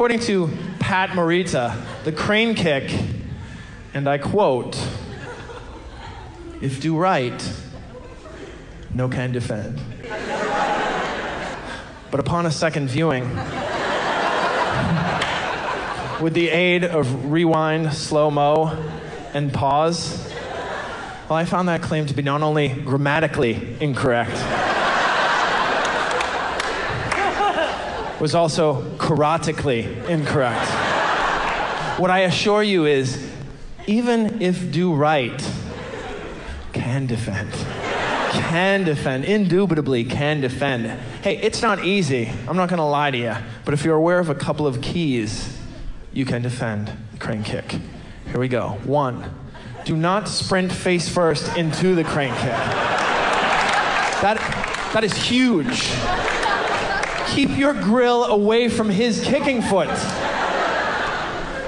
According to Pat Morita, the crane kick, and I quote, if do right, no can defend. But upon a second viewing, with the aid of rewind, slow mo, and pause, well, I found that claim to be not only grammatically incorrect, was also karatically incorrect. What I assure you is, even if do right, can defend. Can defend. Indubitably can defend. Hey, it's not easy. I'm not going to lie to you. But if you're aware of a couple of keys, you can defend the crane kick. Here we go. One, do not sprint face first into the crane kick. That, that is huge. Keep your grill away from his kicking foot.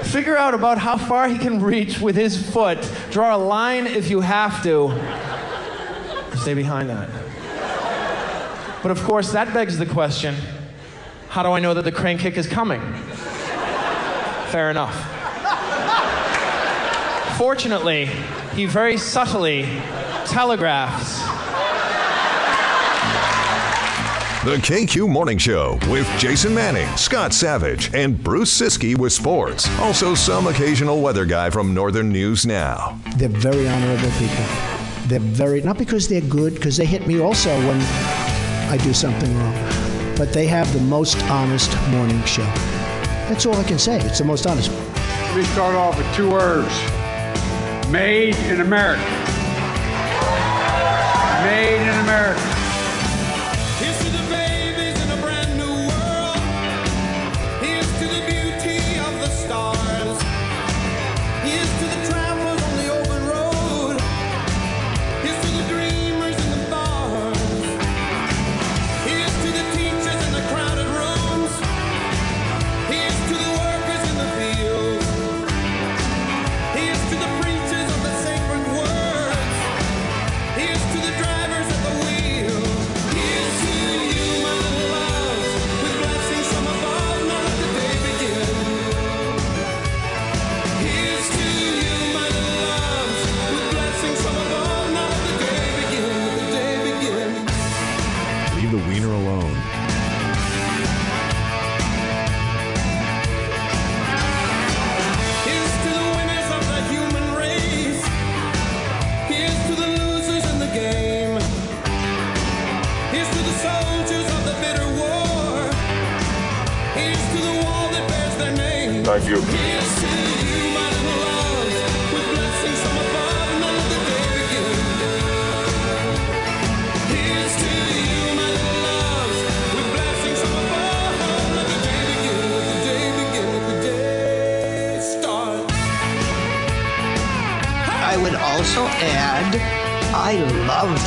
Figure out about how far he can reach with his foot. Draw a line if you have to. Stay behind that. But of course, that begs the question how do I know that the crane kick is coming? Fair enough. Fortunately, he very subtly telegraphs The KQ Morning Show with Jason Manning, Scott Savage, and Bruce Siski with sports. Also, some occasional weather guy from Northern News Now. They're very honorable people. They're very, not because they're good, because they hit me also when I do something wrong, but they have the most honest morning show. That's all I can say. It's the most honest. Let me start off with two words Made in America. Made in America.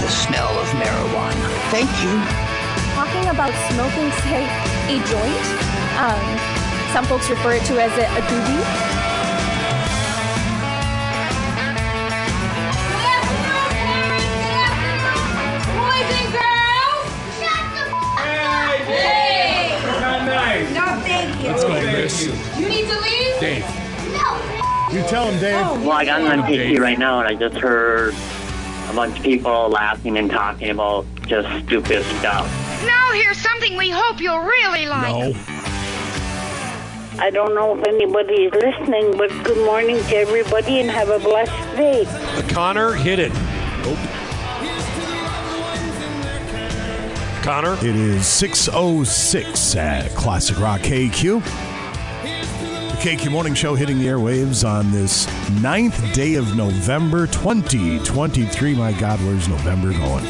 The smell of marijuana. Thank you. talking about smoking, say, a joint. Um, some folks refer it to as a, a doobie. Boys and girls, shut the f- up! Hey! Not nice. No, thank you. Let's go, Chris. You need to leave? Dave. No. You tell him, Dave. Well, like I'm on TV right now, and I just heard a bunch of people laughing and talking about just stupid stuff. Now here's something we hope you'll really like. No. I don't know if anybody is listening, but good morning to everybody and have a blessed day. Connor, hit it. Nope. Connor? It is 6.06 at Classic Rock KQ. KQ Morning Show hitting the airwaves on this ninth day of November 2023. My God, where's November going?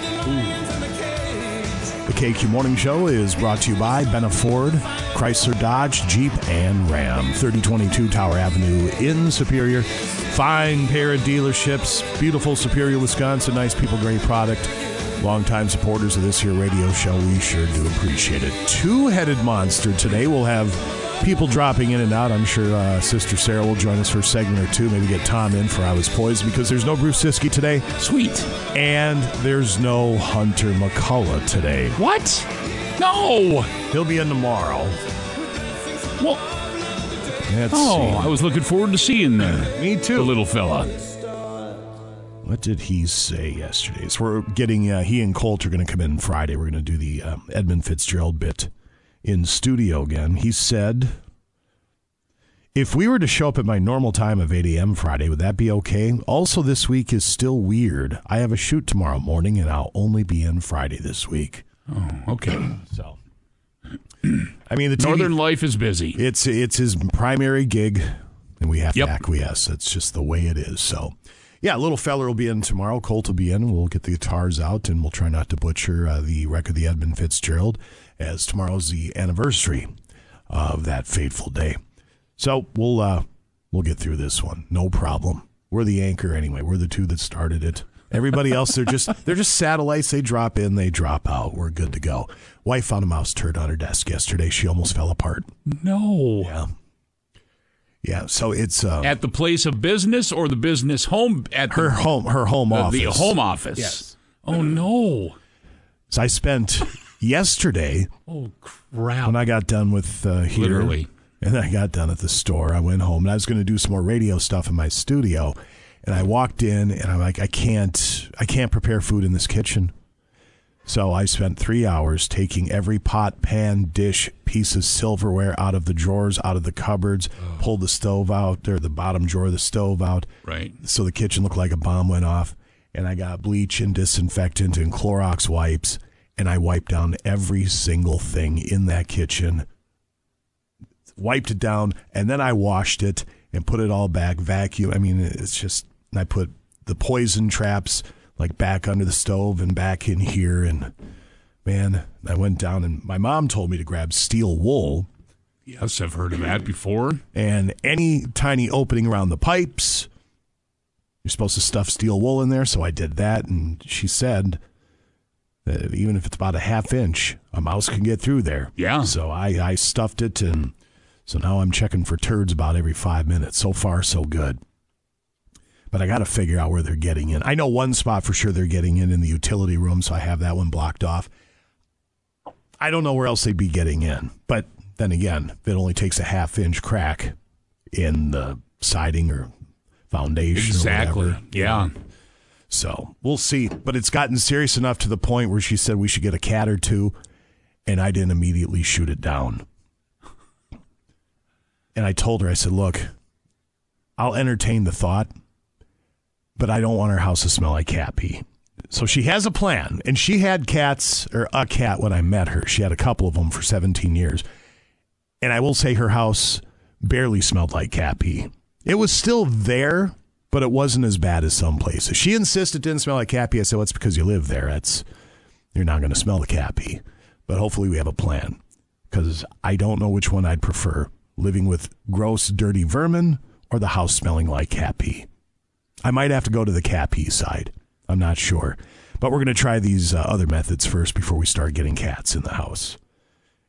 The KQ Morning Show is brought to you by Benna Ford, Chrysler Dodge, Jeep, and Ram. 3022 Tower Avenue in Superior. Fine pair of dealerships. Beautiful Superior, Wisconsin. Nice people, great product. Longtime supporters of this here radio show, we sure do appreciate it. Two headed monster today. We'll have people dropping in and out. I'm sure uh, Sister Sarah will join us for a segment or two. Maybe get Tom in for I Was Poisoned because there's no Bruce Siski today. Sweet. And there's no Hunter McCullough today. What? No. He'll be in tomorrow. Well, Let's oh, see. I was looking forward to seeing the, Me too. the little fella. What did he say yesterday? So we're getting uh, he and Colt are going to come in Friday. We're going to do the um, Edmund Fitzgerald bit in studio again. He said, "If we were to show up at my normal time of 8 a.m. Friday, would that be okay? Also, this week is still weird. I have a shoot tomorrow morning, and I'll only be in Friday this week. Oh, okay. So, I mean, the TV Northern Life is busy. It's it's his primary gig, and we have Yep. to acquiesce. That's just the way it is. So, yeah, little feller will be in tomorrow. Colt will be in. We'll get the guitars out, and we'll try not to butcher uh, the record, the Edmund Fitzgerald, as tomorrow's the anniversary of that fateful day. So we'll uh, we'll get through this one, no problem. We're the anchor anyway. We're the two that started it. Everybody else, they're just they're just satellites. They drop in, they drop out. We're good to go. Wife found a mouse turd on her desk yesterday. She almost fell apart. No. Yeah. Yeah. So it's uh, At the place of business or the business home at her the, home her home uh, office. The home office. Yes. Oh no. So I spent yesterday Oh crap. when I got done with uh, here, Literally. and I got done at the store. I went home and I was going to do some more radio stuff in my studio. And I walked in and I'm like, I can't, I can't prepare food in this kitchen. So I spent three hours taking every pot, pan, dish, piece of silverware out of the drawers, out of the cupboards, pulled the stove out, or the bottom drawer of the stove out. Right. So the kitchen looked like a bomb went off. And I got bleach and disinfectant and Clorox wipes. And I wiped down every single thing in that kitchen, wiped it down, and then I washed it and put it all back, vacuum. I mean, it's just, I put the poison traps like back under the stove and back in here. And man, I went down and my mom told me to grab steel wool Yes, I've heard of that before. and any tiny opening around the pipes. You're supposed to stuff steel wool in there, so I did that. And she said even if it's about a half inch, a mouse can get through there. Yeah. So I, I stuffed it, and so now I'm checking for turds about every five minutes. So far, so good. But I got to figure out where they're getting in. I know one spot for sure they're getting in in the utility room, so I have that one blocked off. I don't know where else they'd be getting in. But then again, if it only takes a half inch crack in the siding or foundation. or Exactly. whatever, Yeah. So we'll see. But it's gotten serious enough to the point where she said we should get a cat or two, and I didn't immediately shoot it down. And I told her, I said, look, I'll entertain the thought, but I don't want our house to smell like cat pee. So she has a plan, and she had cats or a cat when I met her. She had a couple of them for 17 years. And I will say her house barely smelled like cat pee. It was still there, but it wasn't as bad as some places. She insisted it didn't smell like cat pee. I said, well, it's because you live there. That's you're not going to smell the cat pee. But hopefully we have a plan because I don't know which one I'd prefer living with gross, dirty vermin or the house smelling like cat pee. I might have to go to the cat pee side. I'm not sure. But we're going to try these uh, other methods first before we start getting cats in the house.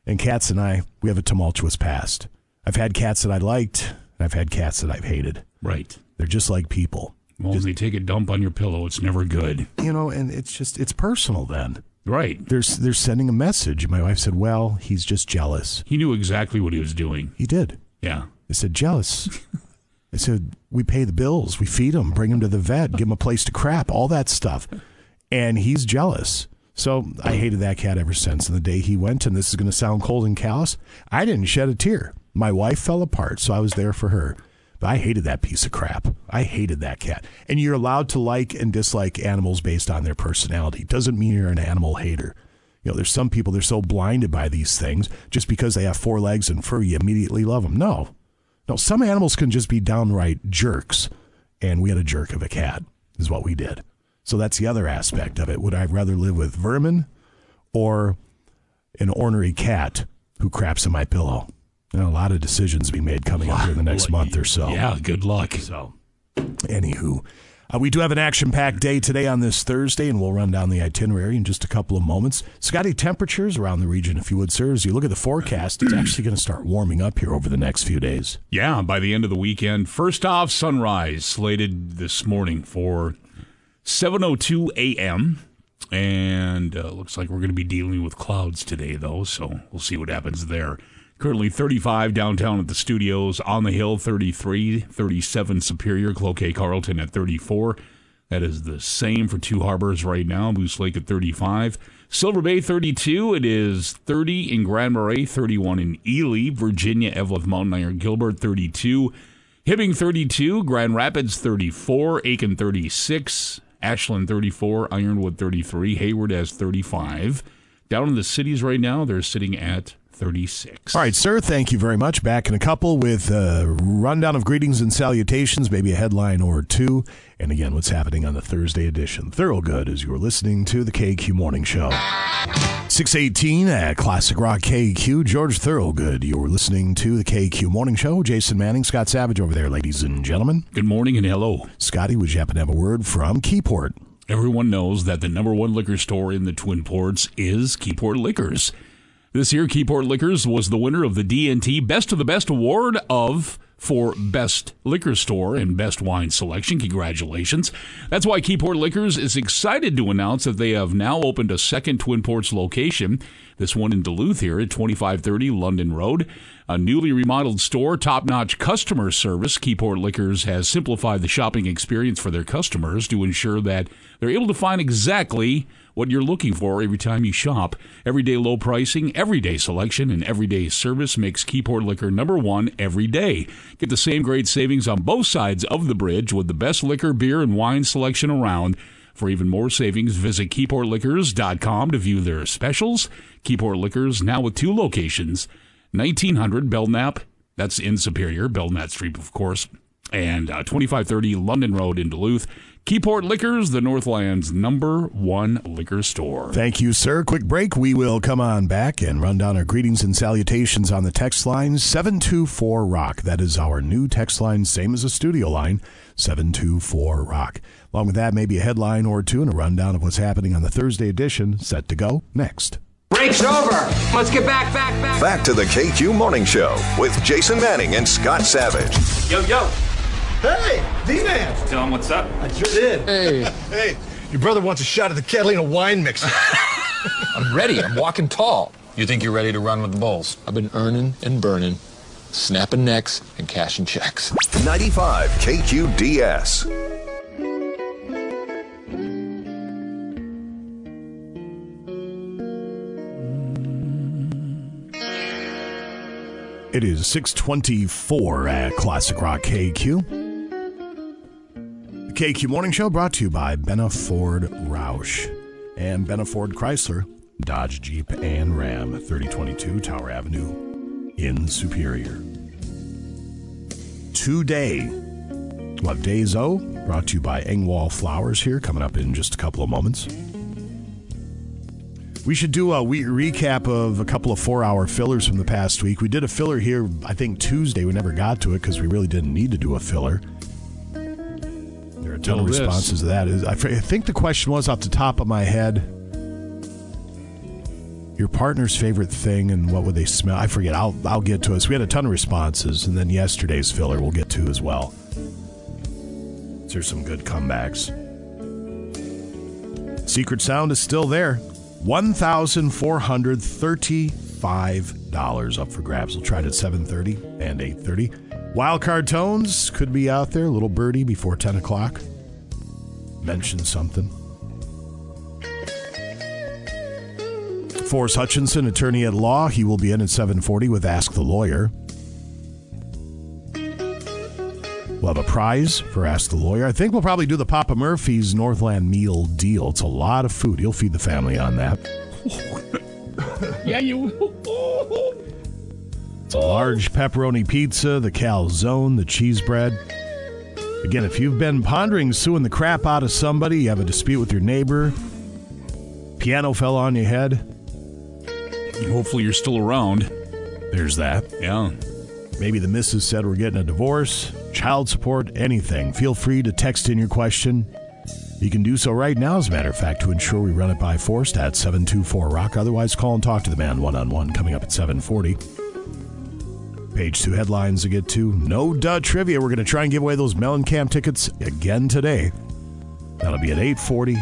And cats and I, we have a tumultuous past. I've had cats that I liked, and I've had cats that I've hated. Right. They're just like people. Well, when they take a dump on your pillow, it's never good. You know, and it's just it's personal then. Right. They're they're sending a message. My wife said, "Well, he's just jealous." He knew exactly what he was doing. He did. Yeah. I said, "Jealous." I said, "We pay the bills, we feed him, bring him to the vet, give him a place to crap, all that stuff." And he's jealous. So I hated that cat ever since. And the day he went, and this is going to sound cold and callous, I didn't shed a tear. My wife fell apart, so I was there for her. But I hated that piece of crap. I hated that cat. And you're allowed to like and dislike animals based on their personality. Doesn't mean you're an animal hater. You know, there's some people they're so blinded by these things just because they have four legs and fur, you immediately love them. No, no. Some animals can just be downright jerks, and we had a jerk of a cat. Is what we did. So that's the other aspect of it. Would I rather live with vermin or an ornery cat who craps in my pillow? A lot of decisions to be made coming up here in the next month or so. Yeah, good luck. So, anywho, uh, we do have an action packed day today on this Thursday, and we'll run down the itinerary in just a couple of moments. Scotty, temperatures around the region, if you would, sir, as you look at the forecast, it's actually going to start warming up here over the next few days. Yeah, by the end of the weekend. First off, sunrise slated this morning for 7:02 a.m. And uh, looks like we're going to be dealing with clouds today, though. So we'll see what happens there. Currently 35 downtown at the studios. On the Hill 33, 37 Superior. Cloquet Carlton at 34. That is the same for Two Harbors right now. Moose Lake at 35. Silver Bay 32. It is 30 in Grand Marais, 31 in Ely, Virginia, Eveleth Mountain Iron, Gilbert 32. Hibbing 32, Grand Rapids 34, Aitkin 36, Ashland 34, Ironwood 33, Hayward has 35. Down in the cities right now, they're sitting at 36. All right, sir. Thank you very much. Back in a couple with a rundown of greetings and salutations, maybe a headline or two. And again, what's happening on the Thursday edition. Thorogood as you're listening to the KQ Morning Show. 618 at uh, Classic Rock KQ. George Thorogood. You're listening to the KQ Morning Show. Jason Manning, Scott Savage over there, ladies and gentlemen. Good morning and hello. Scotty, would you happen to have a word from Keyport? Everyone knows that the number one liquor store in the Twin Ports is Keyport Liquors. This year, Keyport Liquors was the winner of the DNT Best of the Best Award of for Best Liquor Store and Best Wine Selection. Congratulations. That's why Keyport Liquors is excited to announce that they have now opened a second Twin Ports location. This one in Duluth here at 2530 London Road. A newly remodeled store, top notch customer service. Keyport Liquors has simplified the shopping experience for their customers to ensure that they're able to find exactly what you're looking for every time you shop. Everyday low pricing, everyday selection, and everyday service makes Keyport Liquor number one every day. Get the same great savings on both sides of the bridge with the best liquor, beer, and wine selection around. For even more savings, visit keyportliquors.com to view their specials. Keyport Liquors now with two locations 1900 Belknap, that's in Superior, Belknap Street, of course, and uh, 2530 London Road in Duluth. Keyport Liquors, the Northland's number one liquor store. Thank you, sir. Quick break. We will come on back and run down our greetings and salutations on the text line 724 Rock. That is our new text line, same as a studio line 724 Rock. Along with that, maybe a headline or two and a rundown of what's happening on the Thursday edition. Set to go next. Break's over. Let's get back, back, back. Back to the KQ Morning Show with Jason Manning and Scott Savage. Yo, yo. Hey, D-Man. Tell him what's up. I sure did. Hey. Hey, your brother wants a shot at the Catalina wine mixer. I'm ready. I'm walking tall. You think you're ready to run with the Bulls? I've been earning and burning, snapping necks and cashing checks. 95 KQDS. It is 624 at Classic Rock KQ. KQ Morning Show brought to you by Benna Ford Roush and Benna Ford Chrysler, Dodge Jeep and Ram, 3022 Tower Avenue in Superior. Today, we'll have brought to you by Engwall Flowers here, coming up in just a couple of moments. We should do a we recap of a couple of four hour fillers from the past week. We did a filler here, I think Tuesday. We never got to it because we really didn't need to do a filler. A ton of this. responses to that. Is I think the question was off the top of my head your partner's favorite thing and what would they smell? I forget. I'll I'll get to us. We had a ton of responses, and then yesterday's filler we'll get to as well. There's some good comebacks. Secret Sound is still there. $1,435 up for grabs. We'll try it at 7.30 and 8.30. Wildcard Tones could be out there. Little birdie before 10 o'clock. Mention something. Forrest Hutchinson, attorney at law. He will be in at 740 with Ask the Lawyer. We'll have a prize for Ask the Lawyer. I think we'll probably do the Papa Murphy's Northland meal deal. It's a lot of food. You'll feed the family on that. yeah, you. It's a large pepperoni pizza, the calzone, the cheese bread. Again, if you've been pondering suing the crap out of somebody, you have a dispute with your neighbor, piano fell on your head. Hopefully, you're still around. There's that. Yeah. Maybe the missus said we're getting a divorce, child support, anything. Feel free to text in your question. You can do so right now, as a matter of fact, to ensure we run it by Forrest at 724 Rock. Otherwise, call and talk to the man one on one coming up at 740. Page two headlines to get to. No duh trivia. We're going to try and give away those Mellencamp tickets again today. That'll be at 840.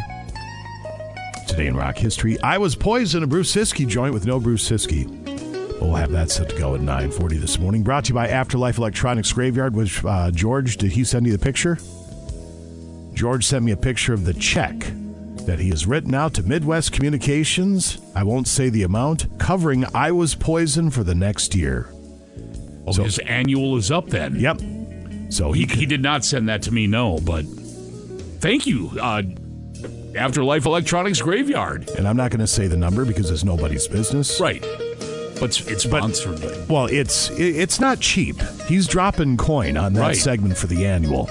Today in rock history, I was poisoned a Bruce Siskey joint with no Bruce Siskey. We'll have that set to go at 9:40 this morning. Brought to you by Afterlife Electronics Graveyard. Which uh, George, did he send you the picture? George sent me a picture of the check that he has written out to Midwest Communications. I won't say the amount, covering I was poison for the next year. Oh, his annual is up then. Yep. So he, he did not send that to me, no, but thank you. Uh, Afterlife Electronics Graveyard. And I'm not going to say the number because it's nobody's business. Right. But it's sponsored. by- Well, it's it's not cheap. He's dropping coin on that Right. segment for the annual.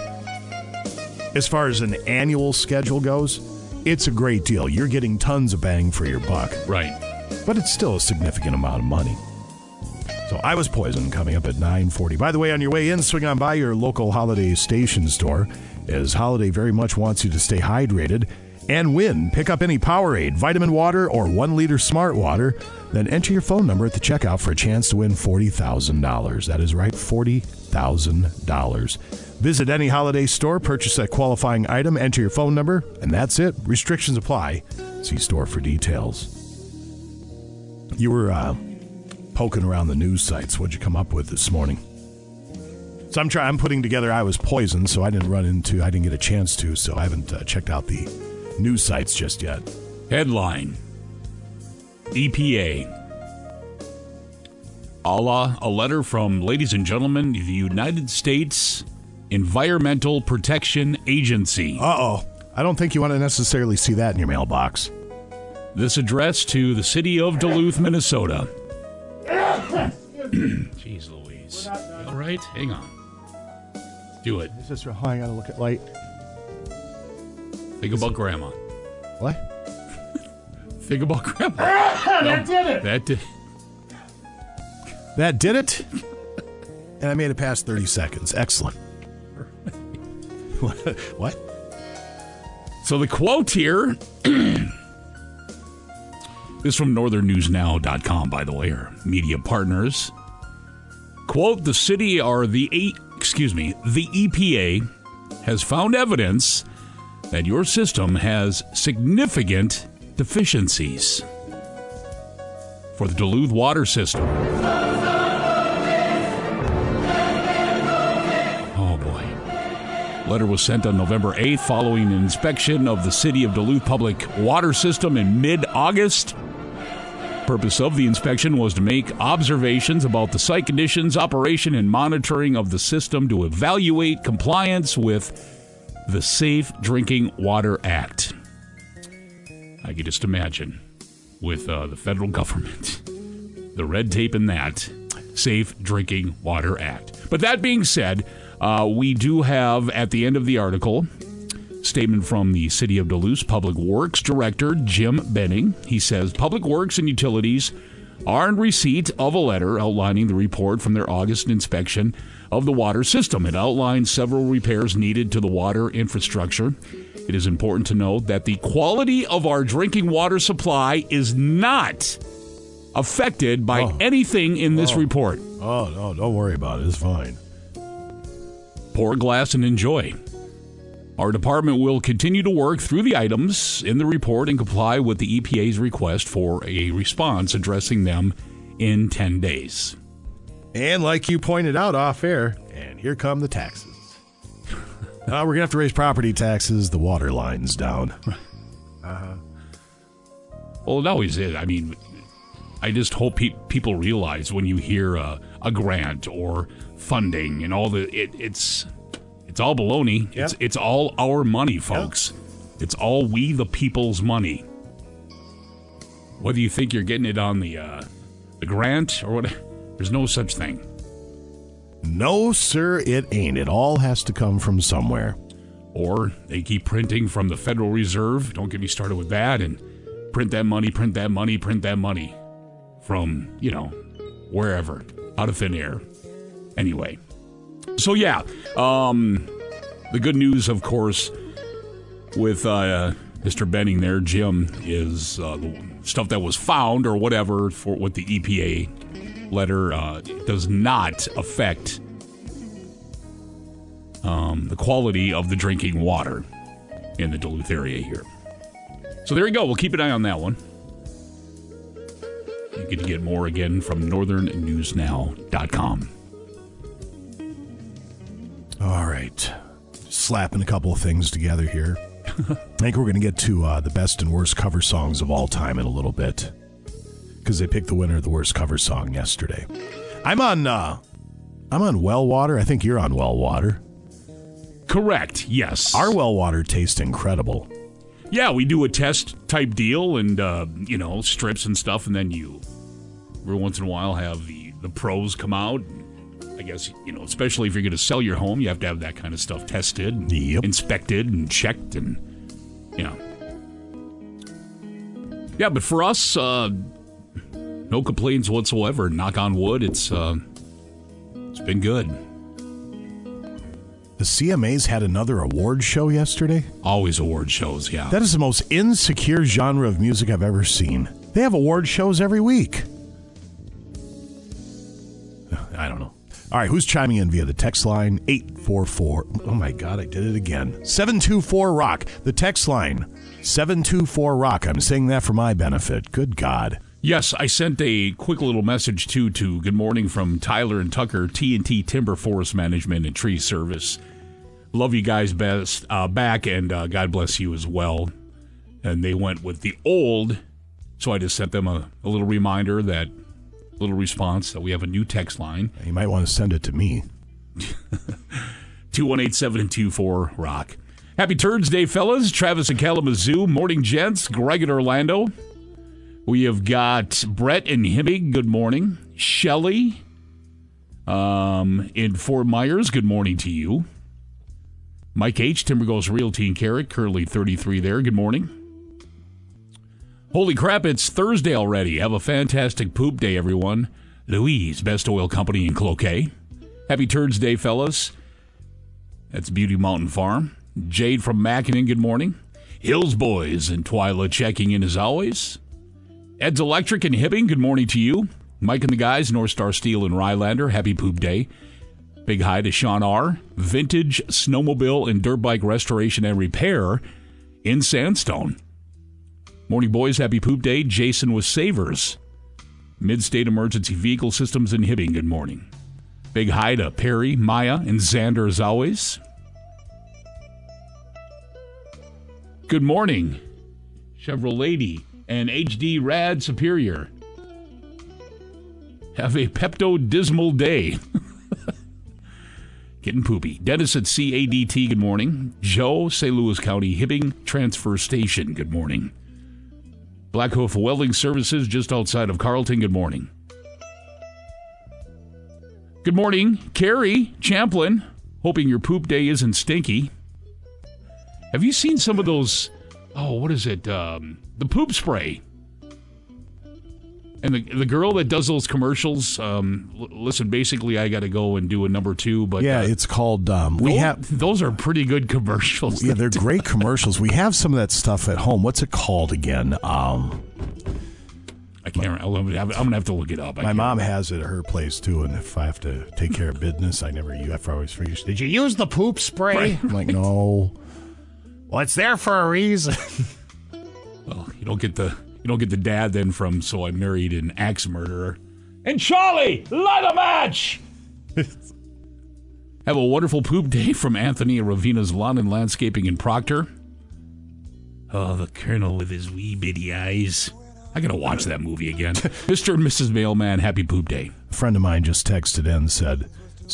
As far as an annual schedule goes, it's a great deal. You're getting tons of bang for your buck. Right. But it's still a significant amount of money. So I was poisoned coming up at 9:40. By the way, on your way in, swing on by your local Holiday Station store, as Holiday very much wants you to stay hydrated and win. Pick up any Powerade, vitamin water, or one liter Smart Water. Then enter your phone number at the checkout for a chance to win forty thousand dollars. That is right, forty thousand dollars. Visit any holiday store, purchase that qualifying item, enter your phone number, and that's it. Restrictions apply. See store for details. You were uh, poking around the news sites. What'd you come up with this morning? So I'm trying. I'm putting together. I was poisoned, so I didn't run into. I didn't get a chance to. So I haven't uh, checked out the news sites just yet. Headline EPA. Allah, a letter from, ladies and gentlemen, the United States Environmental Protection Agency. Uh oh. I don't think you want to necessarily see that in your mailbox. This address to the city of Duluth, Minnesota. Jeez Louise. All right, hang on. Do it. Is this? Oh, I gotta look at light. Think about grandma. What? Think about grandma. That did it. That did. That did it. And I made it past 30 seconds. Excellent. what? So the quote here is from northernnewsnow.com, by the way, our media partners. Quote, the city or the eight, excuse me, the EPA has found evidence that your system has significant deficiencies for the Duluth water system. Oh boy. Letter was sent on November 8th following an inspection of the City of Duluth public water system in mid August. Purpose of the inspection was to make observations about the site conditions, operation, and monitoring of the system to evaluate compliance with the Safe Drinking Water Act. I can just imagine with uh, the federal government, the red tape in that Safe Drinking Water Act. But that being said, uh, we do have at the end of the article statement from the City of Duluth Public Works Director Jim Benning. He says Public Works and Utilities are in receipt of a letter outlining the report from their August inspection of the water system. It outlines several repairs needed to the water infrastructure. It is important to note that the quality of our drinking water supply is not affected by oh. anything in this Oh. report. Oh, no, don't worry about it. It's fine. Pour a glass and enjoy. Our department will continue to work through the items in the report and comply with the EPA's request for a response addressing them in 10 days. And like you pointed out off air, and here come the taxes. uh, we're going to have to raise property taxes. The water line's down. Uh-huh. Well, it always is. I mean, I just hope pe- people realize when you hear uh, a grant or funding and all the it, it's it's all baloney. It's it's all our money, folks. It's all we the people's money. Whether you think you're getting it on the uh, the grant or what, there's no such thing. No, sir, it ain't. It all has to come from somewhere. Or they keep printing from the Federal Reserve. Don't get me started with that. And print that money, print that money, print that money from, you know, wherever, out of thin air. Anyway. So, yeah. Um, the good news, of course, with uh, Mr. Benning there, Jim, is uh, the stuff that was found or whatever for what the EPA letter uh, does not affect um, the quality of the drinking water in the Duluth area here. So there you go. We'll keep an eye on that one. You can get more again from northernnewsnow.com. right. Slapping a couple of things together here. I think we're going to get to uh, the best and worst cover songs of all time in a little bit. Because they picked the winner of the worst cover song yesterday. I'm on uh, I'm on well water. I think you're on well water. Correct. Yes. Our well water tastes incredible. Yeah, we do a test type deal and, uh, you know, strips and stuff, and then you, every once in a while, have the, the pros come out. I guess, you know, especially if you're going to sell your home, you have to have that kind of stuff tested, inspected, and checked, and, you know. Yeah, but for us, uh, no complaints whatsoever. Knock on wood, it's, uh, it's been good. The CMAs had another award show yesterday. Always award shows, yeah. That is the most insecure genre of music I've ever seen. They have award shows every week. I don't know. All right, who's chiming in via the text line 844? Oh my God, I did it again. 724 Rock. The text line 724 Rock. I'm saying that for my benefit. Good God. Yes, I sent a quick little message too to Good Morning from Tyler and Tucker, TNT Timber Forest Management and Tree Service. Love you guys best uh, back, and uh, God bless you as well. And they went with the old, so I just sent them a, a little reminder that little response that we have a new text line. You might want to send it to me. 218 Rock. Happy Turds Day, fellas. Travis in Kalamazoo. Morning, gents. Greg in Orlando. We have got Brett and Hibbing. Good morning. Shelly um, in Fort Myers. Good morning to you. Mike H. Timber Goes Realty and Carrot. Currently 33 there. Good morning. Holy crap, it's Thursday already. Have a fantastic poop day, everyone. Louise, Best Oil Company in Cloquet. Happy Turds Day, fellas. That's Beauty Mountain Farm. Jade from Mackinnon, good morning. Hills Boys and Twyla checking in as always. Ed's Electric and Hibbing, good morning to you. Mike and the guys, North Star Steel and Rylander, happy poop day. Big hi to Sean R. Vintage Snowmobile and Dirt Bike Restoration and Repair in Sandstone. Morning, boys. Happy poop day. Jason with Savers. Mid State Emergency Vehicle Systems in Hibbing. Good morning. Big hi to uh, Perry, Maya, and Xander as always. Good morning, Chevrolet Lady and HD Rad Superior. Have a Pepto Dismal day. Getting poopy. Dennis at CADT, good morning. Joe, St. Louis County Hibbing Transfer Station, good morning. Black Hoof Welding Services just outside of Carlton. Good morning. Good morning, Carrie Champlin. Hoping your poop day isn't stinky. Have you seen some of those? Oh, what is it? Um, the poop spray. And the the girl that does those commercials. Um, l- listen, basically, I got to go and do a number two. But yeah, uh, it's called. Um, we those, have those are pretty good commercials. Yeah, they're great commercials. We have some of that stuff at home. What's it called again? Um, I can't. I'm gonna have- I'm gonna have to look it up. I my can't- mom has it at her place too, and if I have to take care of business, I never. You have to always figure. Did you use the poop spray? I'm like, no. Well, it's there for a reason. Well, you don't get the you don't get the dad then from so I married an axe murderer. And Charlie, light a match. Have a wonderful poop day from Anthony and Ravina's Lawn and Landscaping in Proctor. Oh, the Colonel with his wee bitty eyes. I gotta watch that movie again. Mr. and Mrs. Mailman, happy poop day. A friend of mine just texted in and said,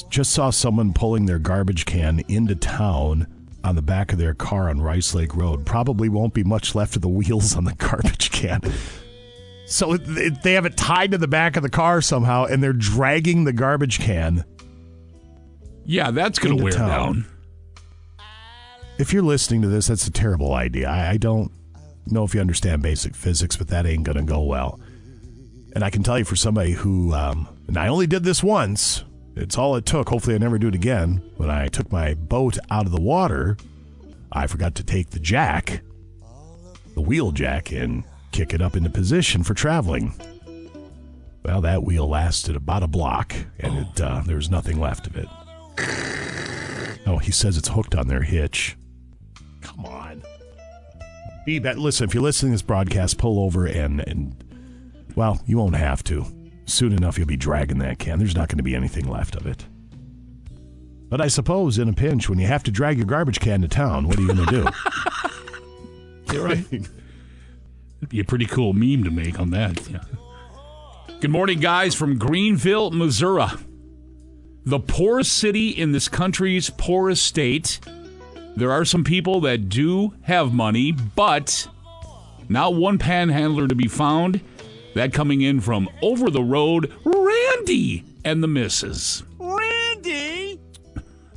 just saw someone pulling their garbage can into town on the back of their car on Rice Lake Road. Probably won't be much left of the wheels on the garbage can. So they have it tied to the back of the car somehow, and they're dragging the garbage can. Yeah, that's gonna into wear town. down. If you're listening to this, that's a terrible idea. I, I don't know if you understand basic physics, but that ain't going to go well. And I can tell you for somebody who, um, and I only did this once, it's all it took. Hopefully, I never do it again. When I took my boat out of the water, I forgot to take the jack, the wheel jack, and kick it up into position for traveling. Well, that wheel lasted about a block, and it, uh, there was nothing left of it. Oh, he says it's hooked on their hitch. Come on. Be bet. Listen, if you're listening to this broadcast, pull over and and Well, you won't have to. Soon enough, you'll be dragging that can. There's not going to be anything left of it. But I suppose in a pinch, when you have to drag your garbage can to town, what are you going to do? You're right. It'd be a pretty cool meme to make on that. Yeah. Good morning, guys, from Greenville, Missouri. The poorest city in this country's poorest state. There are some people that do have money, but not one panhandler to be found. That coming in from over the road, Randy and the missus. Randy!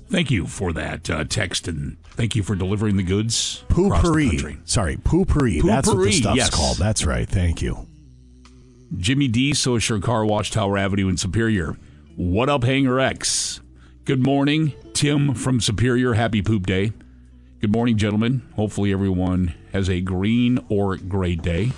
Thank you for that uh, text and thank you for delivering the goods across the country. Poo-Pourri. Sorry, Poo-Pourri. That's what the stuff's yes. called. That's right. Thank you. Jimmy D, Social Car Wash Tower Avenue in Superior. What up, Hanger X? Good morning, Tim from Superior. Happy Poop Day. Good morning, gentlemen. Hopefully, everyone has a green or gray day.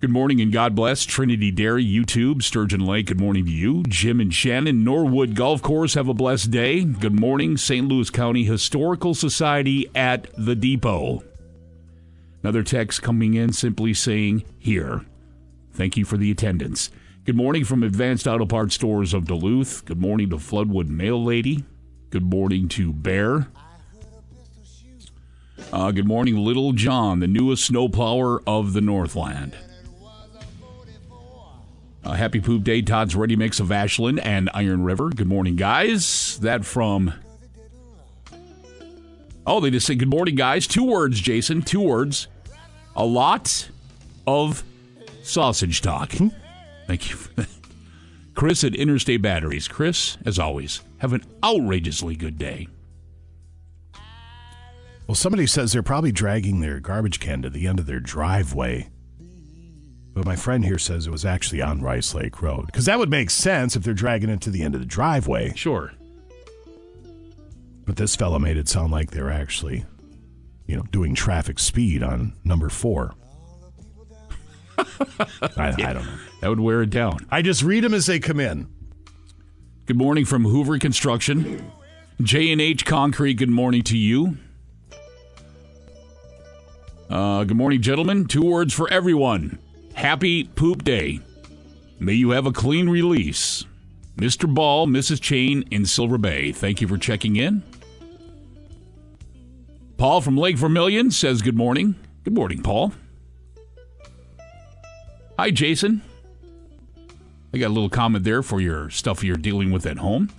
Good morning and God bless. Trinity Dairy, YouTube, Sturgeon Lake, good morning to you. Jim and Shannon, Norwood Golf Course, have a blessed day. Good morning, St. Louis County Historical Society at the Depot. Another text coming in simply saying, Here. Thank you for the attendance. Good morning from Advanced Auto Parts Stores of Duluth. Good morning to Floodwood Mail Lady. Good morning to Bear. Uh, good morning, Little John, the newest snowplower of the Northland. Uh, happy Poop Day, Todd's Ready Mix of Ashland and Iron River. Good morning, guys. That from. Oh, they just say good morning, guys. Two words, Jason. Two words. A lot of sausage talk. Thank you. Chris at Interstate Batteries. Chris, as always, have an outrageously good day. Well, somebody says they're probably dragging their garbage can to the end of their driveway. But my friend here says it was actually on Rice Lake Road. Because that would make sense if they're dragging it to the end of the driveway. Sure. But this fellow made it sound like they're actually, you know, doing traffic speed on number four. I, I don't know. That would wear it down. I just read them as they come in. Good morning from Hoover Construction. J&H Concrete, good morning to you. Uh, good morning, gentlemen. Two words for everyone. Happy Poop Day. May you have a clean release. Mr. Ball, Mrs. Chain in Silver Bay. Thank you for checking in. Paul from Lake Vermilion says good morning. Good morning, Paul. Hi, Jason. I got a little comment there for your stuff you're dealing with at home.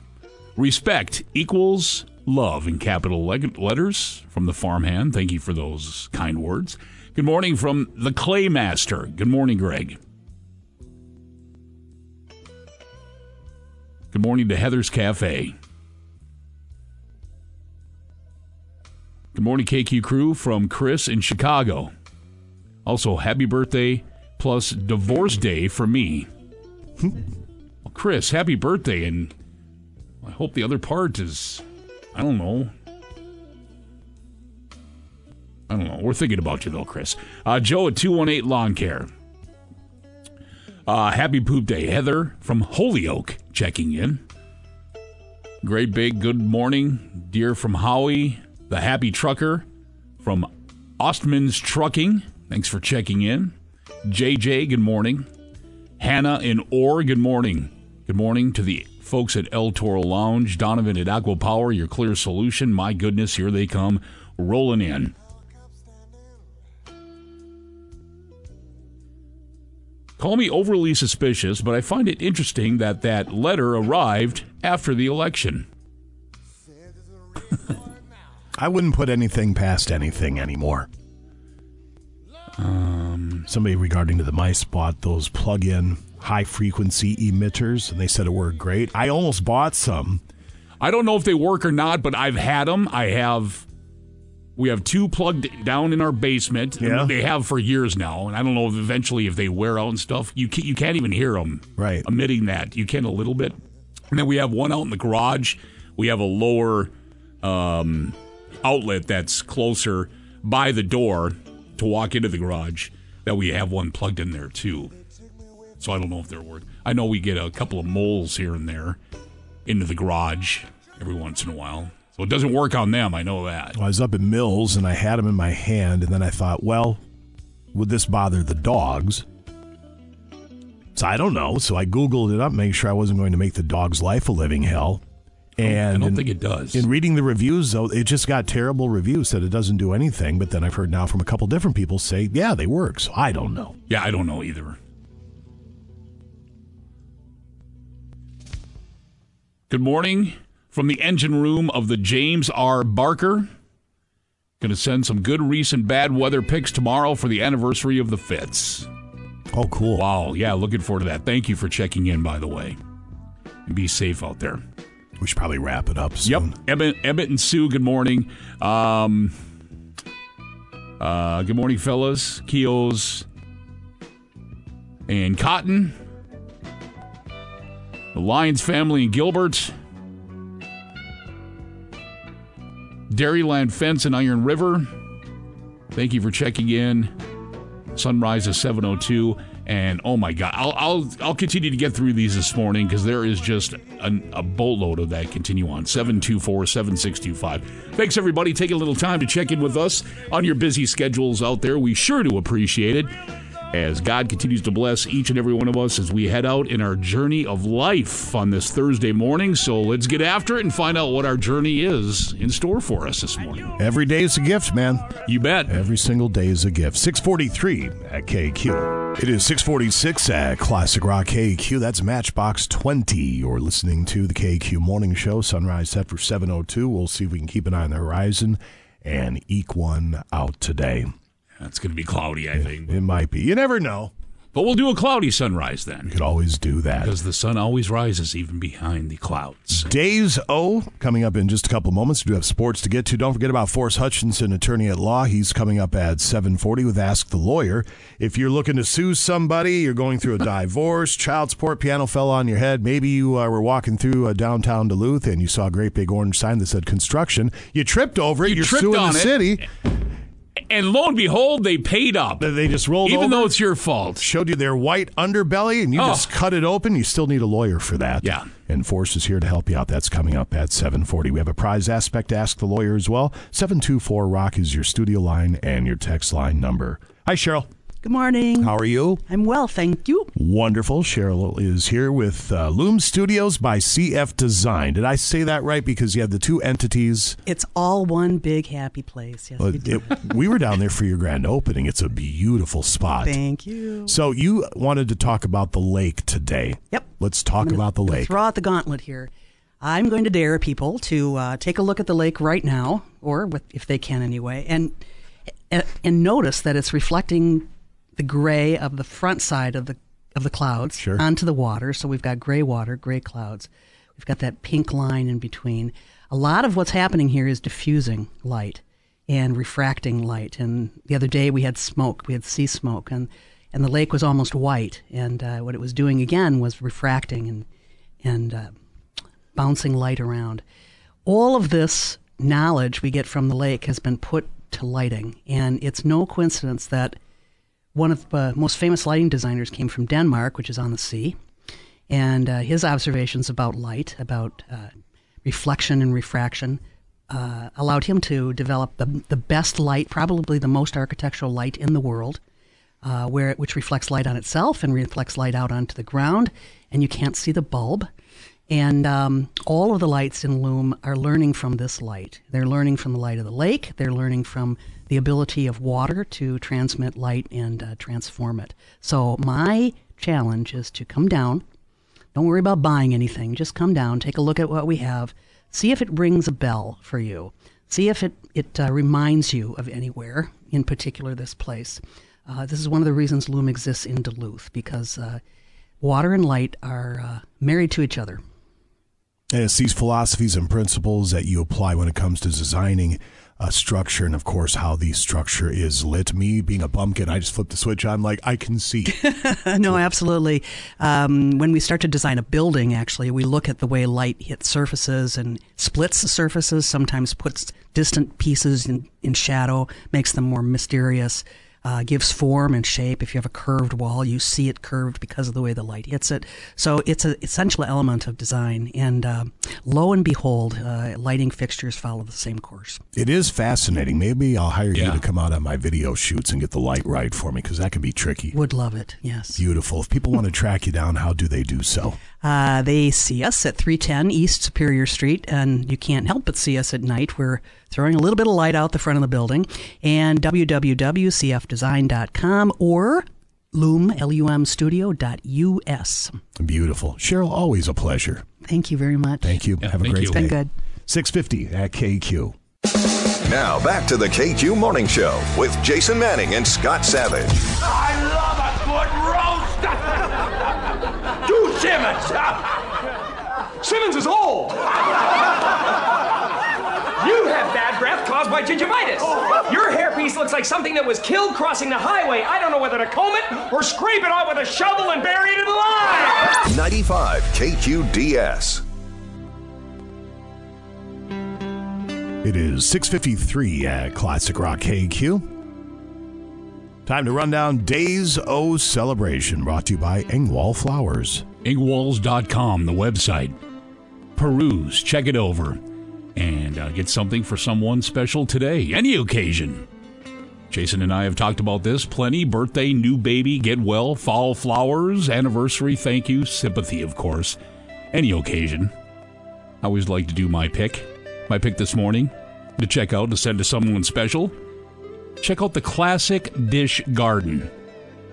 Respect equals love in capital letters from the farmhand. Thank you for those kind words. Good morning from the Claymaster. Good morning, Greg. Good morning to Heather's Cafe. Good morning, KQ crew from Chris in Chicago. Also, happy birthday plus divorce day for me. well, Chris, happy birthday, and I hope the other part is, I don't know. I don't know. We're thinking about you though, Chris. Uh, Joe at 218 Lawn Care. Uh, happy poop day. Heather from Holyoke checking in. Great big good morning. Dear from Howie. The happy trucker from Ostman's Trucking. Thanks for checking in. JJ, good morning. Hannah in Orr, good morning. Good morning to the folks at El Toro Lounge. Donovan at Aqua Power, your clear solution. My goodness, here they come rolling in. Call me overly suspicious, but I find it interesting that that letter arrived after the election. I wouldn't put anything past anything anymore. Um, Somebody regarding to the mice bought those plug-in high-frequency emitters, and they said it worked great. I almost bought some. I don't know if they work or not, but I've had them. I have. We have two plugged down in our basement. Yeah. They have for years now, and I don't know if eventually if they wear out and stuff. You can't, you can't even hear them right emitting that. You can a little bit, and then we have one out in the garage. We have a lower um, outlet that's closer by the door to walk into the garage. That we have one plugged in there too. So I don't know if they're work. I know we get a couple of moles here and there into the garage every once in a while. So it doesn't work on them. I know that. I was up at Mills and I had them in my hand, and then I thought, well, would this bother the dogs? So I don't know. So I Googled it up, make sure I wasn't going to make the dog's life a living hell. And I don't in- think it does. In reading the reviews, though, it just got terrible reviews. Said it doesn't do anything. But then I've heard now from a couple different people say, yeah, they work. So I don't know. Yeah, I don't know either. Good morning from the engine room of the James R. Barker. Going to send some good recent bad weather pics tomorrow for the anniversary of the Fitz. Oh, cool. Wow. Yeah, looking forward to that. Thank you for checking in, by the way. And be safe out there. We should probably wrap it up soon. Yep. Emmett, Emmett and Sue, good morning. Um, uh, good morning, fellas. Keos and Cotton. The Lyons family and Gilbert. Dairyland Fence in Iron River. Thank you for checking in. Sunrise is 702. And oh my God, I'll, I'll, I'll continue to get through these this morning because there is just an, a boatload of that continue on. 724 7625. Thanks, everybody. Take a little time to check in with us on your busy schedules out there. We sure do appreciate it as God continues to bless each and every one of us as we head out in our journey of life on this Thursday morning. So let's get after it and find out what our journey is in store for us this morning. Every day is a gift, man. You bet. Every single day is a gift. 643 at KQ. It is 646 at Classic Rock KQ. That's Matchbox 20. You're listening to the KQ Morning Show. Sunrise set for 702. We'll see if we can keep an eye on the horizon and eke one out today. It's going to be cloudy, I think. It might be. You never know. But we'll do a cloudy sunrise then. You could always do that. Because the sun always rises even behind the clouds. Days O coming up in just a couple moments. We do have sports to get to. Don't forget about Forrest Hutchinson, attorney at law. He's coming up at 740 with Ask the Lawyer. If you're looking to sue somebody, you're going through a divorce, child support, piano fell on your head. Maybe you uh, were walking through uh, downtown Duluth and you saw a great big orange sign that said construction. You tripped over it. You You're tripped suing the it. city. And lo and behold, they paid up. They just rolled Even over. though it's your fault. Showed you their white underbelly and you Oh. just cut it open. You still need a lawyer for that. Yeah. And Forrest is here to help you out. That's coming up at 740. We have a prize aspect to ask the lawyer as well. 724 Rock is your studio line and your text line number. Hi, Cheryl. Good morning. How are you? I'm well, thank you. Wonderful. Cheryl is here with uh, Lum Studios by CF Design. Did I say that right? Because you have the two entities. It's all one big happy place. Yes, we do. it- we were down there for your grand opening. It's a beautiful spot. Thank you. So you wanted to talk about the lake today. Yep. Let's talk gonna- about the lake. Throw out the gauntlet here. I'm going to dare people to uh, take a look at the lake right now, or with, if they can anyway, and and notice that it's reflecting the gray of the front side of the of the clouds Sure. onto the water. So we've got gray water, gray clouds. We've got that pink line in between. A lot of what's happening here is diffusing light and refracting light. And the other day we had smoke, we had sea smoke, and and the lake was almost white. And uh, what it was doing again was refracting and and uh, bouncing light around. All of this knowledge we get from the lake has been put to lighting, and it's no coincidence that one of the most famous lighting designers came from Denmark, which is on the sea, and uh, his observations about light, about uh, reflection and refraction, uh, allowed him to develop the, the best light, probably the most architectural light in the world, uh, where which reflects light on itself and reflects light out onto the ground, and you can't see the bulb. And um, all of the lights in Lum are learning from this light. They're learning from the light of the lake. They're learning from the ability of water to transmit light and uh, transform it. So my challenge is to come down. Don't worry about buying anything. Just come down, take a look at what we have, see if it rings a bell for you. See if it it uh, reminds you of anywhere, in particular this place. Uh, this is one of the reasons Lum exists in Duluth because uh, water and light are uh, married to each other. And it's these philosophies and principles that you apply when it comes to designing a structure, and of course, how the structure is lit. Me being a bumpkin, I just flip the switch. I'm like, I can see. no, absolutely. Um, when we start to design a building, actually, we look at the way light hits surfaces and splits the surfaces, sometimes puts distant pieces in, in shadow, makes them more mysterious. Uh, gives form and shape. If you have a curved wall, you see it curved because of the way the light hits it. So it's an essential element of design. And uh, lo and behold, uh, lighting fixtures follow the same course. It is fascinating. Maybe I'll hire you to come out on my video shoots and get the light right for me because that can be tricky. Would love it. Yes. Beautiful. If people want to track you down, how do they do so? Uh, they see us at 310 East Superior Street, and you can't help but see us at night. We're throwing a little bit of light out the front of the building. And www.cfdesign.com or loom, L-U-M studio.us. Beautiful. Cheryl, always a pleasure. Thank you very much. Thank you. Have a thank great you. day. Been good. 650 at KQ. Now back to the KQ Morning Show with Jason Manning and Scott Savage. I love a good roast. Do Simmons. Simmons is old. You have bad breath caused by gingivitis. Your hairpiece looks like something that was killed crossing the highway. I don't know whether to comb it or scrape it off with a shovel and bury it in the line. 95 KQDS. It is 653 at Classic Rock KQ. Time to run down Days O Celebration brought to you by Engwall Flowers. Engwalls.com, the website. Peruse, check it over, and uh, get something for someone special today, any occasion. Jason and I have talked about this plenty. Birthday, new baby, get well, fall flowers, anniversary, thank you, sympathy, of course. Any occasion. I always like to do my pick. My pick this morning to check out to send to someone special. Check out the Classic Dish Garden.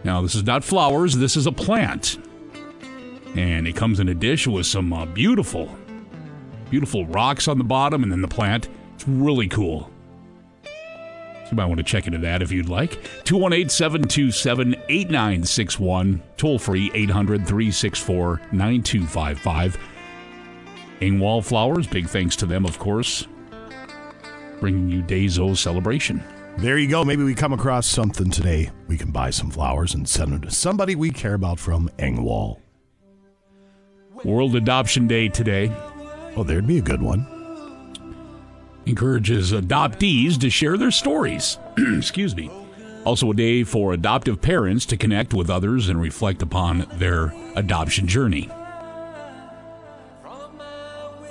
Now, this is not flowers, this is a plant. And it comes in a dish with some uh, beautiful, beautiful rocks on the bottom and then the plant. It's really cool. So you might want to check into that if you'd like. 218 727 8961. Toll free 800 364 9255. Engwall Flowers, big thanks to them, of course. Bringing you Days O celebration. There you go. Maybe we come across something today. We can buy some flowers and send them to somebody we care about from Engwall. World Adoption Day today. Oh, there'd be a good one. Encourages adoptees to share their stories. Excuse me. Also, a day for adoptive parents to connect with others and reflect upon their adoption journey.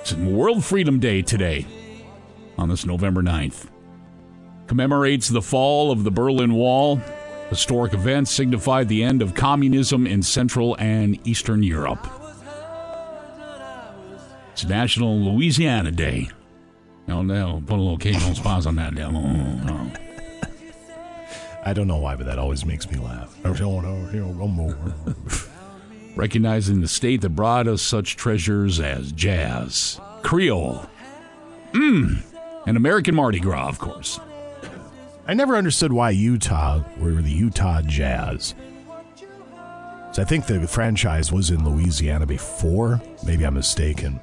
It's World Freedom Day today, on this November 9th. Commemorates the fall of the Berlin Wall. Historic events signified the end of communism in Central and Eastern Europe. It's National Louisiana Day. No, no, put a little occasional pause on that. Now. Oh, uh, uh. I don't know why, but that always makes me laugh. Recognizing the state that brought us such treasures as jazz, Creole, mmm, and American Mardi Gras, of course. I never understood why Utah were the Utah Jazz. So I think the franchise was in Louisiana before. Maybe I'm mistaken.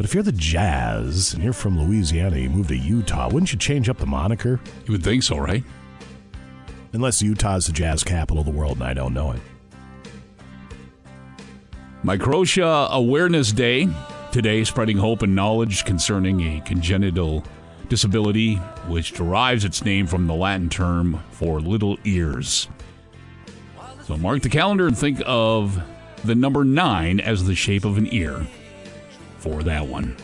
But if you're the Jazz and you're from Louisiana, you move to Utah, wouldn't you change up the moniker? You would think so, right? Unless Utah's the jazz capital of the world and I don't know it. Microtia Awareness Day today, spreading hope and knowledge concerning a congenital disability, which derives its name from the Latin term for little ears. So mark the calendar and think of the number nine as the shape of an ear for that one.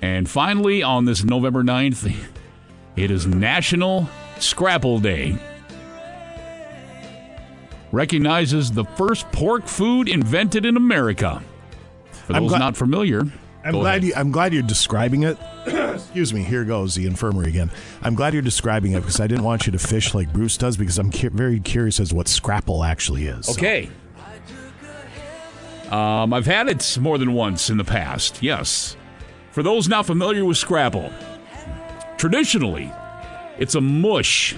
And finally, on this November 9th, it is National Scrapple Day. Recognizes the first pork food invented in America. For those glad- not familiar, I'm glad you, I'm glad you're describing it. Excuse me. Here goes the infirmary again. I'm glad you're describing it because I didn't want you to fish like Bruce does because I'm cu- very curious as to what scrapple actually is. So- Okay. Um, I've had it more than once in the past, yes. For those not familiar with Scrapple, traditionally, it's a mush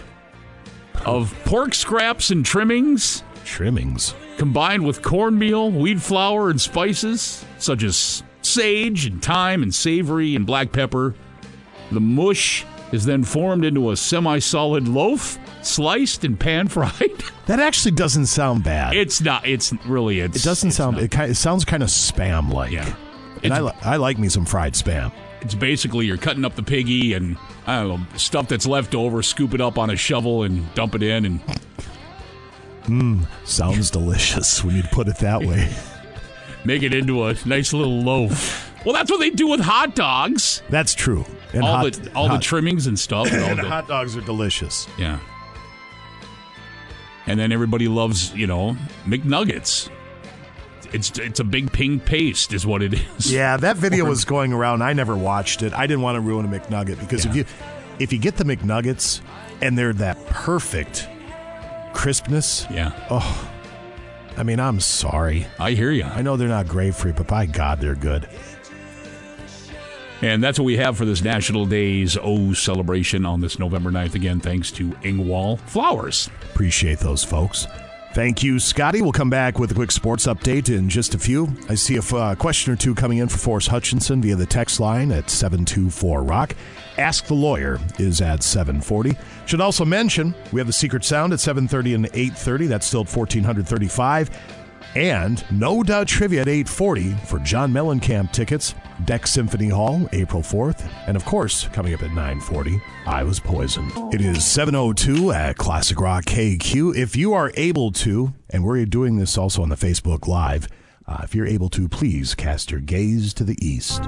of pork scraps and trimmings. Trimmings. Combined with cornmeal, wheat flour, and spices such as sage and thyme and savory and black pepper. The mush is then formed into a semi solid loaf, sliced and pan fried. That actually doesn't sound bad. It's not. It's really. It's. It doesn't sound. It, ki- it sounds kind of spam like. Yeah. And I, li- I like me some fried spam. It's basically you're cutting up the piggy and I don't know stuff that's left over, scoop it up on a shovel and dump it in, and Mmm, sounds delicious when you put it that way. make it into a nice little loaf. Well, that's what they do with hot dogs. That's true. And all hot- the all hot- the trimmings and stuff. And all And the, hot dogs are delicious. Yeah. And then everybody loves, you know, McNuggets. It's it's a big pink paste, is what it is. Yeah, that video was going around. I never watched it. I didn't want to ruin a McNugget because if you if you get the McNuggets and they're that perfect crispness, yeah. Oh, I mean, I'm sorry. I hear you. I know they're not grape free, but by God, they're good. And that's what we have for this National Days O celebration on this November 9th. Again, thanks to Engwall Flowers. Appreciate those folks. Thank you, Scotty. We'll come back with a quick sports update in just a few. I see a uh, question or two coming in for Forrest Hutchinson via the text line at 724 Rock. Ask the Lawyer is at 740. Should also mention we have the Secret Sound at 730 and 830. That's still at 1435. And No Doubt Trivia at 840 for John Mellencamp tickets. DECC Symphony Hall, April 4th. And of course, coming up at 940, I Was Poisoned. It is 702 at Classic Rock KQ. If you are able to, and we're doing this also on the Facebook Live, uh, if you're able to, please cast your gaze to the east.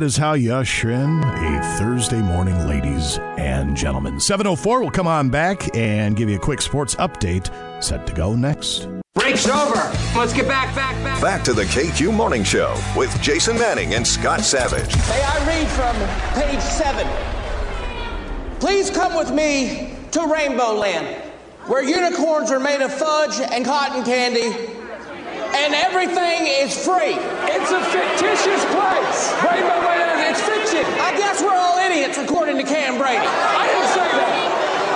That is how you usher in a Thursday morning, ladies and gentlemen. 704 will come on back and give you a quick sports update. Set to go next. Break's over. Let's get back, back, back. Back to the KQ Morning Show with Jason Manning and Scott Savage. May I read from page seven? Please come with me to Rainbow Land, where unicorns are made of fudge and cotton candy, and everything is free. It's a fictitious place. Rainbow Land. I guess we're all idiots, according to Cam Brady. I didn't say that.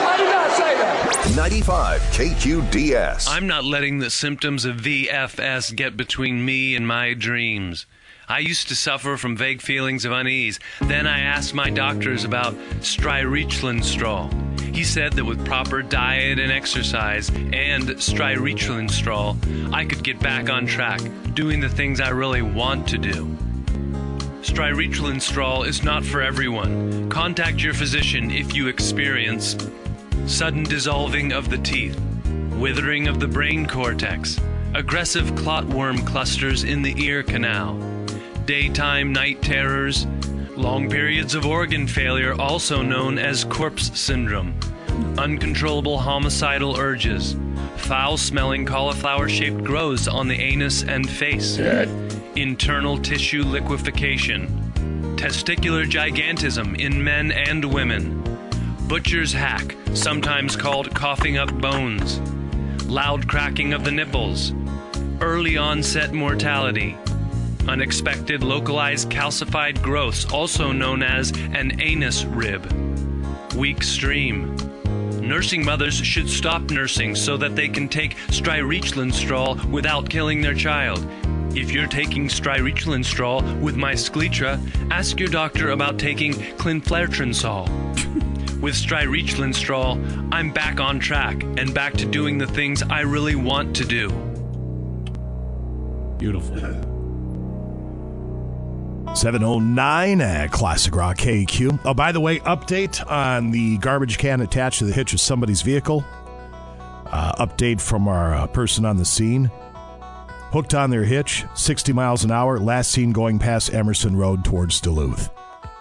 I did not say that. 95 KQDS. I'm not letting the symptoms of VFS get between me and my dreams. I used to suffer from vague feelings of unease. Then I asked my doctors about strireclinstrol. He said that with proper diet and exercise and strireclinstrol, I could get back on track, doing the things I really want to do. Strireclinstrol is not for everyone. Contact your physician if you experience sudden dissolving of the teeth, withering of the brain cortex, aggressive clotworm clusters in the ear canal, daytime night terrors, long periods of organ failure, also known as corpse syndrome, uncontrollable homicidal urges, foul smelling cauliflower shaped growths on the anus and face, internal tissue liquefaction, testicular gigantism in men and women, butcher's hack, sometimes called coughing up bones, loud cracking of the nipples, early onset mortality, unexpected localized calcified growths, also known as an anus rib, weak stream. Nursing mothers should stop nursing so that they can take strireclinstrol without killing their child. If you're taking strireclinstrol with my scletra, ask your doctor about taking clinflatrinsol. With Strireclinstrol, I'm back on track and back to doing the things I really want to do. Beautiful. 709 at Classic Rock KQ. Oh, by the way, update on the garbage can attached to the hitch of somebody's vehicle. Uh, update from our uh, person on the scene. Hooked on their hitch, 60 miles an hour, last seen going past Emerson Road towards Duluth.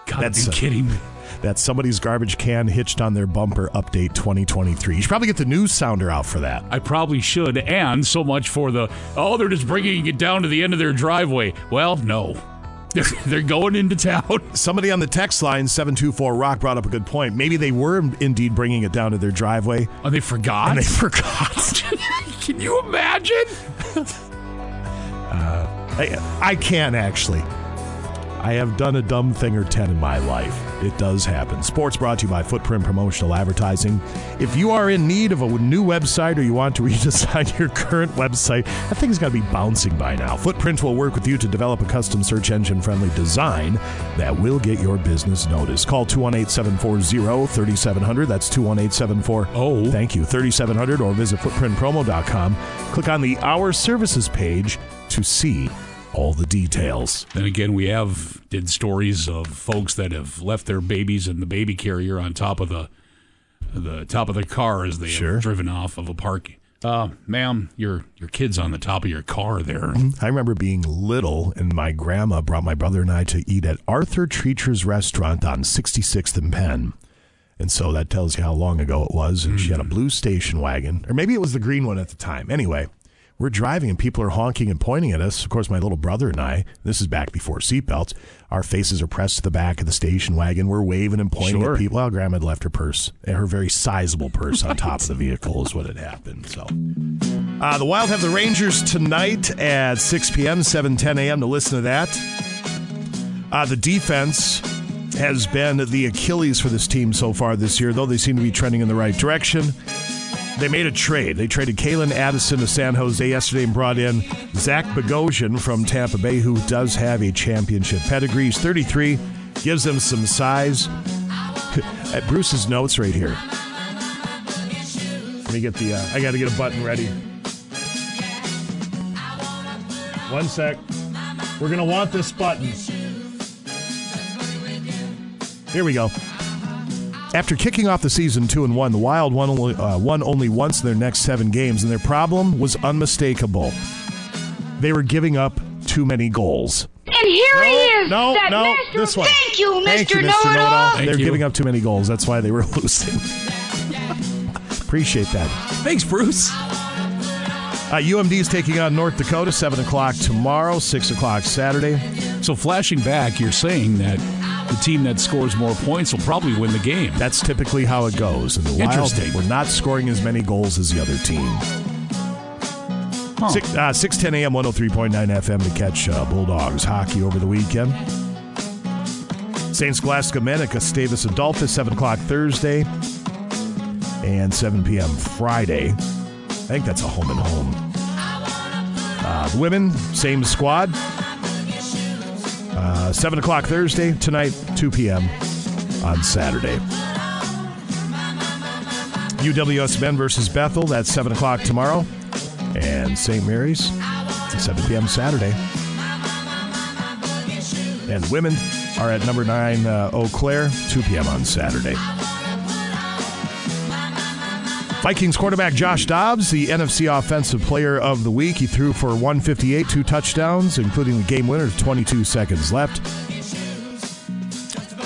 Gotta be kidding me. That's somebody's garbage can hitched on their bumper update 2023. You should probably get the news sounder out for that. I probably should. And so much for the, oh, they're just bringing it down to the end of their driveway. Well, no. They're, they're going into town. Somebody on the text line 724 Rock brought up a good point. Maybe they were indeed bringing it down to their driveway. Oh, they forgot? And they forgot. Can you imagine? Uh, I, I can actually. I have done a dumb thing or 10 in my life. It does happen. Sports brought to you by Footprint Promotional Advertising. If you are in need of a new website or you want to redesign your current website, that thing's got to be bouncing by now. Footprint will work with you to develop a custom search engine friendly design that will get your business noticed. Call 218 740 3700. That's 218 740. Oh. Thank you. 3700 or visit footprintpromo.com. Click on the Our Services page to see all the details. Then again, we have did stories of folks that have left their babies in the baby carrier on top of the the top of the car as they have driven off of a park. Uh, ma'am, your your kid's on the top of your car there. I remember being little, and my grandma brought my brother and I to eat at Arthur Treacher's restaurant on 66th and Penn. And so that tells you how long ago it was. And she had a blue station wagon, or maybe it was the green one at the time. Anyway, we're driving and people are honking and pointing at us. Of course, my little brother and I, this is back before seatbelts, our faces are pressed to the back of the station wagon. We're waving and pointing Sure. at people. Well, grandma had left her purse, her very sizable purse on top of the vehicle is what had happened. So. Uh, the Wild have the Rangers tonight at 6 p.m., 7 10 a.m. to listen to that. Uh, the defense has been the Achilles for this team so far this year, though they seem to be trending in the right direction. They made a trade. They traded Calen Addison to San Jose yesterday and brought in Zach Bogosian from Tampa Bay, who does have a championship pedigree. He's 33, gives them some size. At Bruce's notes right here. Let me get the. Uh, I got to get a button ready. One sec. We're gonna want this button. Here we go. After kicking off the season two and one, the Wild won only, uh, won only once in their next seven games, and their problem was unmistakable. They were giving up too many goals. And here he is. No, that no, master- this one. Thank you, Mr. Thank you, Mr. Know-It-All. Know-It-All. Thank They're you. giving up too many goals. That's why they were losing. Appreciate that. Thanks, Bruce. Uh, UMD is taking on North Dakota, 7 o'clock tomorrow, 6 o'clock Saturday. So flashing back, you're saying that the team that scores more points will probably win the game. That's typically how it goes. And the Wild Interesting. were not scoring as many goals as the other team. Six, uh, 610 a.m., 103.9 FM to catch uh, Bulldogs hockey over the weekend. St. Scholastica men at Gustavus Adolphus, 7 o'clock Thursday and 7 p.m. Friday. I think that's a home and home. Uh, the women, same squad. Uh, 7 o'clock Thursday, tonight, 2 p.m. on Saturday. UWS men versus Bethel, that's 7 o'clock tomorrow. And St. Mary's, 7 p.m. Saturday. And women are at number 9 uh, Eau Claire, 2 p.m. on Saturday. Vikings quarterback Josh Dobbs, the NFC Offensive Player of the Week. He threw for 158, two touchdowns, including the game winner, 22 seconds left.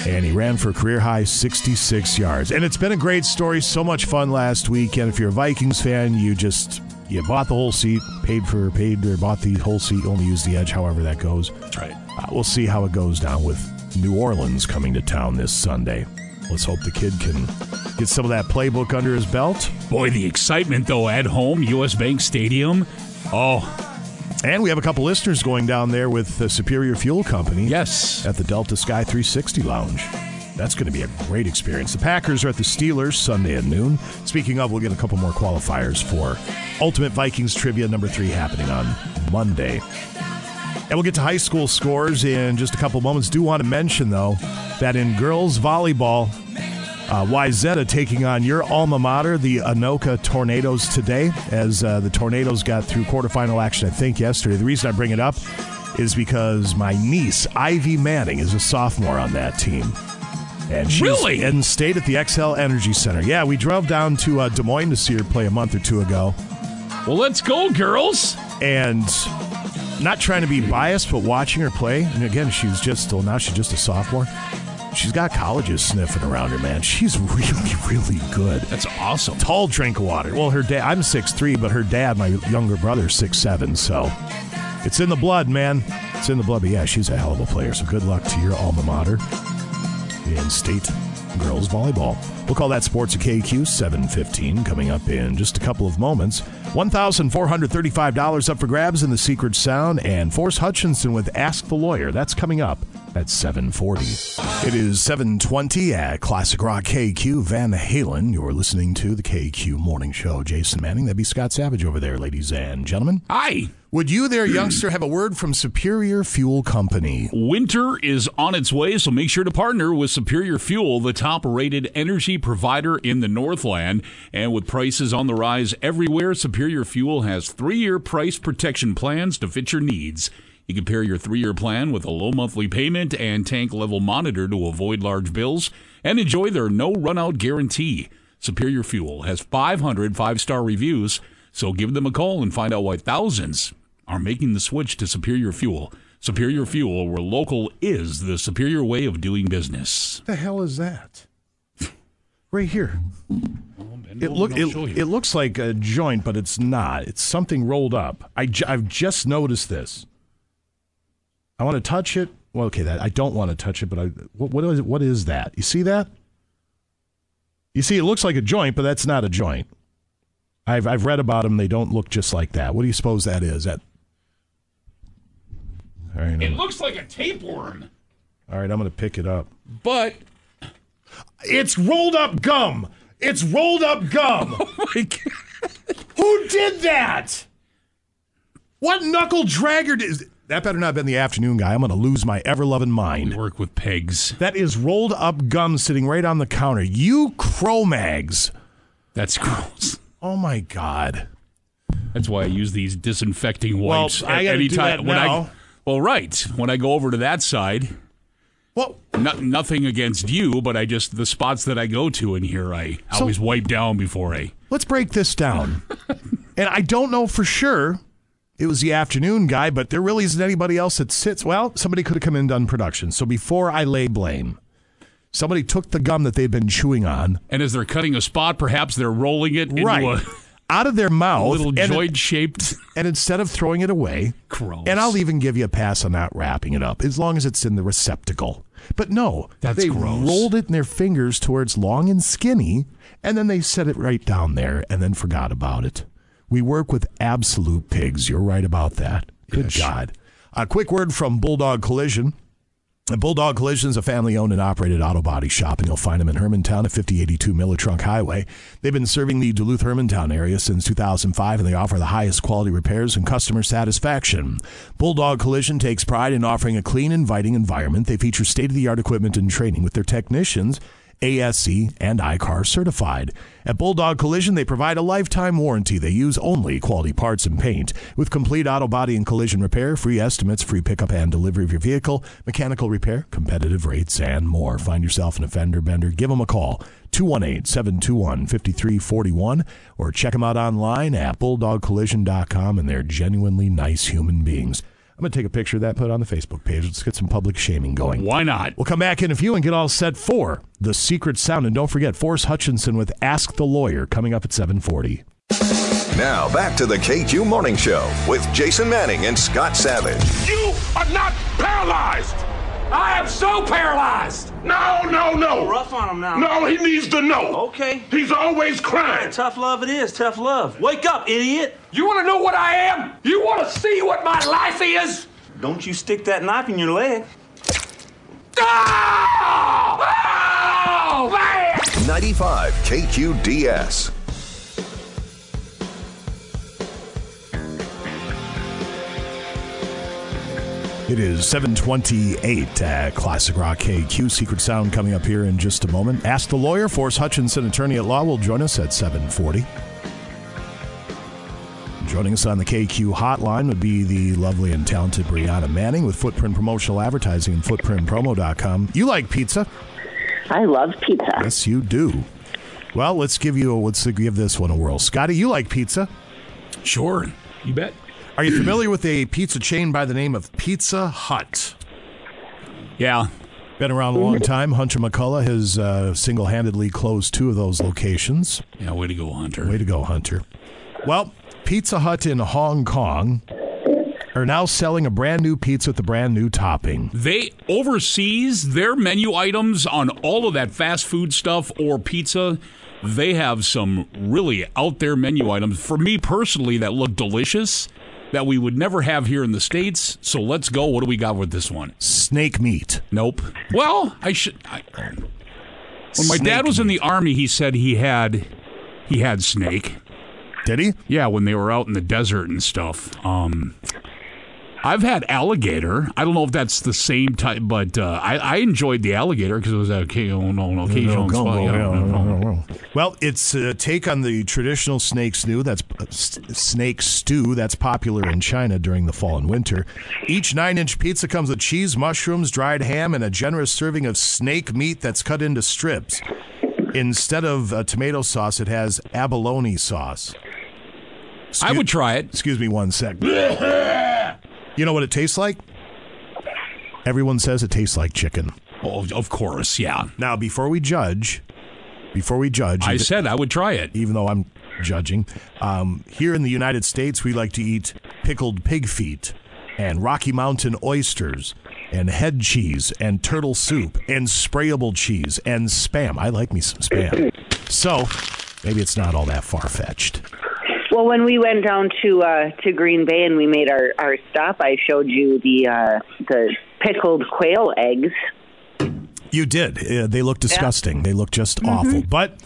And he ran for a career high 66 yards. And it's been a great story, so much fun last week. And if you're a Vikings fan, you just you bought the whole seat, paid for paid or bought the whole seat, only used the edge, however that goes. That's right. Uh, we'll see how it goes down with New Orleans coming to town this Sunday. Let's hope the kid can get some of that playbook under his belt. Boy, the excitement though at home, U.S. Bank Stadium. Oh, And we have a couple listeners going down there with the Superior Fuel Company. Yes. At the Delta Sky 360 Lounge. That's going to be a great experience. The Packers are at the Steelers Sunday at noon. Speaking of, we'll get a couple more qualifiers for Ultimate Vikings Trivia number three happening on Monday. And we'll get to high school scores in just a couple moments. Do want to mention, though, that in girls volleyball, Uh, Wayzata taking on your alma mater, the Anoka Tornadoes, today, as uh, the Tornadoes got through quarterfinal action, I think, yesterday. The reason I bring it up is because my niece, Ivy Manning, is a sophomore on that team. And she's Really? in state at the Xcel Energy Center. Yeah, we drove down to uh, Des Moines to see her play a month or two ago. Well, let's go, girls. And not trying to be biased, but watching her play, and again, she's just, well, now she's just a sophomore. She's got colleges sniffing around her, man. She's really, really good. That's awesome. Tall drink of water. Well, her dad, I'm 6'3, but her dad, my younger brother, is 6'7, so it's in the blood, man. It's in the blood, but yeah, she's a hell of a player, so good luck to your alma mater in state girls volleyball. We'll call that Sports at KQ 715 coming up in just a couple of moments. $1,435 up for grabs in the Secret Sound and Forrest Hutchinson with Ask the Lawyer. That's coming up at 740. It is 720 at Classic Rock KQ Van Halen. You're listening to the KQ Morning Show. Jason Manning, that'd be Scott Savage over there, ladies and gentlemen. Hi. Would you there, youngster, have a word from Superior Fuel Company? Winter is on its way, so make sure to partner with Superior Fuel, the top rated energy provider in the Northland. And with prices on the rise everywhere, Superior Fuel has three year price protection plans to fit your needs. You can pair your three year plan with a low monthly payment and tank level monitor to avoid large bills and enjoy their no run out guarantee. Superior Fuel has 500 five star reviews, so give them a call and find out why thousands are making the switch to Superior Fuel. Superior Fuel, where local is the superior way of doing business. the hell is that? Right here. It look it, it looks like a joint, but it's not. It's something rolled up. I, I've just noticed this. I want to touch it. Well, okay, that I don't want to touch it, but I what, what is what is that? You see that? You see, it looks like a joint, but that's not a joint. I've I've read about them. They don't look just like that. What do you suppose that is? That. All right, It looks like a tapeworm, all right. I'm going to pick it up. but It's rolled up gum. It's rolled up gum. oh my God. Who did that? What knuckle dragger did that? Better not have been the afternoon guy. I'm going to lose my ever loving mind. work with pegs. That is rolled up gum sitting right on the counter. You Cro-Mags. That's gross. Oh my God. That's why I use these disinfecting Well, wipes I at any do time. that when I, well, right. When I go over to that side, Well, no, nothing against you, but I just the spots that I go to in here, I So- always wipe down before I. let's break this down. and I don't know for sure it was the afternoon guy, but there really isn't anybody else that sits. Well, somebody could have come in and done production. So before I lay blame, somebody took the gum that they've been chewing on And as they're cutting a spot, perhaps they're rolling it into right a out of their mouth little joint shaped. and instead of throwing it away Gross. and i'll even give you a pass on not wrapping it up as long as it's in the receptacle but no That's they gross. rolled it in their fingers towards long and skinny and then they set it right down there and then forgot about it we work with absolute pigs you're right about that good god a quick word from bulldog collision Bulldog Collision is a family owned and operated auto body shop, and you'll find them in Hermantown at 5082 Miller Trunk Highway. They've been serving the Duluth Hermantown area since 2005, and they offer the highest quality repairs and customer satisfaction. Bulldog Collision takes pride in offering a clean, inviting environment. They feature state of the art equipment and training with their technicians. ASC and ICAR certified. At Bulldog Collision, they provide a lifetime warranty. They use only quality parts and paint. With complete auto body and collision repair, free estimates, free pickup and delivery of your vehicle, mechanical repair, competitive rates, and more. Find yourself an offender bender. Give them a call. 218 721 5341 or check them out online at bulldogcollision.com and they're genuinely nice human beings. I'm going to take a picture of that, put it on the Facebook page. Let's get some public shaming going. Why not? We'll come back in a few and get all set for the secret sound. And don't forget, Forrest Hutchinson with Ask the Lawyer coming up at 740. Now back to the KQ Morning Show with Jason Manning and Scott Savage. You are not paralyzed. I am so paralyzed. No, no, no. Rough on him now. No, he needs to know. Okay. He's always crying. Tough love it is, tough love. Wake up, idiot. You want to know what I am? You want to see what my life is? Don't you stick that knife in your leg. Oh! Oh, man! 95 KQDS. It is 728 at uh, Classic Rock KQ. Secret Sound coming up here in just a moment. Ask the lawyer. Forrest Hutchinson, attorney at law, will join us at 740. Joining us on the KQ hotline would be the lovely and talented Brianna Manning with Footprint Promotional Advertising and footprintpromo.com. You like pizza? I love pizza. Yes, you do. Well, let's give you a, let's give this one a whirl. Scotty, you like pizza? Sure, you bet. Are you familiar with a pizza chain by the name of Pizza Hut? Yeah. Been around a long time. Hunter McCullough has uh, single handedly closed two of those locations. Yeah, way to go, Hunter. Way to go, Hunter. Well, Pizza Hut in Hong Kong are now selling a brand new pizza with a brand new topping. They overseas their menu items on all of that fast food stuff or pizza. They have some really out there menu items for me personally that look delicious that we would never have here in the states. So let's go. What do we got with this one? Snake meat. Nope. Well, I should. I, when my Snake dad was in the army, he said he had he had snake. Did he? Yeah, when they were out in the desert and stuff. Um, I've had alligator. I don't know if that's the same type, but uh, I, I enjoyed the alligator because it was a occasional, no, occasional. No, no. Well, it's a take on the traditional snake stew. That's uh, s- snake stew that's popular in China during the fall and winter. Each nine-inch pizza comes with cheese, mushrooms, dried ham, and a generous serving of snake meat that's cut into strips. Instead of uh, tomato sauce, it has abalone sauce. I would try it. Excuse me one sec. You know what it tastes like? Everyone says it tastes like chicken. Oh, of course, yeah. Now, before we judge, before we judge, I even- said I would try it. even though I'm judging, um, here in the United States, we like to eat pickled pig feet and Rocky Mountain oysters and head cheese and turtle soup and sprayable cheese and spam. I like me some spam. So maybe it's not all that far fetched. Well, when we went down to uh, to Green Bay and we made our, our stop, I showed you the uh, the pickled quail eggs. You did. Uh, they look disgusting. They look just awful. But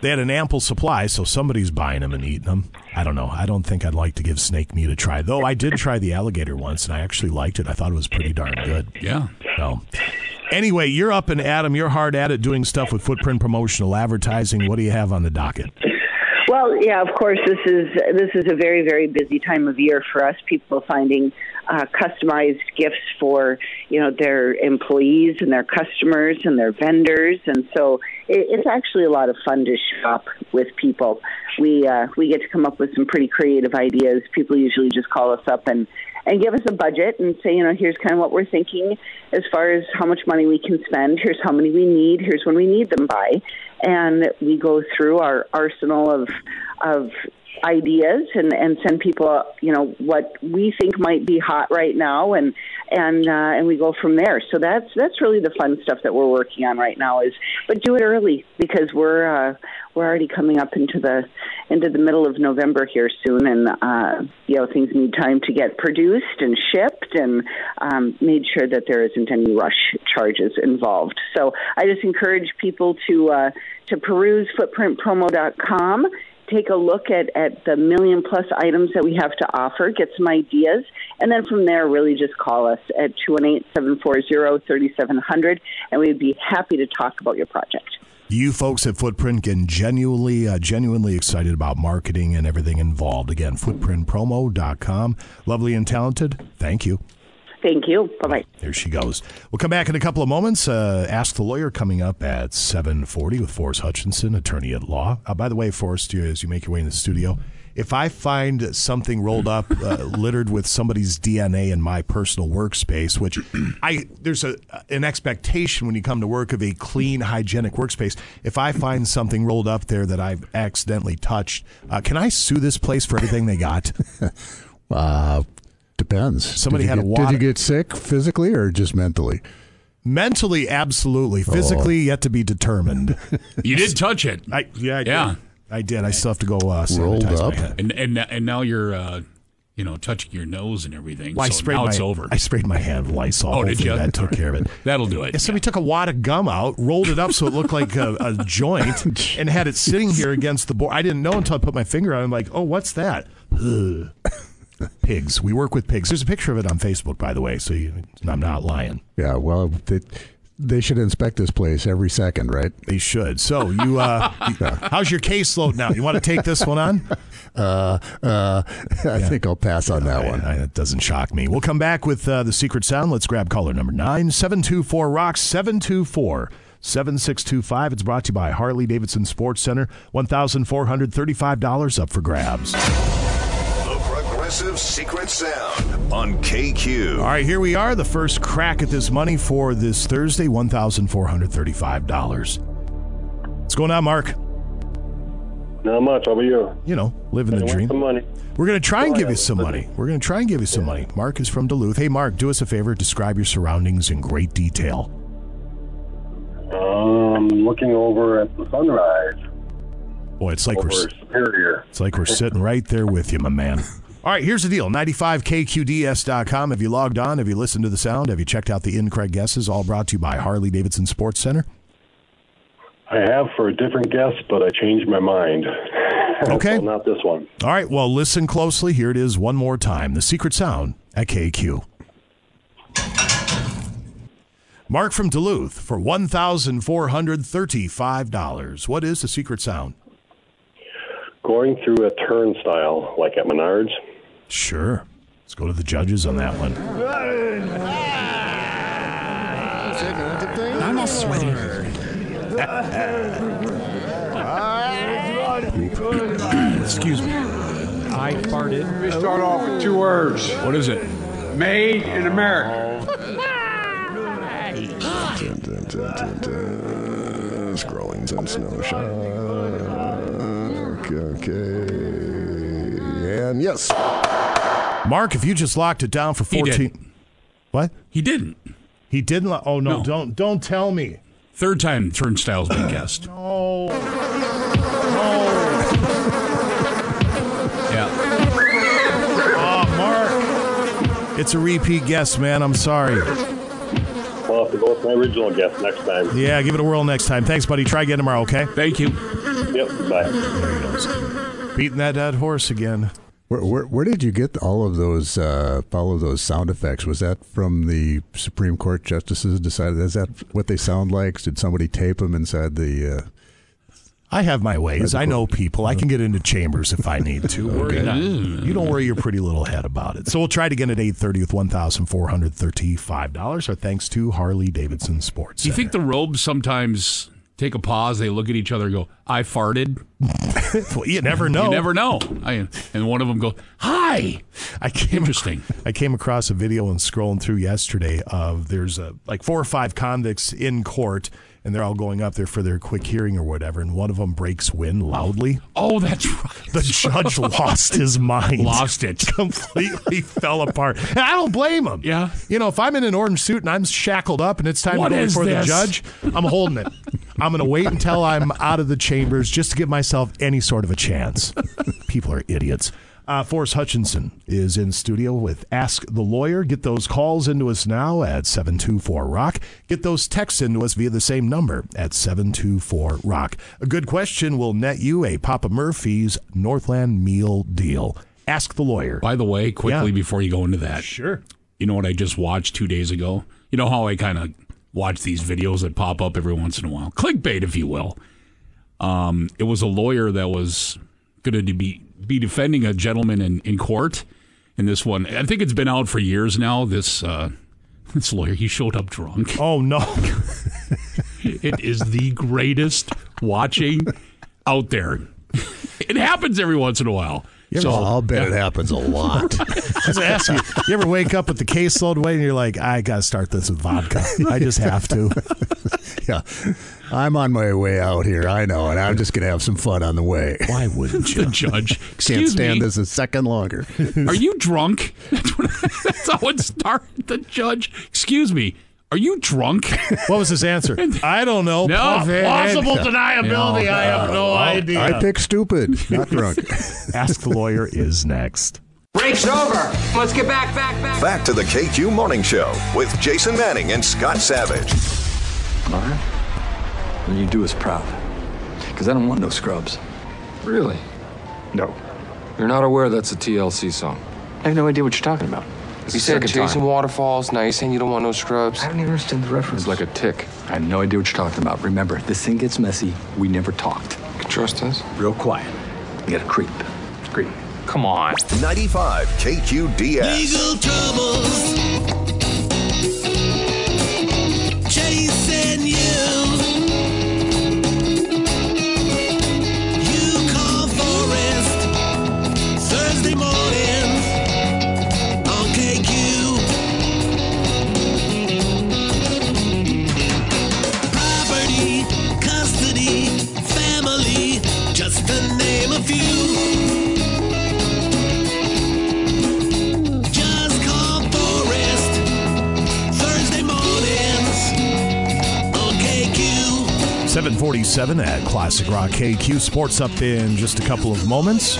they had an ample supply, so somebody's buying them and eating them. I don't know. I don't think I'd like to give snake meat a try. Though I did try the alligator once, and I actually liked it. I thought it was pretty darn good. Yeah. So, anyway, you're up and Adam. You're hard at it doing stuff with footprint promotional advertising. What do you have on the docket? Well, yeah, of course, this is this is a very very busy time of year for us. People finding uh, customized gifts for you know their employees and their customers and their vendors, and so it, it's actually a lot of fun to shop with people. We uh, we get to come up with some pretty creative ideas. People usually just call us up and and give us a budget and say, you know, here's kind of what we're thinking as far as how much money we can spend. Here's how many we need. Here's when we need them by, and we go through our arsenal of of ideas and and send people you know what we think might be hot right now and and uh, and we go from there. So that's that's really the fun stuff that we're working on right now is but do it early because we're uh, we're already coming up into the into the middle of November here soon and uh, you know things need time to get produced and shipped and um, made sure that there isn't any rush charges involved. So I just encourage people to uh, to peruse footprintpromo.com take a look at, at the million plus items that we have to offer, get some ideas, and then from there, really just call us at 218 740 3700, and we'd be happy to talk about your project. You folks at Footprint get genuinely, uh, genuinely excited about marketing and everything involved. Again, footprintpromo.com. Lovely and talented. Thank you. Thank you. Bye bye. There she goes. We'll come back in a couple of moments. Uh, Ask the lawyer coming up at 740 with Forrest Hutchinson, attorney at law. Uh, by the way, Forrest, you, as you make your way in the studio, if I find something rolled up, uh, littered with somebody's DNA in my personal workspace, which I there's a an expectation when you come to work of a clean, hygienic workspace. If I find something rolled up there that I've accidentally touched, uh, can I sue this place for everything they got? Uh, depends. Somebody Did you had a get- water- Did you get sick physically or just mentally? Mentally, absolutely. Physically, yet to be determined. You did touch it. I, yeah, I Yeah. did. I did. I still have to go uh, Rolled up. my hand. And and and now you're uh, you know touching your nose and everything. Well, I sprayed now my, it's over. I sprayed my hand with Lysol. Oh, did you? That took care of it. That'll do it. Yeah, somebody took a wad of gum out, rolled it up so it looked like a, a joint, and had it sitting here against the board. I didn't know until I put my finger on it. I'm like, oh, what's that? Pigs. We work with pigs. There's a picture of it on Facebook, by the way, so you, I'm not lying. Yeah, well, they, they should inspect this place every second, right? They should. So you, uh, how's your caseload now? You want to take this one on? Uh, uh, I think I'll pass on that one. I, that doesn't shock me. We'll come back with uh, the secret sound. Let's grab caller number nine seven two four rocks seven two four. 7625. It's brought to you by Harley Davidson Sports Center. $1,435 up for grabs. The Progressive Secret Sound on KQ. All right, here we are. The first crack at this money for this Thursday $1,435. What's going on, Mark? Not much. How about you? You know, living the dream. some money. We're going to try and give you some money. We're going to try and give you some money. Mark is from Duluth. Hey, Mark, do us a favor. Describe your surroundings in great detail. Um, looking over at the sunrise Boy, it's like we're Superior. It's like we're sitting right there with you, my man. All right, here's the deal 95kqds.com. Have you logged on? Have you listened to the sound? Have you checked out the incorrect guesses? All brought to you by Harley Davidson Sports Center. I have for a different guess, but I changed my mind. Okay. So not this one. All right, well, listen closely. Here it is one more time the secret sound at KQ. Mark from Duluth for $1,435. What is the secret sound? Going through a turnstile, like at Menards. Sure. Let's go to the judges on that one. I'm a sweater. Excuse me. I farted. We start off with two words. What is it? Made in America. Dun, dun, dun, dun, dun. Scrolling's and snow shark. Okay. And yes. Mark, if you just locked it down for He 14. What? He didn't. He didn't. Lo- oh, no, No. Don't, don't tell me. Third time turnstile's been guessed. No. Yeah. Oh, Mark. It's a repeat guess, man. I'm sorry. I'll have to go with my original guess next time. Yeah, give it a whirl next time. Thanks, buddy. Try again tomorrow, okay? Thank you. Yep. Bye. Beating that dead horse again. Where, where, where did you get all of those uh, all of those sound effects? Was that from the Supreme Court justices decided? Is that what they sound like? Did somebody tape them inside the? Uh, I have my ways. I know people. I can get into chambers if I need to. Worry Okay. not. You don't worry your pretty little head about it. So we'll try it again at 8.30 with $1,435. Our thanks to Harley Davidson Sports Do you Center. think the robes sometimes take a pause? They look at each other and go, I farted? Well, you never know. You never know. I, and one of them goes, Hi. I came Interesting. I came across a video and scrolling through yesterday of there's a like four or five convicts in court and they're all going up there for their quick hearing or whatever and one of them breaks wind loudly. Oh, that's right. The judge lost his mind. Lost it. Completely fell apart. And I don't blame him. Yeah. You know, if I'm in an orange suit and I'm shackled up and it's time What to go before this? the judge, I'm holding it. I'm going to wait until I'm out of the chambers just to give myself any sort of a chance. People are idiots. Uh, Forrest Hutchinson is in studio with Ask the Lawyer. Get those calls into us now at 724 Rock. Get those texts into us via the same number at 724 Rock. A good question will net you a Papa Murphy's Northland meal deal. Ask the Lawyer. By the way, quickly Yeah. before you go into that, Sure. you know what I just watched two days ago? You know how I kind of watch these videos that pop up every once in a while? Clickbait, if you will. Um, it was a lawyer that was going to be, be defending a gentleman in, in court. And this one, I think it's been out for years now. This uh, this lawyer, he showed up drunk. Oh, no. it is the greatest watching out there. It happens every once in a while. You know, I'll bet it happens a lot. I was you, you ever wake up with the case caseload weight and you're like, I got to start this with vodka. I just have to. yeah, I'm on my way out here. I know, and I'm just going to have some fun on the way. Why wouldn't you? The judge. Can't stand me. this a second longer. Are you drunk? That's, what, that's how it started. The judge. Excuse me. Are you drunk? What was his answer? I don't know. No. Possible deniability. I have no idea. I pick stupid, not drunk. Ask the lawyer is next. Break's over. Let's get back, back, back. Back to the KQ Morning Show with Jason Manning and Scott Savage. All right. What you do is proud. Because I don't want no scrubs. Really? No. You're not aware that's a TLC song? I have no idea what you're talking about. You said Second chasing time. waterfalls. Now you're saying you don't want no scrubs. I don't even understand the reference. It's like a tick. I have no idea what you're talking about. Remember, this thing gets messy, we never talked. You can trust us. Real quiet. We got to creep. Creep. Come on. 95 KQDS. Legal troubles. 747 at Classic Rock KQ Sports up in just a couple of moments.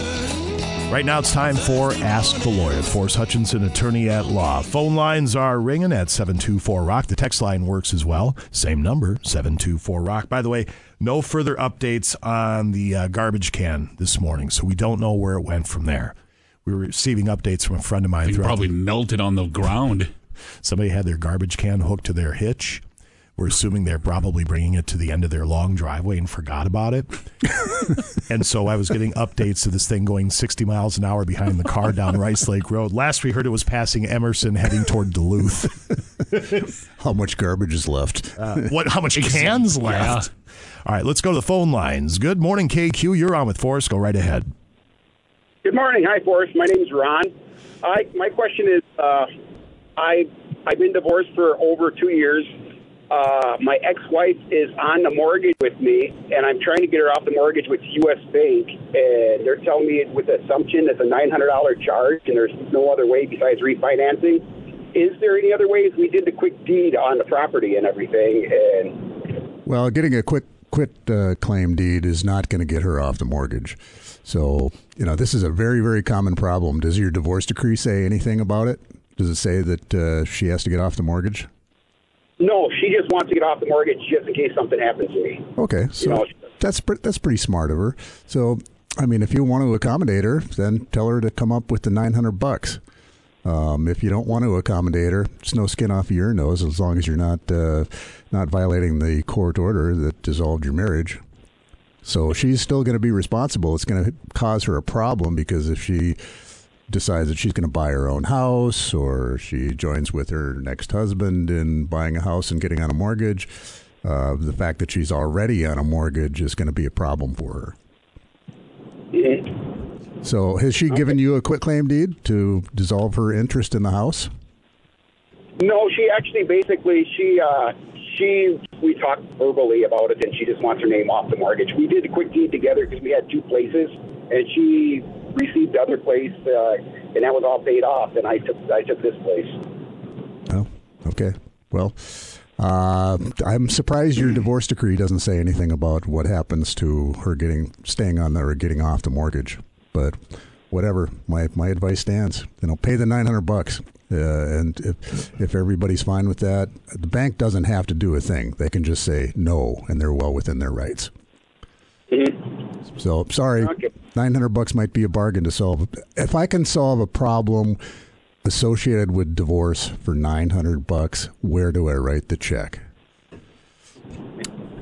Right now it's time for Ask the Lawyer. Forrest Hutchinson, attorney at law. Phone lines are ringing at 724 Rock. The text line works as well. Same number, 724 Rock. By the way, no further updates on the uh, garbage can this morning, so we don't know where it went from there. We were receiving updates from a friend of mine. It probably the- melted on the ground. Somebody had their garbage can hooked to their hitch. We're assuming they're probably bringing it to the end of their long driveway and forgot about it. and so I was getting updates of this thing going 60 miles an hour behind the car down Rice Lake Road. Last we heard it was passing Emerson heading toward Duluth. How much garbage is left? Uh, what? How much cans left? All right, let's go to the phone lines. Good morning, KQ. You're on with Forrest. Go right ahead. Good morning. Hi, Forrest. My name's Ron. I, my question is, uh, I, I've been divorced for over two years. Uh, my ex-wife is on the mortgage with me, and I'm trying to get her off the mortgage with U.S. Bank, and they're telling me with the assumption it's a $900 charge, and there's no other way besides refinancing. Is there any other ways? We did the quick deed on the property and everything, and Well, getting a quick quit uh, claim deed is not going to get her off the mortgage. So, you know, this is a very, very common problem. Does your divorce decree say anything about it? Does it say that uh, she has to get off the mortgage? No, she just wants to get off the mortgage just in case something happens to me. Okay, so that's pre- that's pretty smart of her. So, I mean, if you want to accommodate her, then tell her to come up with the nine hundred bucks. Um, if you don't want to accommodate her, it's no skin off your nose as long as you're not uh, not violating the court order that dissolved your marriage. So she's still going to be responsible. It's going to cause her a problem because if she decides that she's going to buy her own house or she joins with her next husband in buying a house and getting on a mortgage, uh, the fact that she's already on a mortgage is going to be a problem for her. Yeah. So has she given you a quitclaim deed to dissolve her interest in the house? No, she actually basically she uh she we talked verbally about it and she just wants her name off the mortgage. We did a quick deed together because we had two places and she received other place, uh, and that was all paid off. And I took I took this place. Oh, okay. Well, uh, I'm surprised your divorce decree doesn't say anything about what happens to her getting staying on there or getting off the mortgage. But whatever, my my advice stands. You know, pay the 900 bucks. Uh, and if, if everybody's fine with that, the bank doesn't have to do a thing. They can just say no, and they're well within their rights. Mm-hmm. So sorry, okay. 900 bucks might be a bargain to solve. If I can solve a problem associated with divorce for 900 bucks, where do I write the check?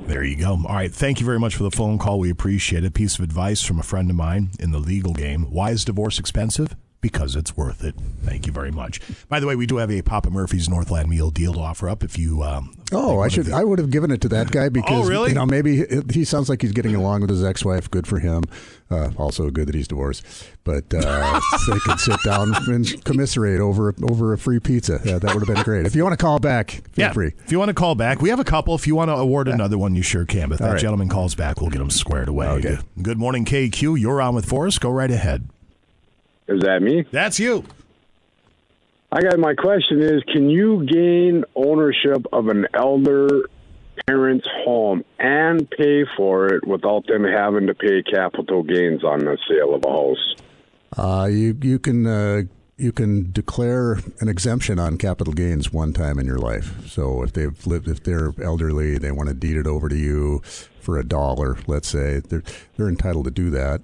There you go. All right. Thank you very much for the phone call. We appreciate it. Piece of advice from a friend of mine in the legal game. Why is divorce expensive? Because it's worth it. Thank you very much. By the way, we do have a Papa Murphy's Northland meal deal to offer up. If you, um, Oh, I should. I would have given it to that guy because Oh, really? you know maybe he, he sounds like he's getting along with his ex-wife. Good for him. Uh, also good that he's divorced. But uh, they could sit down and commiserate over over a free pizza. Yeah, that would have been great. If you want to call back, feel yeah, free. if you want to call back, we have a couple. If you want to award another one, you sure can. But if All that right. gentleman calls back, we'll get him squared away. Okay. Good morning, KQ. You're on with Forrest. Go right ahead. Is that me? That's you. I got my question is can you gain ownership of an elder parent's home and pay for it without them having to pay capital gains on the sale of a house? Uh, you you can uh, you can declare an exemption on capital gains one time in your life. So if they've lived, if they're elderly, they want to deed it over to you for a dollar, let's say, they're they're entitled to do that.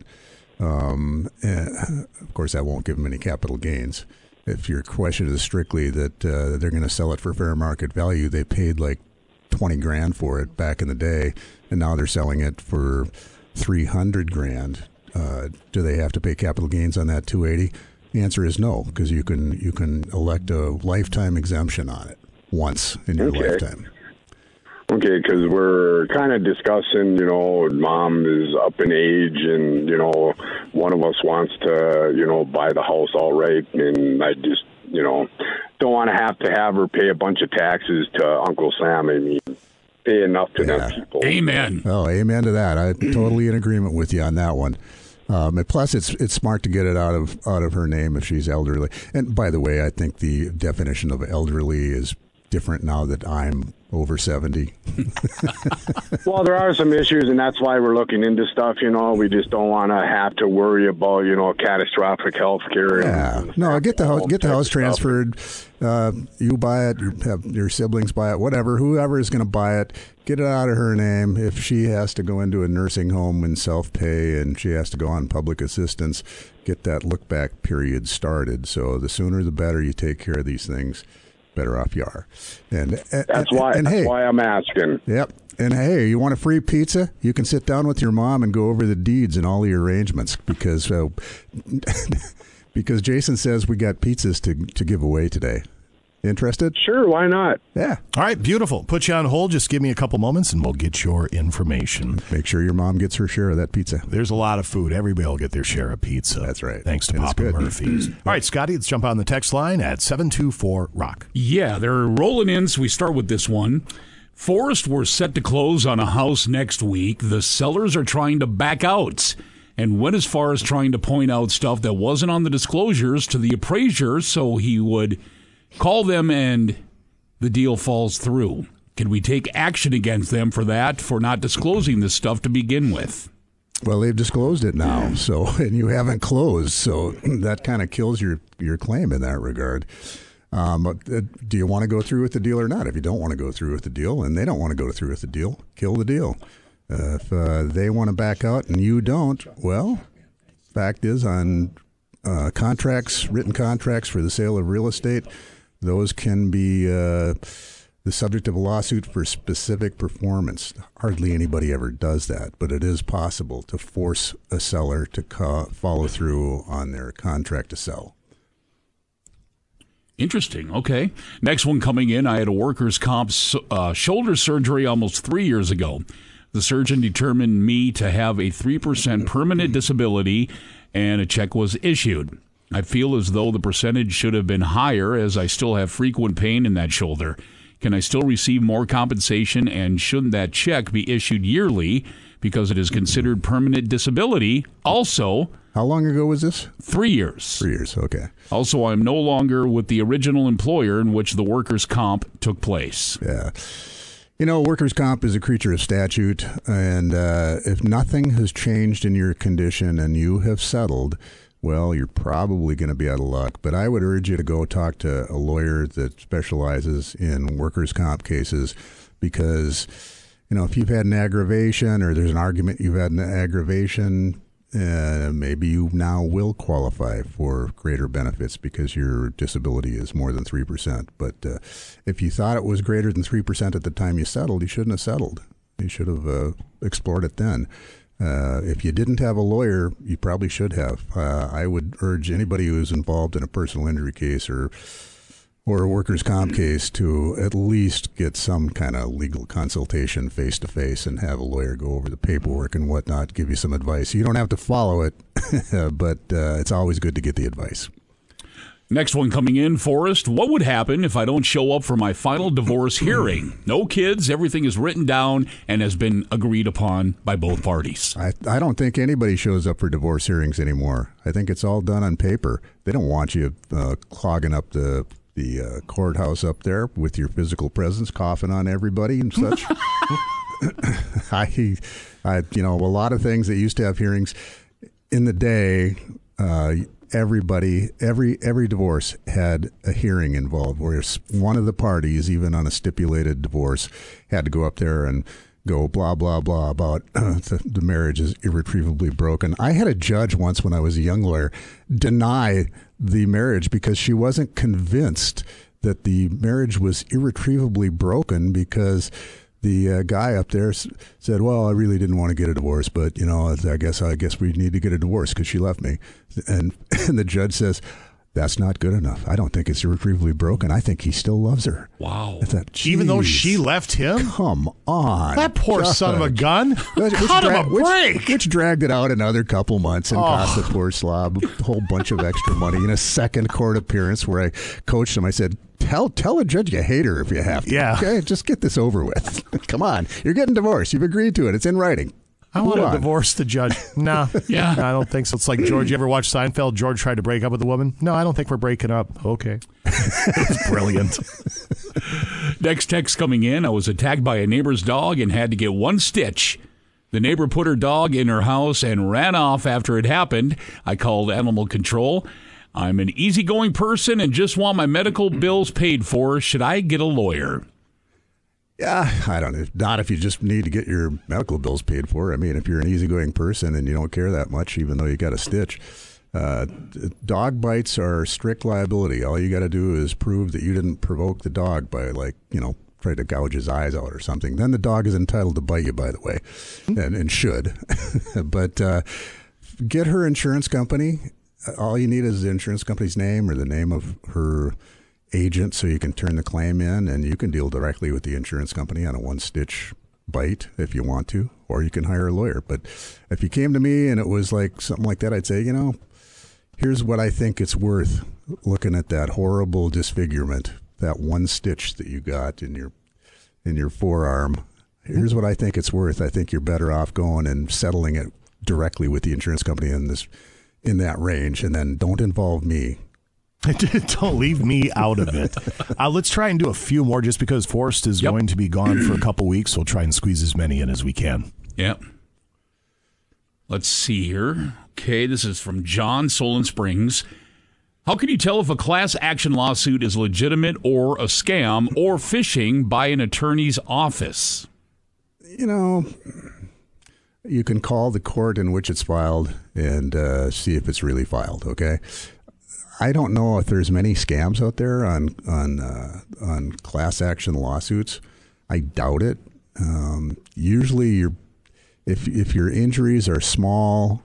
Um, of course, that won't give them any capital gains. If your question is strictly that uh, they're going to sell it for fair market value, they paid like twenty grand for it back in the day, and now they're selling it for three hundred grand. Uh, do they have to pay capital gains on that two eighty? The answer is no, because you can you can elect a lifetime exemption on it once in your Okay. lifetime. Okay, because we're kind of discussing, you know, mom is up in age, and you know, one of us wants to, you know, buy the house outright, and I just, you know, don't want to have to have her pay a bunch of taxes to Uncle Sam. I mean, pay enough to them people. Amen. Oh, amen to that. I'm totally in agreement with you on that one. Um, and plus, it's it's smart to get it out of out of her name if she's elderly. And by the way, I think the definition of elderly is different now that I'm over seventy. Well, there are some issues, and that's why we're looking into stuff. You know, we just don't want to have to worry about, you know, catastrophic health care. Yeah, no, get the house, get the house transferred. Uh, you buy it, your siblings buy it, whatever. Whoever is going to buy it, get it out of her name. If she has to go into a nursing home and self pay, and she has to go on public assistance, get that look back period started. So the sooner the better you take care of these things, better off you are. And That's why. And that's hey, why I'm asking. Yep. And hey, you want a free pizza? You can sit down with your mom and go over the deeds and all the arrangements because uh, because Jason says we got pizzas to to give away today. Interested? Sure, why not? Yeah. All right, beautiful. Put you on hold. Just give me a couple moments and we'll get your information. Make sure your mom gets her share of that pizza. There's a lot of food. Everybody will get their share of pizza. That's right. Thanks to And it's Papa. Murphy's. All right, Scotty, let's jump on the text line at 724 Rock. Yeah, they're rolling in, so we start with this one. Forrest were set to close on a house next week. The sellers are trying to back out and went as far as trying to point out stuff that wasn't on the disclosures to the appraiser so he would call them and the deal falls through. Can we take action against them for that, for not disclosing this stuff to begin with? Well, they've disclosed it now, so and you haven't closed, so that kind of kills your your claim in that regard. Um, but, uh, do you want to go through with the deal or not? If you don't want to go through with the deal, and they don't want to go through with the deal, kill the deal. Uh, if uh, they want to back out and you don't, well, fact is on uh, contracts, written contracts for the sale of real estate, those can be uh, the subject of a lawsuit for specific performance. Hardly anybody ever does that, but it is possible to force a seller to co- follow through on their contract to sell. Interesting. Okay. Next one coming in. I had a workers' comp uh, shoulder surgery almost three years ago. The surgeon determined me to have a 3% permanent disability, and a check was issued. I feel as though the percentage should have been higher as I still have frequent pain in that shoulder. Can I still receive more compensation, and shouldn't that check be issued yearly because it is considered permanent disability? Also, how long ago was this? Three years. Three years, okay. Also, I'm no longer with the original employer in which the workers' comp took place. Yeah. You know, workers' comp is a creature of statute, and uh, if nothing has changed in your condition and you have settled, well, you're probably going to be out of luck. But I would urge you to go talk to a lawyer that specializes in workers' comp cases because, you know, if you've had an aggravation or there's an argument you've had an aggravation, uh, maybe you now will qualify for greater benefits because your disability is more than 3%. But uh, if you thought it was greater than 3% at the time you settled, you shouldn't have settled. You should have uh, explored it then. Uh, if you didn't have a lawyer, you probably should have. Uh, I would urge anybody who's involved in a personal injury case or or a workers' comp case to at least get some kind of legal consultation face to face and have a lawyer go over the paperwork and whatnot, give you some advice. You don't have to follow it, but uh, it's always good to get the advice. Next one coming in, Forrest. What would happen if I don't show up for my final divorce hearing? No kids, everything is written down and has been agreed upon by both parties. I, I don't think anybody shows up for divorce hearings anymore. I think it's all done on paper. They don't want you uh, clogging up the the uh, courthouse up there with your physical presence, coughing on everybody and such. I, I, you know, a lot of things that used to have hearings in the day. Uh, everybody, every every divorce had a hearing involved, where one of the parties, even on a stipulated divorce, had to go up there and go blah blah blah about the, the marriage is irretrievably broken. I had a judge once when I was a young lawyer deny the marriage because she wasn't convinced that the marriage was irretrievably broken because the uh, guy up there s- said, "Well, I really didn't want to get a divorce, but you know, I guess I guess we need to get a divorce because she left me." And and the judge says, "That's not good enough. I don't think it's irretrievably broken. I think he still loves her." Wow. I thought, Even though she left him? come on, That poor son of a gun. Which, which Cut him a which- break. Which, dragged it out another couple months and Oh. cost the poor slob a whole bunch of extra money. In a second court appearance where I coached him, I said, "Tell tell a judge you hate her if you have to. Yeah. okay, just get this over with. Come on, you're getting divorced. You've agreed to it. It's in writing. I want to divorce the judge. No. Yeah. I don't think so. It's like George. You ever watch Seinfeld? George tried to break up with a woman. No, I don't think we're breaking up. Okay. It's brilliant. Next text coming in I was attacked by a neighbor's dog and had to get one stitch. The neighbor put her dog in her house and ran off after it happened. I called animal control. I'm an easygoing person and just want my medical bills paid for. Should I get a lawyer? Yeah, I don't know. Not if you just need to get your medical bills paid for. I mean, if you're an easygoing person and you don't care that much, even though you got a stitch, uh, dog bites are strict liability. All you got to do is prove that you didn't provoke the dog by, like, you know, try to gouge his eyes out or something. Then the dog is entitled to bite you, by the way, and, and should. but uh, get her insurance company. All you need is the insurance company's name or the name of her agent so you can turn the claim in and you can deal directly with the insurance company on a one stitch bite if you want to, or you can hire a lawyer. But if you came to me and it was like something like that, I'd say, you know, here's what I think it's worth looking at that horrible disfigurement, that one stitch that you got in your in your forearm. Here's what I think it's worth. I think you're better off going and settling it directly with the insurance company in this in that range and then don't involve me Don't leave me out of it. Uh, let's try and do a few more just because Forrest is going to be gone for a couple weeks. We'll try and squeeze as many in as we can. Yep. Let's see here. Okay, this is from John Solon Springs. How can you tell if a class action lawsuit is legitimate or a scam or phishing by an attorney's office? you know, you can call the court in which it's filed and uh, see if it's really filed. Okay. I don't know if there's many scams out there on on uh, on class action lawsuits. I doubt it. Um, usually, your if if your injuries are small,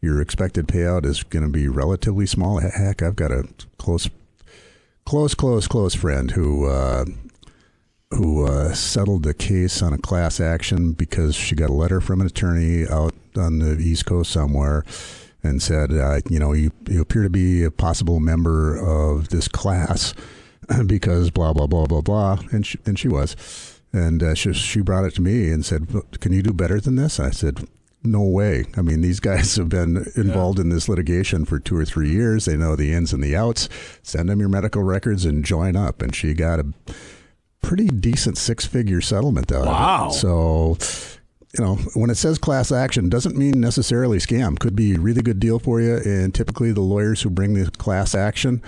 your expected payout is going to be relatively small. Heck, I've got a close, close, close, close friend who uh, who uh, settled the case on a class action because she got a letter from an attorney out on the East Coast somewhere and said, uh, you know, you, you appear to be a possible member of this class because blah, blah, blah, blah, blah. And she, and she was. And uh, she, she brought it to me and said, can you do better than this? I said, no way. I mean, these guys have been involved in this litigation for two or three years. They know the ins and the outs. Send them your medical records and join up. And she got a pretty decent six figure settlement out Wow. of it. So, you know, when it says class action, doesn't mean necessarily scam. Could be a really good deal for you. And typically, the lawyers who bring the class action,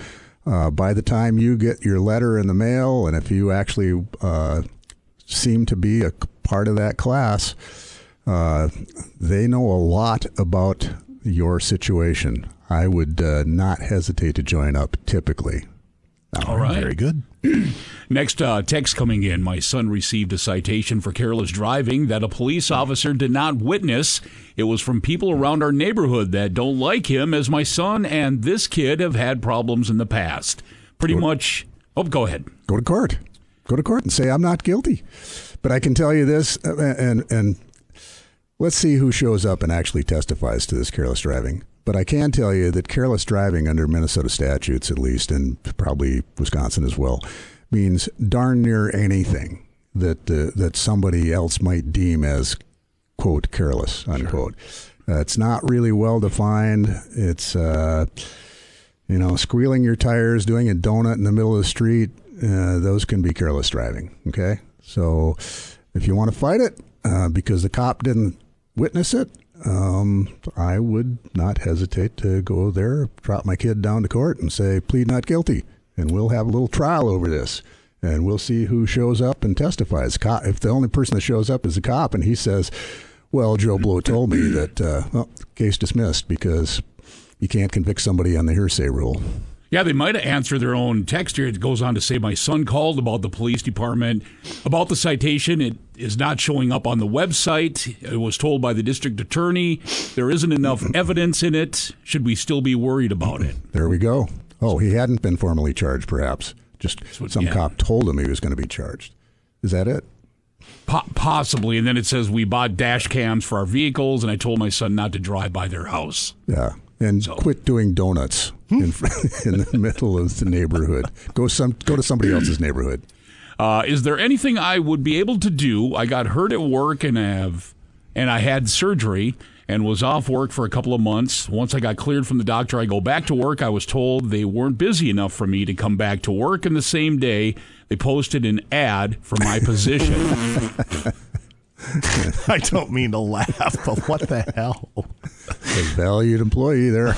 uh, by the time you get your letter in the mail, and if you actually uh, seem to be a part of that class, uh, they know a lot about your situation. I would uh, not hesitate to join up typically. All right. Very good. Next uh, text coming in. My son received a citation for careless driving that a police officer did not witness. It was from people around our neighborhood that don't like him, as my son and this kid have had problems in the past. Pretty much. Oh, go ahead. go to court. Go to court and say I'm not guilty. But I can tell you this, uh, and and let's see who shows up and actually testifies to this careless driving. But I can tell you that careless driving under Minnesota statutes, at least, and probably Wisconsin as well, means darn near anything that uh, that somebody else might deem as quote careless unquote. Uh, it's not really well defined. It's uh, you know, squealing your tires, doing a donut in the middle of the street, uh, those can be careless driving. Okay. So if you want to fight it uh, because the cop didn't witness it, um, I would not hesitate to go there, drop my kid down to court and say, plead not guilty. And we'll have a little trial over this. and we'll see who shows up and testifies. Co- If the only person that shows up is a cop, and he says, "Well, Joe Blow told me that," uh, well, case dismissed because you can't convict somebody on the hearsay rule. Yeah, they might have answered their own text here. It goes on to say, My son called about the police department about the citation. It is not showing up on the website. It was told by the district attorney. There isn't enough evidence in it. Should we still be worried about it? There we go. Oh, he hadn't been formally charged, perhaps. Just some yeah. cop told him he was going to be charged. Is that it? Po- possibly. And then it says, We bought dash cams for our vehicles, and I told my son not to drive by their house. Yeah. And so. quit doing donuts in, in the middle of the neighborhood. Go some go to somebody else's neighborhood. Uh, is there anything I would be able to do? I got hurt at work and have, and I had surgery and was off work for a couple of months. Once I got cleared from the doctor, I go back to work. I was told they weren't busy enough for me to come back to work. And the same day, they posted an ad for my position. I don't mean to laugh, but what the hell? A valued employee there.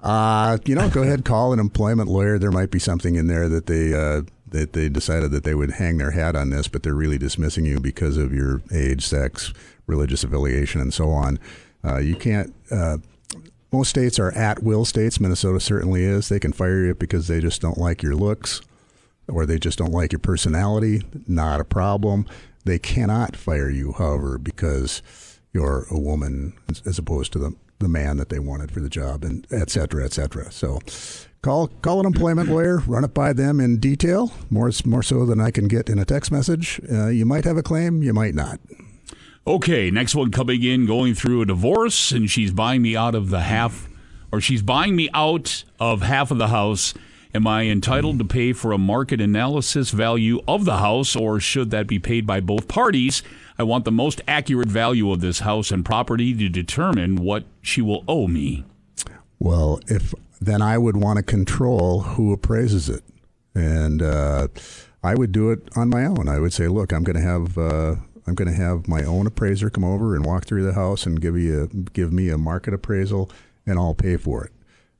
uh, you know, go ahead, call an employment lawyer. There might be something in there that they uh, that they decided that they would hang their hat on this, but they're really dismissing you because of your age, sex, religious affiliation, and so on. Uh, you can't. Uh, most states are at will states. Minnesota certainly is. They can fire you because they just don't like your looks or they just don't like your personality. Not a problem. They cannot fire you, however, because you're a woman as- opposed to the, the man that they wanted for the job, and et cetera, et cetera. So call call an employment lawyer, run it by them in detail, more more so than I can get in a text message. Uh, you might have a claim, you might not. Okay, next one coming in, going through a divorce, and she's buying me out of the half, or she's buying me out of half of the house. Am I entitled to pay for a market analysis value of the house, or should that be paid by both parties? I want the most accurate value of this house and property to determine what she will owe me. Well, if then I would want to control who appraises it, and uh, I would do it on my own. I would say, look, I'm going to have uh, I'm going to have my own appraiser come over and walk through the house and give you a, give me a market appraisal, and I'll pay for it.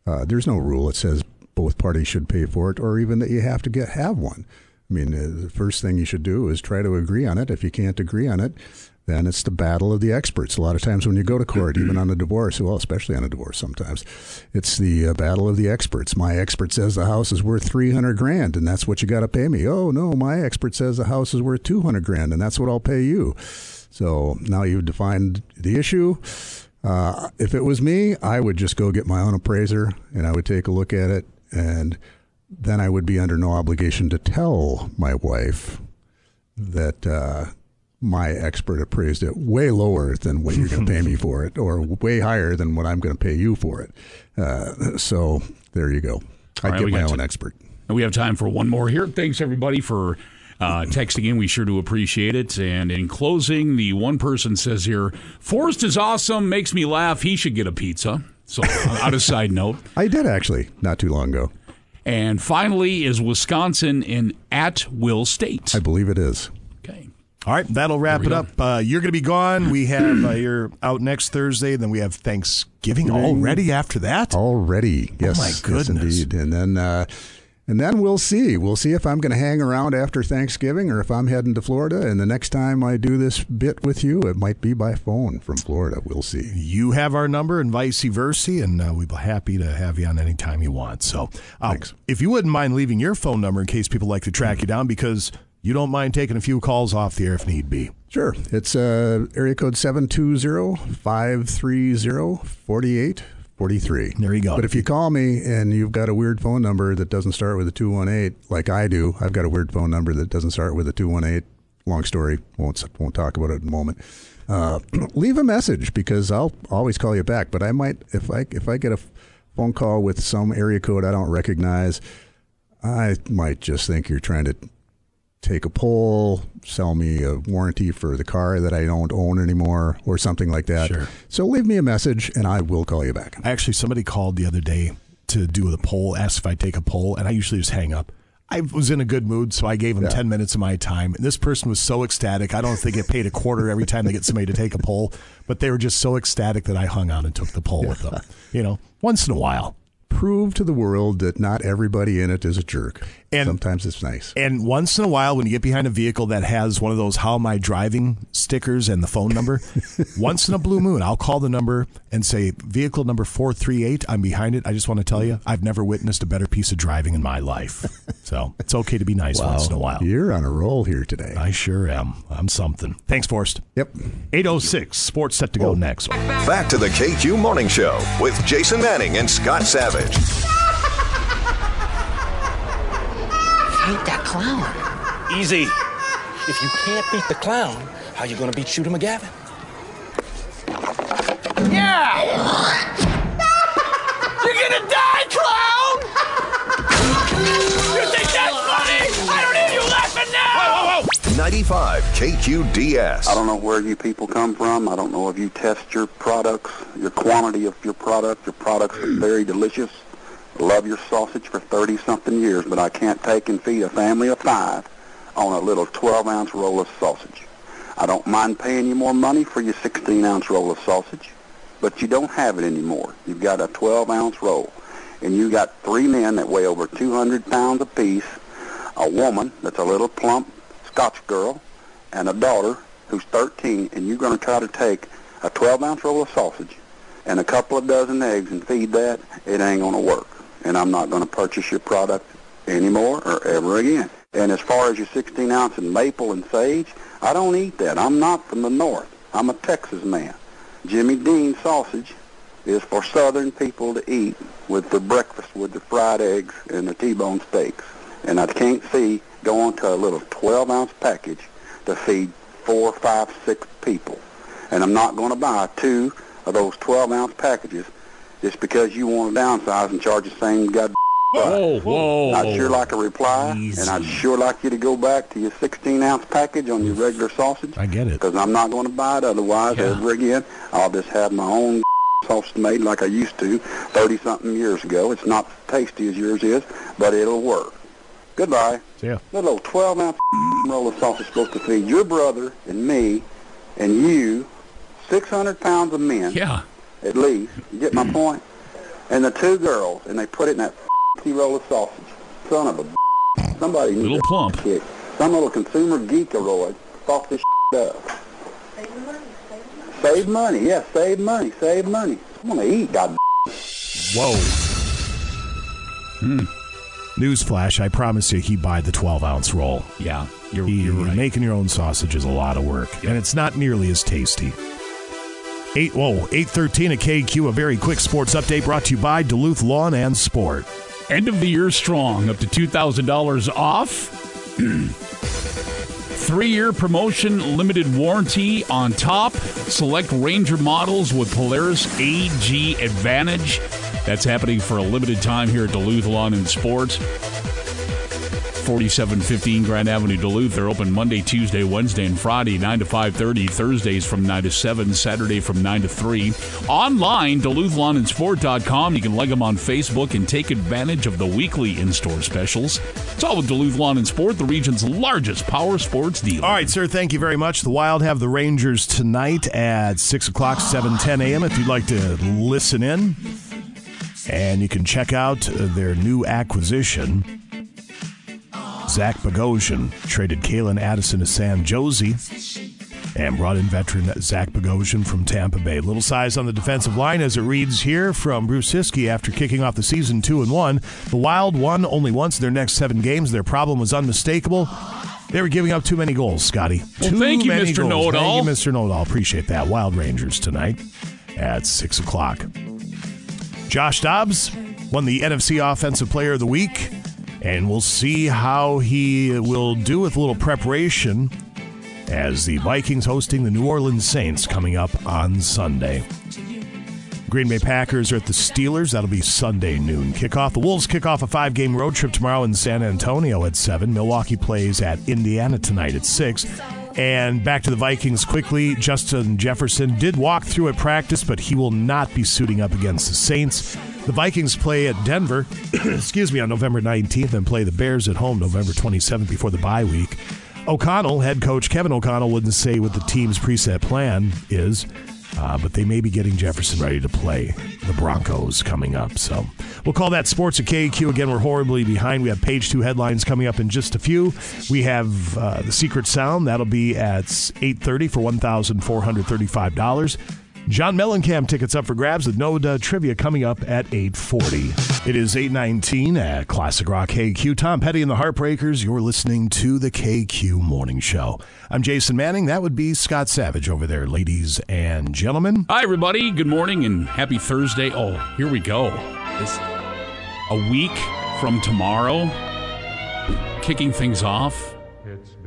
Uh, there's no rule that says both parties should pay for it, or even that you have to get have one. I mean, uh, the first thing you should do is try to agree on it. If you can't agree on it, then it's the battle of the experts. A lot of times when you go to court, even on a divorce, well, especially on a divorce sometimes, it's the uh, battle of the experts. My expert says the house is worth 300 grand and that's what you got to pay me. Oh, no, my expert says the house is worth 200 grand and that's what I'll pay you. So now you've defined the issue. Uh, if it was me, I would just go get my own appraiser and I would take a look at it and then I would be under no obligation to tell my wife that uh, my expert appraised it way lower than what you're going to pay me for it, or way higher than what I'm going to pay you for it. Uh, so there you go. I right, get my own to- expert. And we have time for one more here. Thanks, everybody, for uh, texting in. We sure do appreciate it. And in closing, the one person says here Forrest is awesome, makes me laugh. He should get a pizza. So, on a side note. I did actually not too long ago. And finally, is Wisconsin in at will state? I believe it is. Okay. All right, that'll wrap it up. Uh, you're going to be gone. We have uh, you're out next Thursday. Then we have Thanksgiving already. After that, already, yes, Oh my yes, goodness. indeed. And then, uh, and then we'll see. We'll see if I'm going to hang around after Thanksgiving or if I'm heading to Florida. And the next time I do this bit with you, it might be by phone from Florida. We'll see. You have our number and vice versa, and uh, we'd be happy to have you on anytime you want. So, uh, if you wouldn't mind leaving your phone number in case people like to track you down, because you don't mind taking a few calls off the air if need be. Sure. It's uh, area code 720-530-4843. There you go. But if you call me and you've got a weird phone number that doesn't start with a 218, like I do, I've got a weird phone number that doesn't start with a 218. Long story. Won't won't talk about it in a moment. Uh, leave a message because I'll always call you back. But I might if I if I get a phone call with some area code I don't recognize, I might just think you're trying to take a poll, sell me a warranty for the car that I don't own anymore, or something like that. Sure. So leave me a message and I will call you back. Actually, somebody called the other day to do the poll, asked if I'd take a poll, and I usually just hang up. I was in a good mood, so I gave them Yeah. 10 minutes of my time. And this person was so ecstatic. I don't think it paid a quarter every time they get somebody to take a poll, but they were just so ecstatic that I hung on and took the poll with them. You know, once in a while. prove to the world that not everybody in it is a jerk. And- Sometimes it's nice. And once in a while, when you get behind a vehicle that has one of those "How am I driving?" stickers and the phone number, once in a blue moon, I'll call the number and say, "Vehicle number four three eight. I'm behind it. I just want to tell you, I've never witnessed a better piece of driving in my life. So it's okay to be nice once in a while. You're on a roll here today. I sure am. I'm something. Thanks, Forrest. Yep. 806, sports set to go oh. next. Back to the KQ Morning Show with Jason Manning and Scott Savage. Hate that clown. Easy. If you can't beat the clown, how you gonna beat Shooter McGavin? Yeah! You're gonna die, clown! you think that's funny? I don't need you laughing now! Whoa, whoa, 95 KQDS. I don't know where you people come from. I don't know if you test your products, your quantity of your product. Your products are very delicious. Love your sausage for 30-something years, but I can't take and feed a family of five on a little 12-ounce roll of sausage. I don't mind paying you more money for your 16-ounce roll of sausage, but you don't have it anymore. You've got a 12-ounce roll, and you got three men that weigh over 200 pounds apiece, a woman that's a little plump Scotch girl, and a daughter who's 13, and you're going to try to take a 12-ounce roll of sausage and a couple of dozen eggs and feed that, it ain't going to work. And I'm not going to purchase your product anymore or ever again. And as far as your 16-ounce and maple and sage, I don't eat that. I'm not from the north. I'm a Texas man. Jimmy Dean sausage is for southern people to eat with their breakfast with the fried eggs and the T-bone steaks. And I can't see going to a little 12-ounce package to feed four, five, six people. And I'm not going to buy two of those 12-ounce packages just because you want to downsize and charge the same god. Whoa, whoa. I'd sure like a reply, and I'd sure like you to go back to your 16-ounce package on your regular sausage. I get it. Because I'm not going to buy it otherwise ever again. I'll just have my own sausage made like I used to 30-something years ago. It's not tasty as yours is, but it'll work. Goodbye. See ya. That little 12-ounce roll of sausage supposed to feed your brother and me and you 600 pounds of men. Yeah. At least. You get my point? And the two girls, and they put it in that roll of sausage. Son of a Somebody needs Little a plump. Kick. Some little consumer geekaroid thought this up. Save money, save money. yeah, save money, save money. I want to eat, God. Whoa. Hmm. Newsflash, I promise you, he buy the 12 ounce roll. Yeah, you're, He- you're right. Making your own sausage is a lot of work, and it's not nearly as tasty. Eight whoa, eight thirteen at KQ. A very quick sports update brought to you by Duluth Lawn and Sport. End of the year strong, up to $2,000 off. Three year promotion, limited warranty on top. Select Ranger models with Polaris AG Advantage. That's happening for a limited time here at Duluth Lawn and Sports. 4715 Grand Avenue, Duluth. They're open Monday, Tuesday, Wednesday, and Friday, 9 to 5.30. Thursdays from 9 to 7. Saturday from 9 to 3. Online, DuluthLawnandSport.com. You can like them on Facebook and take advantage of the weekly in-store specials. It's all with Duluth Lawn and Sport, the region's largest power sports dealer. All right, sir. Thank you very much. The Wild have the Rangers tonight at six o'clock, seven ten a.m. If you'd like to listen in, and you can check out their new acquisition. Zach Bogosian traded Calen Addison to San Jose and brought in veteran Zach Bogosian from Tampa Bay. Little size on the defensive line as it reads here from Bruce Siski after kicking off the season 2 and 1. The Wild won only once in their next 7 games. Their problem was unmistakable. They were giving up too many goals, Scotty. Well, too thank you, many Mr. goals. Know-It-All. Thank you, Mr. Know-It-All. Appreciate that. Wild Rangers tonight at 6 o'clock. Josh Dobbs won the NFC Offensive Player of the Week, and we'll see how he will do with a little preparation as the Vikings hosting the New Orleans Saints coming up on Sunday. Green Bay Packers are at the Steelers. That'll be Sunday noon kickoff. The Wolves kick off a five game road trip tomorrow in San Antonio at 7. Milwaukee plays at Indiana tonight at 6. And back to the Vikings quickly. Justin Jefferson did walk through at practice, but he will not be suiting up against the Saints. The Vikings play at Denver, excuse me, on November 19th and play the Bears at home November 27th before the bye week. O'Connell, head coach Kevin O'Connell, wouldn't say what the team's preset plan is. Uh, but they may be getting Jefferson ready to play the Broncos coming up. So we'll call that sports at KQ. Again, we're horribly behind. We have page two headlines coming up in just a few. We have uh, the Secret Sound. That'll be at 8.30 for $1,435. John Mellencamp tickets up for grabs with no uh, trivia coming up at 8.40. It is 8.19 at Classic Rock KQ. Tom Petty and the Heartbreakers. You're listening to the KQ Morning Show. I'm Jason Manning. That would be Scott Savage over there, ladies and gentlemen. Hi, everybody. Good morning and happy Thursday. Oh, here we go. This a week from tomorrow, kicking things off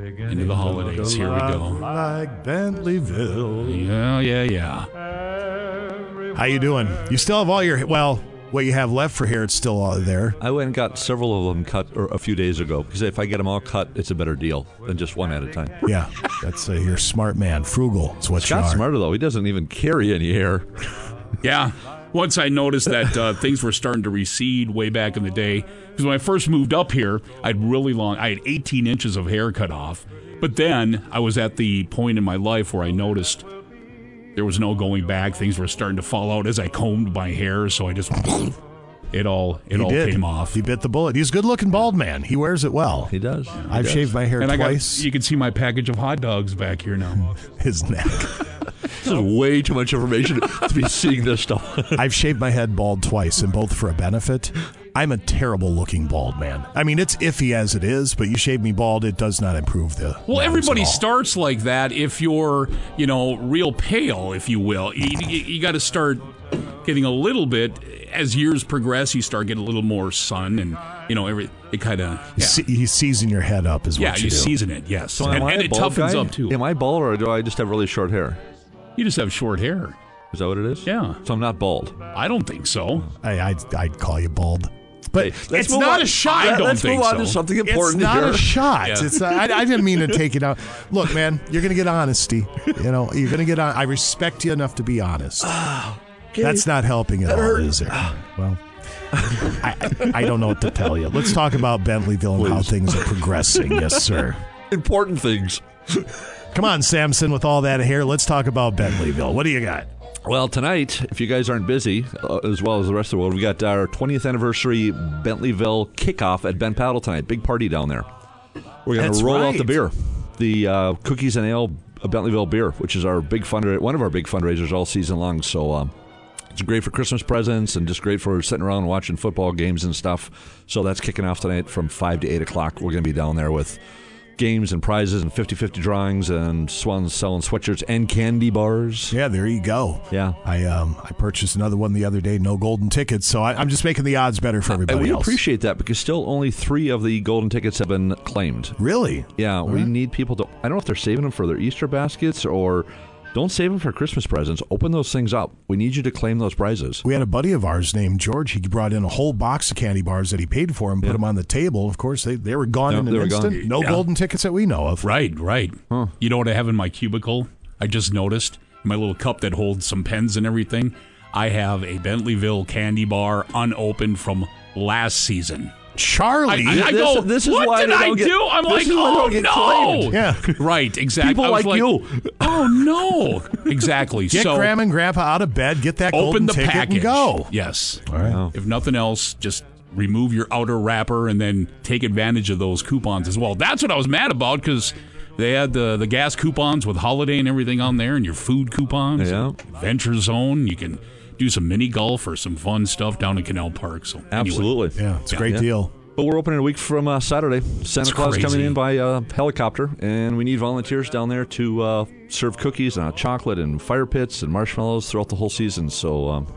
into the holidays. Here we go. Like Bentleyville. Yeah, yeah, yeah. How you doing? You still have all your well, what you have left for hair. It's still all there. I went and got several of them cut or a few days ago because if I get them all cut, it's a better deal than just one at a time. Yeah, that's a, you're a smart man. Frugal. It's what Scott's you are. smarter though. He doesn't even carry any hair. Yeah. Once I noticed that uh, things were starting to recede way back in the day, because when I first moved up here, I had really long, I had 18 inches of hair cut off. But then I was at the point in my life where I noticed there was no going back. Things were starting to fall out as I combed my hair, so I just it all it He all did. came off. He bit the bullet. He's a good looking bald man. He wears it well. He does. I've shaved my hair and I got, twice. you can see my package of hot dogs back here now. His neck. This is way too much information to be seeing this stuff. I've shaved my head bald twice, and both for a benefit. I'm a terrible looking bald man. I mean, it's iffy as it is, but you shave me bald, it does not improve the. Well, everybody at all. starts like that. If you're, you know, real pale, if you will, you, you, you got to start getting a little bit as years progress. You start getting a little more sun, and you know, every it kind of You, se- you season your head up, is yeah, what you, you do. season it. Yes, So and, I and it toughens guy? up too. Am I bald or do I just have really short hair? You just have short hair. Is that what it is? Yeah. So I'm not bald. I don't think so. I, I'd, I'd call you bald. But Hey, it's not on. a shot. I don't Let's think move on so. to something important. It's not here. a shot. Yeah. It's not, I, I didn't mean to take it out. Look, man, you're going to get honesty. You know, you're going to get on. I respect you enough to be honest. Ah, That's not helping at all, is it? Ah. Well, I, I, I don't know what to tell you. Let's talk about Bentleyville and how things are progressing. Yes, sir. Important things. Come on, Samson, with all that hair. Let's talk about Bentleyville. What do you got? Well, tonight, if you guys aren't busy, uh, as well as the rest of the world, we got our 20th anniversary Bentleyville kickoff at Bent Paddle tonight. Big party down there. We're going to roll out the beer, the uh, cookies and ale uh, Bentleyville beer, which is our big fundra- one of our big fundraisers all season long. So um, it's great for Christmas presents and just great for sitting around and watching football games and stuff. So that's kicking off tonight from five to eight o'clock. We're going to be down there with games and prizes and 50-50 drawings and swans selling sweatshirts and candy bars. Yeah, there you go. Yeah. I um I purchased another one the other day. No golden tickets, so I, I'm just making the odds better for everybody And we else. appreciate that because still only three of the golden tickets have been claimed. Really? Yeah, we need people to. I don't know if they're saving them for their Easter baskets or don't save them for Christmas presents. Open those things up. We need you to claim those prizes. We had a buddy of ours named George. He brought in a whole box of candy bars that he paid for and put them on the table. Of course, they, they were gone Yeah, in an they were gone. instant. No Yeah. golden tickets that we know of. Right, right. You know what I have in my cubicle? I just noticed my little cup that holds some pens and everything. I have a Bentleyville candy bar unopened from last season. Charlie, I, I This- go, this is what why did they I don't get- do? I'm this like, is why they oh don't get no! claimed. Yeah. right, exactly. People I was like you. Oh no, exactly. get so Grandma and Grandpa out of bed, get that open golden the ticket package. and go. Yes. All right. If nothing else, just remove your outer wrapper and then take advantage of those coupons as well. That's what I was mad about because they had the the gas coupons with holiday and everything on there, and your food coupons. Yeah. Venture Zone. You can do some mini golf or some fun stuff down in Canal Park. So anyway. Absolutely. Yeah, it's a great Yeah. deal. But we're opening a week from uh, Saturday. Santa It's Claus coming in by uh, helicopter, and we need volunteers down there to uh, serve cookies and hot chocolate and fire pits and marshmallows throughout the whole season. So um,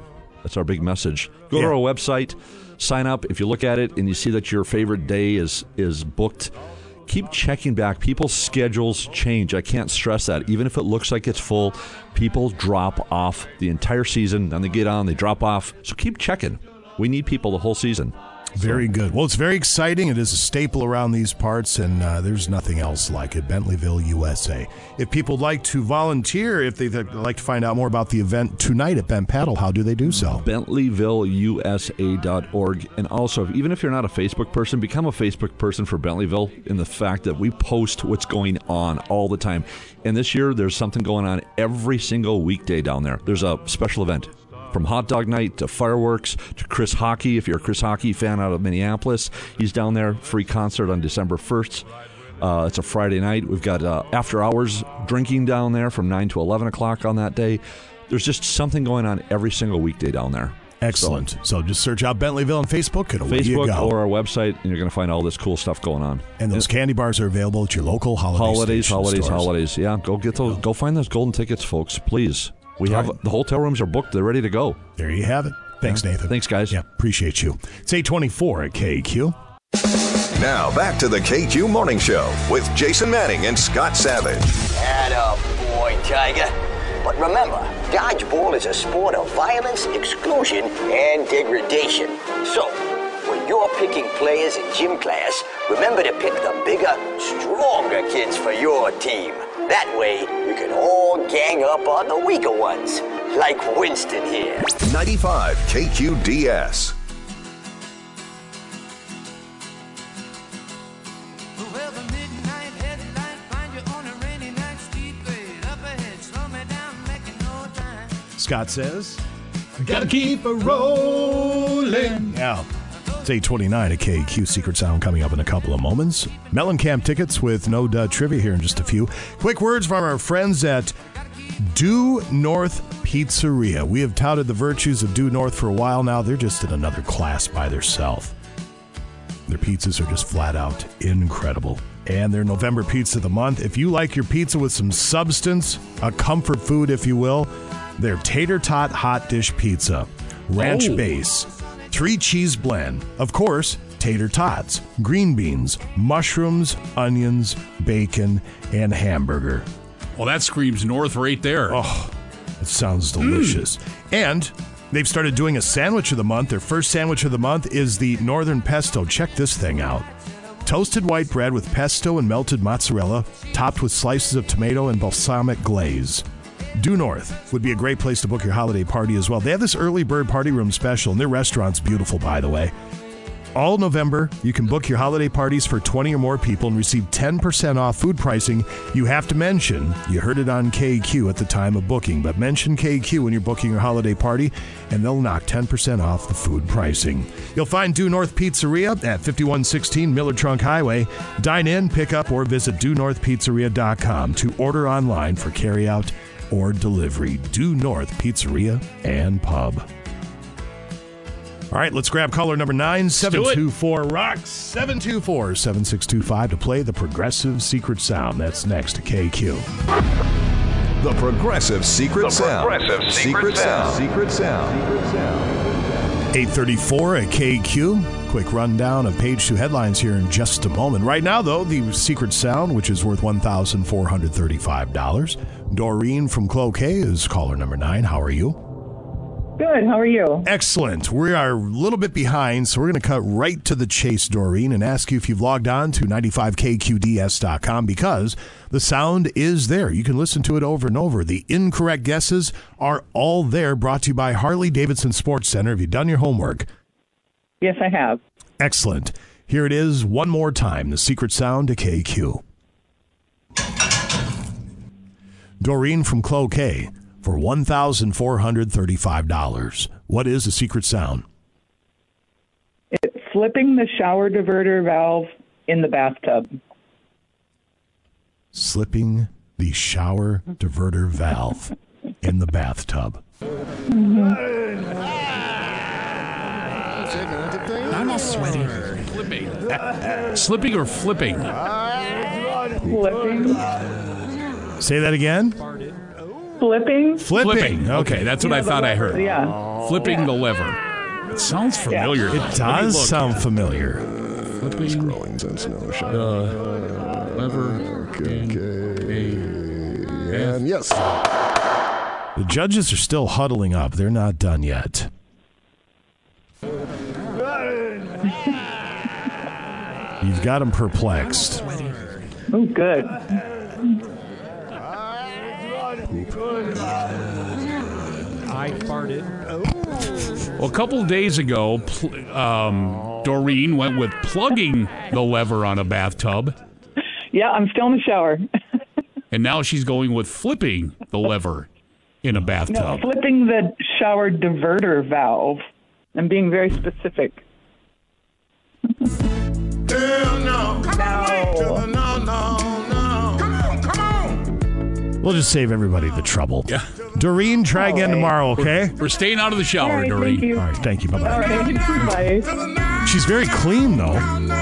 that's our big message. Go Yeah. to our website, sign up. If you look at it and you see that your favorite day is is booked, keep checking back. People's schedules change. I can't stress that. Even if it looks like it's full, people drop off the entire season. Then they get on, they drop off. So keep checking. We need people the whole season. Very good. Well, it's very exciting. It is a staple around these parts, and uh, there's nothing else like it. Bentleyville, USA. If people like to volunteer, if they'd like to find out more about the event tonight at Bent Paddle, how do they do so? BentleyvilleUSA.org. And also, even if you're not a Facebook person, become a Facebook person for Bentleyville in the fact that we post what's going on all the time. And this year, there's something going on every single weekday down there. There's a special event from hot dog night to fireworks to Chris Hawkey. If you're a Chris Hawkey fan out of Minneapolis, he's down there. Free concert on December 1st. Uh, it's a Friday night. We've got uh, after hours drinking down there from 9 to 11 o'clock on that day. There's just something going on every single weekday down there. Excellent. So, just search out Bentleyville on Facebook and away you Facebook go. or our website, and you're going to find all this cool stuff going on. and those candy bars are available at your local holiday holidays, holidays, stores. holidays. Yeah, go get those. Go find those golden tickets, folks. Please. We All have right. the hotel rooms are booked. They're ready to go. There you have it. Thanks, Nathan. Thanks, guys. Yeah, appreciate you. It's 824 at KQ. Now back to the KQ Morning Show with Jason Manning and Scott Savage. Atta boy, Tiger. But remember, dodgeball is a sport of violence, exclusion, and degradation. So, when you're picking players in gym class, remember to pick the bigger, stronger kids for your team. That way, you can all gang up on the weaker ones, like Winston here. 95 KQDS. Scott says, Gotta keep it rolling. Yeah. It's 829 at KQ Secret Sound coming up in a couple of moments. Mellencamp tickets with no dud trivia here in just a few. Quick words from our friends at Due North Pizzeria. We have touted the virtues of Due North for a while now. They're just in another class by themselves. Their pizzas are just flat out incredible. And their November pizza of the month. If you like your pizza with some substance, a comfort food, if you will, their tater tot hot dish pizza, ranch Oh. base, three cheese blend, of course, tater tots, green beans, mushrooms, onions, bacon, and hamburger. Well, that screams north right there. Oh, it sounds delicious. Mm. And they've started doing a sandwich of the month. Their first sandwich of the month is the Northern Pesto. Check this thing out. Toasted white bread with pesto and melted mozzarella, topped with slices of tomato and balsamic glaze. Due North would be a great place to book your holiday party as well. They have this early bird party room special, and their restaurant's beautiful, by the way. All November, you can book your holiday parties for 20 or more people and receive 10% off food pricing. You have to mention, you heard it on KQ at the time of booking, but mention KQ when you're booking your holiday party, and they'll knock 10% off the food pricing. You'll find Due North Pizzeria at 5116 Miller Trunk Highway. Dine in, pick up, or visit DueNorthPizzeria.com to order online for carryout or delivery. Due North Pizzeria and Pub. All right, let's grab caller number nine, 724 Rocks, 724 7625 to play the Progressive Secret Sound. That's next to KQ. The Progressive Secret The Sound. Progressive Secret Sound. Secret Sound. 834 at KQ. Quick rundown of page two headlines here in just a moment. Right now, though, the Secret Sound, which is worth $1,435. Doreen from Cloquet is caller number nine. How are you? Good. How are you? Excellent. We are a little bit behind, so we're going to cut right to the chase, Doreen, and ask you if you've logged on to 95kqds.com because the sound is there. You can listen to it over and over. The incorrect guesses are all there, brought to you by Harley Davidson Sports Center. Have you done your homework? Yes, I have. Excellent. Here it is one more time the secret sound to KQ. Doreen from Cloquet for $1,435. What is the secret sound? It's flipping the shower diverter valve in the bathtub. Slipping the shower diverter valve in the bathtub. Mm-hmm. I'm all sweaty. Flipping. Slipping or flipping? Flipping. Say that again. Flipping. Flipping. Okay, that's what Yeah, I the thought I heard. yeah. Flipping Yeah. the lever. It sounds familiar. It Let me does look. sound familiar. Flipping Scrolling since no shot. the lever. And yes. The judges are still huddling up. They're not done yet. You've got him perplexed. Oh, good. I farted. Well, a couple of days ago, pl- um, Doreen went with plugging the lever on a bathtub, Yeah, I'm still in the shower. and now she's going with flipping the lever in a bathtub. No, bathtub. flipping the shower diverter valve. I'm being very specific. We'll just save everybody the trouble. Yeah. Doreen, try again tomorrow, okay? We're staying out of the shower, All right, Doreen. thank you. All right, thank you. Bye All bye. right, bye. She's very clean, though.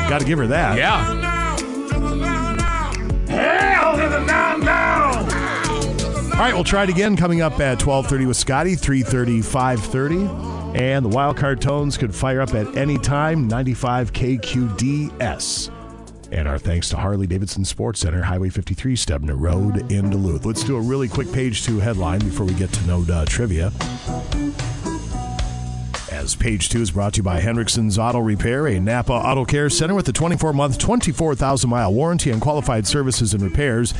Got to give her that. Yeah. Hell to the down, down. All right, we'll try it again coming up at 12:30 with Scotty, 3:30, 5:30, and the wild card tones could fire up at any time. 95 KQDS. And our thanks to Harley Davidson Sports Center, Highway 53, Stebner Road in Duluth. Let's do a really quick page two headline before we get to no duh trivia. As page two is brought to you by Hendrickson's Auto Repair, a Napa Auto Care Center with a 24 month, 24,000 mile warranty and qualified services and repairs.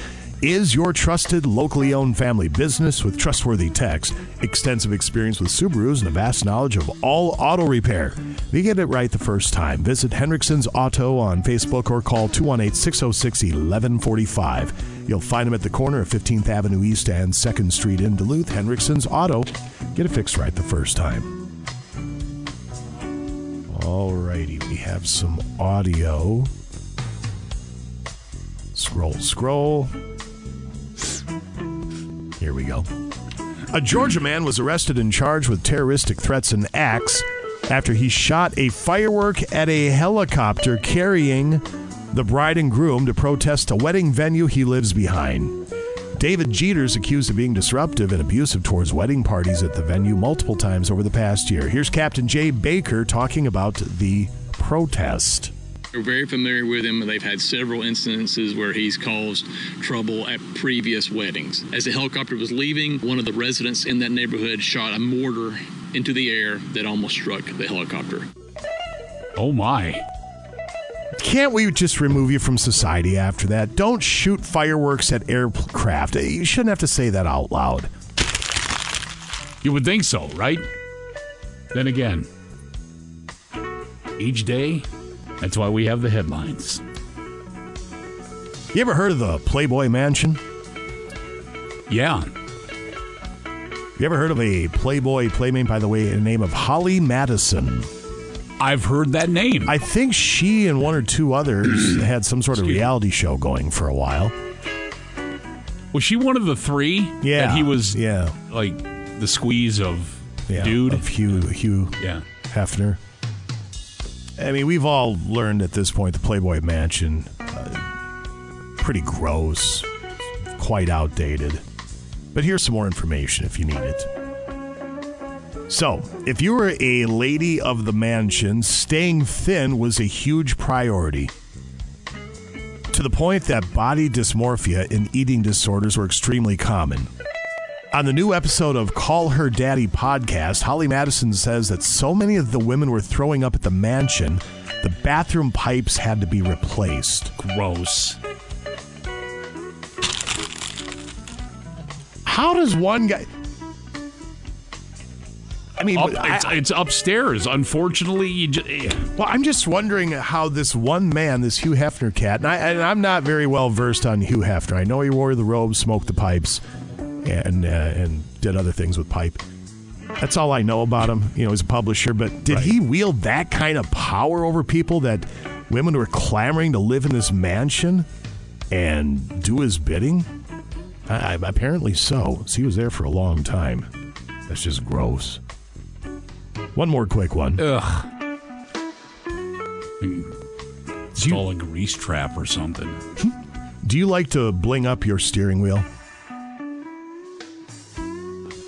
Is your trusted, locally owned family business with trustworthy techs, extensive experience with Subarus, and a vast knowledge of all auto repair. They get it right the first time. Visit Hendrickson's Auto on Facebook or call 218 606 1145. You'll find them at the corner of 15th Avenue East and 2nd Street in Duluth. Hendrickson's Auto. Get it fixed right the first time. Alrighty, we have some audio. Scroll, scroll. Here we go. A Georgia man was arrested and charged with terroristic threats and acts after he shot a firework at a helicopter carrying the bride and groom to protest a wedding venue he lives behind. David Jeter is accused of being disruptive and abusive towards wedding parties at the venue multiple times over the past year. Here's Captain Jay Baker talking about the protest. We're very familiar with him. and They've had several instances where he's caused trouble at previous weddings. As the helicopter was leaving, one of the residents in that neighborhood shot a mortar into the air that almost struck the helicopter. Oh my. Can't we just remove you from society after that? Don't shoot fireworks at aircraft. You shouldn't have to say that out loud. You would think so, right? Then again, each day, that's why we have the headlines. You ever heard of the Playboy Mansion? Yeah. You ever heard of a Playboy playmate, by the way, in the name of Holly Madison? I've heard that name. I think she and one or two others had some sort of reality show going for a while. Was she one of the three? Yeah, That he was yeah. like the squeeze of Yeah, dude. of Hugh Hugh Yeah. Hefner. I mean, we've all learned at this point the Playboy Mansion, uh, pretty gross, quite outdated. But here's some more information if you need it. So, if you were a lady of the mansion, staying thin was a huge priority. To the point that body dysmorphia and eating disorders were extremely common. On the new episode of Call Her Daddy podcast, Holly Madison says that so many of the women were throwing up at the mansion, the bathroom pipes had to be replaced. Gross. How does one guy. I mean, Up- I- it's, it's upstairs. Unfortunately, you just, Well, I'm just wondering how this one man, this Hugh Hefner cat, and, I, and I'm not very well versed on Hugh Hefner. I know he wore the robe, smoked the pipes, and uh, and did other things with pipe. That's all I know about him. You know, he's a publisher, but did he wield that kind of power over people that women were clamoring to live in this mansion and do his bidding? I, I, apparently so. So he was there for a long time. That's just gross. One more quick one. Ugh. Install a grease trap or something. Do you like to bling up your steering wheel?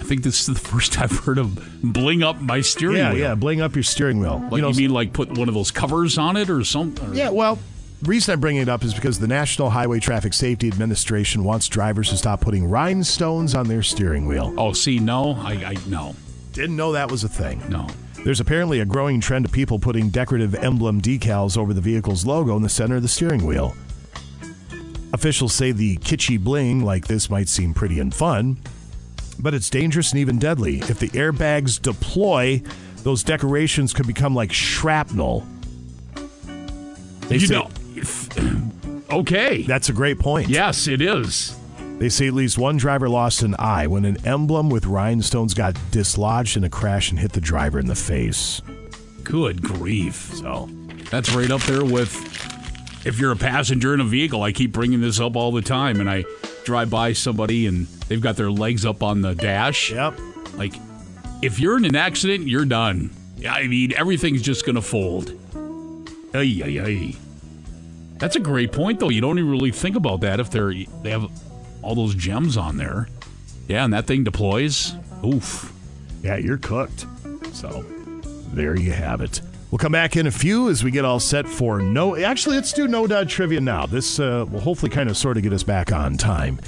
I think this is the first I've heard of bling up my steering yeah, wheel. yeah, yeah, bling up your steering wheel. Like you, mean like put one of those covers on it or something? or- Yeah, well, the reason I'm bringing it up is because the National Highway Traffic Safety Administration wants drivers to stop putting rhinestones on their steering wheel. Oh, see, no, I, I no, Didn't know that was a thing. no. There's apparently a growing trend of people putting decorative emblem decals over the vehicle's logo in the center of the steering wheel. Officials say the kitschy bling like this might seem pretty and fun, but it's dangerous and even deadly. If the airbags deploy, those decorations could become like shrapnel. They You say- know, okay. That's a great point. Yes, it is. They say at least one driver lost an eye when an emblem with rhinestones got dislodged in a crash and hit the driver in the face. Good grief. So that's right up there with if you're a passenger in a vehicle. I keep bringing this up all the time, and I drive by somebody and they've got their legs up on the dash. Yep. Like, if you're in an accident, you're done. I mean, everything's just going to fold. Ay, ay, ay. That's a great point, though. You don't even really think about that if they're they have all those gems on there. Yeah, and that thing deploys. Oof. Yeah, you're cooked. So there you have it. We'll come back in a few as we get all set for no. Actually, let's do no doubt trivia now. This uh, will hopefully kind of sort of get us back on time.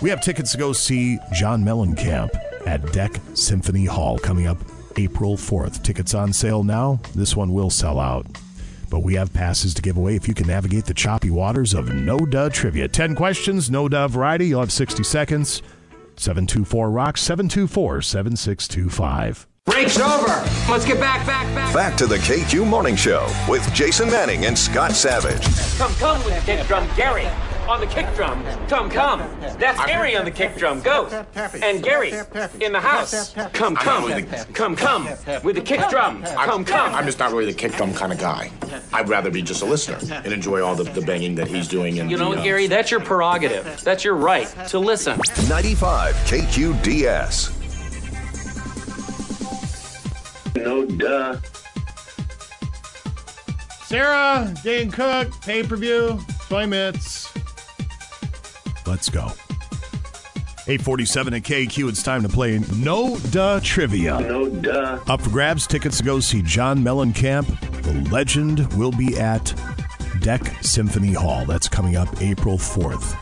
We have tickets to go see John Mellencamp at DECC Symphony Hall coming up April 4th. Tickets on sale now. This one will sell out. But we have passes to give away if you can navigate the choppy waters of no duh trivia. 10 questions, no duh variety. You'll have 60 seconds. 724 Rock, 724 7625. Break's over. Let's get back, back, back. Back to the KQ Morning Show with Jason Manning and Scott Savage. Come, come with the kick drum, Gary. On the kick drum. Come, come. That's Gary on the kick drum. Go. And Gary in the house. Come, come. Come, come. With the kick drum. Come, come. I'm just not really the kick drum kind of guy. I'd rather be just a listener and enjoy all the, the banging that he's doing. And You know, the, uh, Gary, that's your prerogative. That's your right to listen. 95 KQDS. No duh. Sarah, Dane Cook, pay per view, 20 minutes. Let's go. 847 at KQ. It's time to play No Duh Trivia. No duh. Up for grabs, tickets to go see John Mellencamp. The legend will be at DECC Symphony Hall. That's coming up April 4th.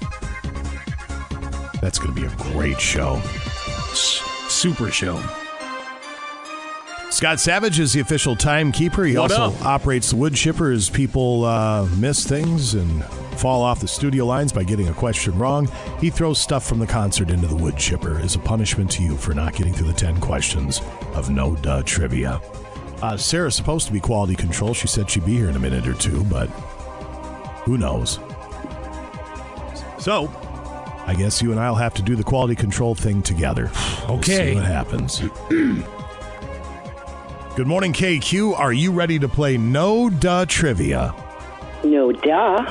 That's going to be a great show. Super show. Scott Savage is the official timekeeper. He What also up? operates the wood chipper as people uh, miss things and fall off the studio lines by getting a question wrong. He throws stuff from the concert into the wood chipper as a punishment to you for not getting through the 10 questions of No Duh Trivia. Uh, Sarah's supposed to be quality control. She said she'd be here in a minute or two, but who knows? So, I guess you and I'll have to do the quality control thing together. We'll Okay. see what happens. Good morning, KQ. Are you ready to play No Duh Trivia? No duh.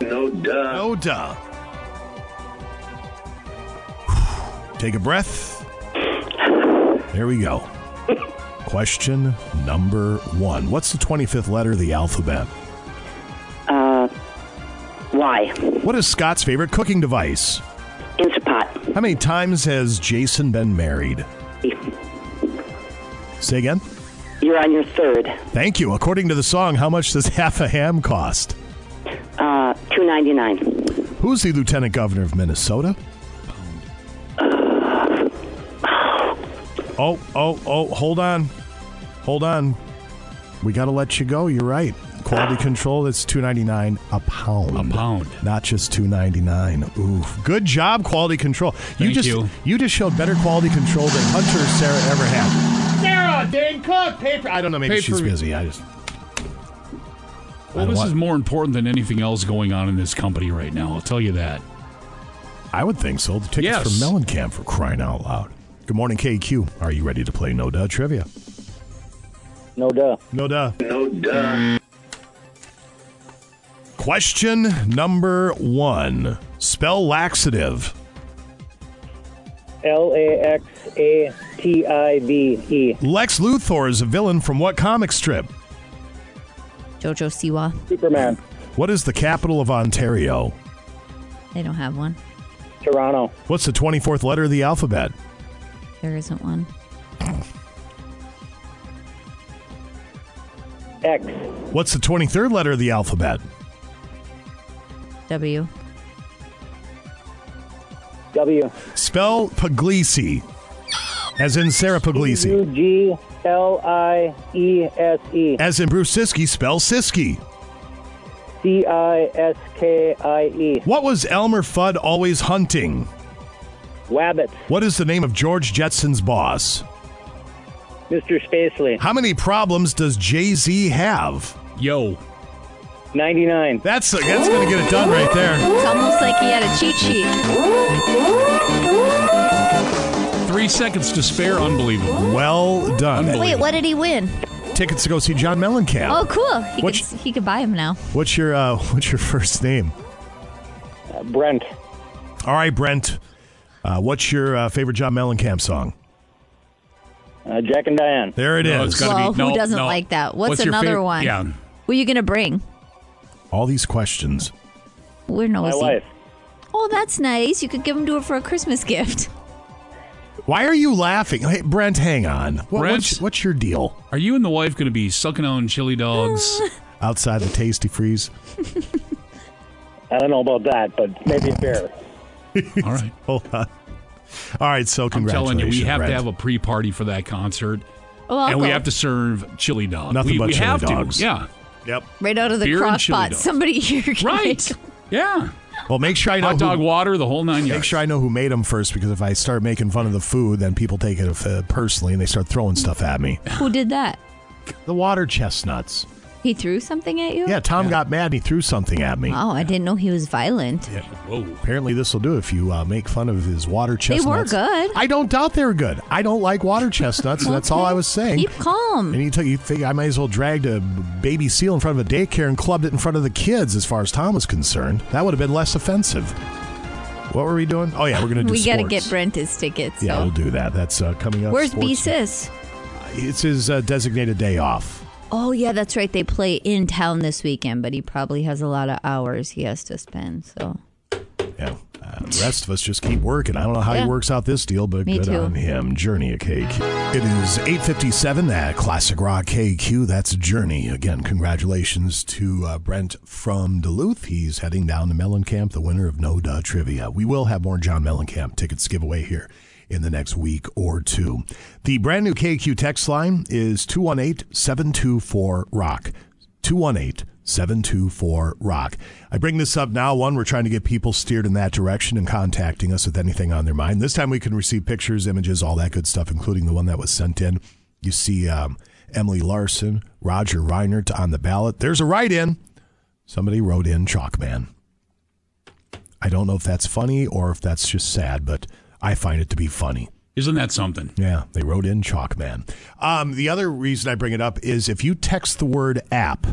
No duh. No duh. Take a breath. There we go. Question number one. What's the 25th letter of the alphabet? Uh, why? What is Scott's favorite cooking device? Instapot. How many times has Jason been married? Say again. You're on your third. Thank you. According to the song, how much does half a ham cost? Uh, two ninety nine. Who's the lieutenant governor of Minnesota? Oh, oh, oh, hold on. Hold on. We got to let you go. You're right. Quality control, that's two ninety nine a pound. A pound. Not just two ninety nine. Oof! Good job, quality control. you Thank just you. just showed better quality control than Hunter or Sarah ever had. Sarah, Dane Cook, paper. I don't know, maybe Pay she's busy. I just Well, this want- is more important than anything else going on in this company right now. I'll tell you that. I would think so. The tickets Yes. for Mellencamp for crying out loud. Good morning, KQ. Are you ready to play No Duh Trivia? No duh. No Duh. No duh. Question number one. Spell laxative. L A X A T I V E. Lex Luthor is a villain from what comic strip? Jojo Siwa. Superman. What is the capital of Ontario? They don't have one. Toronto. What's the 24th letter of the alphabet? There isn't one. X. What's the 23rd letter of the alphabet? W. W. Spell Puglisi. As in Sarah Puglisi. U G L I E S E. As in Bruce Siskey, spell Siskey. C I S K I E. What was Elmer Fudd always hunting? Wabbits. What is the name of George Jetson's boss? Mr. Spacely. How many problems does Jay Z have? Yo. 99. That's that's going to get it done right there. It's almost like he had a cheat sheet. Three seconds to spare. Unbelievable. Well done. Wait, what did he win? Tickets to go see John Mellencamp. Oh, cool. He Which- could, he could buy him now. What's your uh, What's your first name? Uh, Brent. All right, Brent. Uh, what's your uh, favorite John Mellencamp song? Uh, Jack and Diane. There it is. No, it's gotta Well, be, who doesn't no. like that? What's, your another favorite- one? Yeah. Who are you going to bring? All these questions. We're My nosy. wife. Oh, that's nice. You could give them to her for a Christmas gift. Why are you laughing? Hey, Brent, hang on. What, Brent? what's, what's your deal? Are you and the wife going to be sucking on chili dogs? Outside the Tastee Freez? I don't know about that, but maybe a bear. All right. Hold on. All right, so I'm congratulations. telling you, we have Brent. to have a pre-party for that concert, Oh, I'll and we have to serve chili dogs. Nothing we, but we chili have dogs. To. Yeah. Yep. right out of the Beer and crock chili pot. dogs. Somebody here can Right. make- Yeah. Well, make sure I know Hot dog who, water, the whole nine Make yards. sure I know who made them first, because if I start making fun of the food, then people take it uh, personally and they start throwing stuff at me. Who did that? The water chestnuts. He threw something at you? Yeah, Tom got mad and he threw something at me. Oh, I didn't know he was violent. Yeah. Whoa. Apparently, this will do if you uh, make fun of his water chestnuts. They chestnuts. were good. I don't doubt they were good. I don't like water chestnuts. and That's all I was saying. Keep calm. And you, t- you think I might as well dragged a baby seal in front of a daycare and clubbed it in front of the kids, as far as Tom was concerned. That would have been less offensive. What were we doing? Oh yeah, we're gonna do. we got to sports. get Brent his tickets. Yeah, so. we'll do that. That's uh, coming up. Where's B Sports- Sis? It's his uh, designated day off. Oh, yeah, that's right. They play in town this weekend, but he probably has a lot of hours he has to spend. So Yeah. Uh, the rest of us just keep working. I don't know how Yeah. he works out this deal, but Me good too. on him. Journey a cake. It is 857 at Classic Rock KQ. That's Journey. Again, congratulations to uh, Brent from Duluth. He's heading down to Mellencamp, the winner of No Duh Trivia. We will have more John Mellencamp tickets to give away here in the next week or two. The brand new KQ text line is 218 724 Rock. 218 724 Rock. I bring this up now. One, we're trying to get people steered in that direction and contacting us with anything on their mind. This time we can receive pictures, images, all that good stuff, including the one that was sent in. You see um, Emily Larson, Roger Reinert on the ballot. There's a write in. Somebody wrote in Chalkman. I don't know if that's funny or if that's just sad, but I find it to be funny. Isn't that something? Yeah, they wrote in Chalkman. Um, the other reason I bring it up is if you text the word app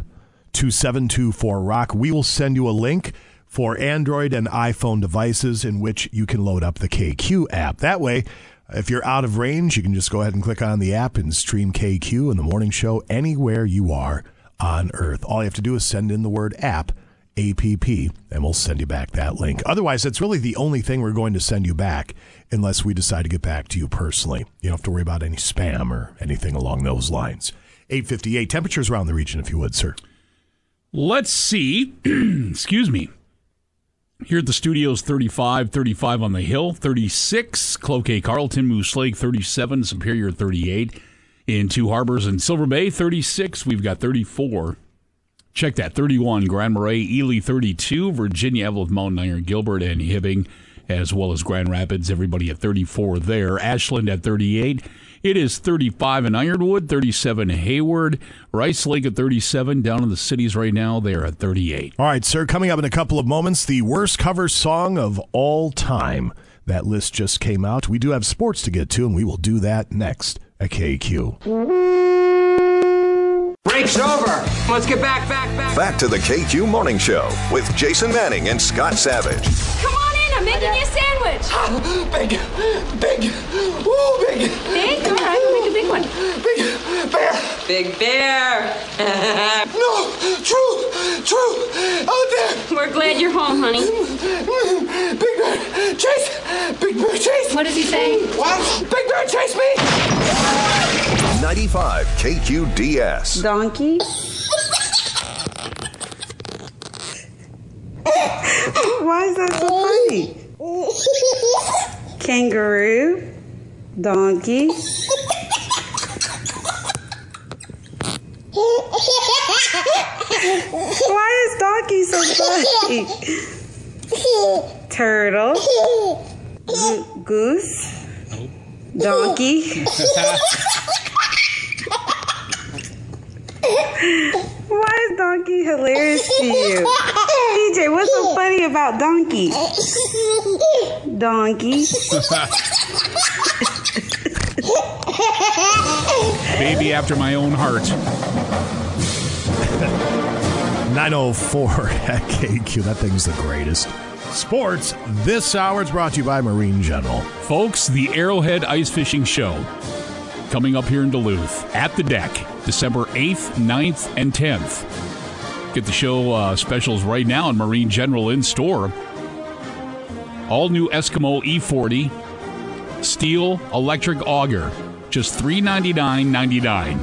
to 724 Rock, we will send you a link for Android and iPhone devices in which you can load up the KQ app. That way, if you're out of range, you can just go ahead and click on the app and stream KQ and the morning show anywhere you are on Earth. All you have to do is send in the word app APP, and we'll send you back that link. Otherwise, that's really the only thing we're going to send you back unless we decide to get back to you personally. You don't have to worry about any spam or anything along those lines. 858 temperatures around the region, if you would, sir. Let's see. Excuse me. Here at the studios, 35, 35 on the hill, 36, Cloquet, Carlton, Moose Lake, 37, Superior, 38. In Two Harbors and Silver Bay, 36. We've got 34. Check that 31, Grand Marais, Ely, 32, Virginia, Eveleth, Mountain Iron, Gilbert, and Hibbing, as well as Grand Rapids. Everybody at 34 there. Ashland at 38. It is 35 in Ironwood, 37 in Hayward, Rice Lake at 37. Down in the cities right now, they're at 38. All right, sir, coming up in a couple of moments, the worst cover song of all time. That list just came out. We do have sports to get to, and we will do that next at KQ. Break's over. Let's get back, back, back. Back to the KQ Morning Show with Jason Manning and Scott Savage. Come on in, I'm making you a sandwich. Ah, big, big, ooh, big. Big? All right, we'll make a big one. Big bear. Big bear. No, true, true. Out there. We're glad you're home, honey. Big bear, chase. Big bear, chase. What does he say? What? Big bear, chase me. 95 KQDS. Donkey. Why is that so funny? Kangaroo. Donkey. Why is Donkey so funny? Turtle. Go- goose. Donkey. Why is Donkey hilarious to you? DJ, what's so funny about Donkey? Donkey. Baby after my own heart. 904 at KQ. That thing's the greatest. Sports this hour is brought to you by Marine General. Folks, the Arrowhead Ice Fishing Show coming up here in Duluth at the DECC, December 8th, 9th, and 10th. Get the show uh, specials right now on Marine General in store. All new Eskimo E40 steel electric auger, just $399.99.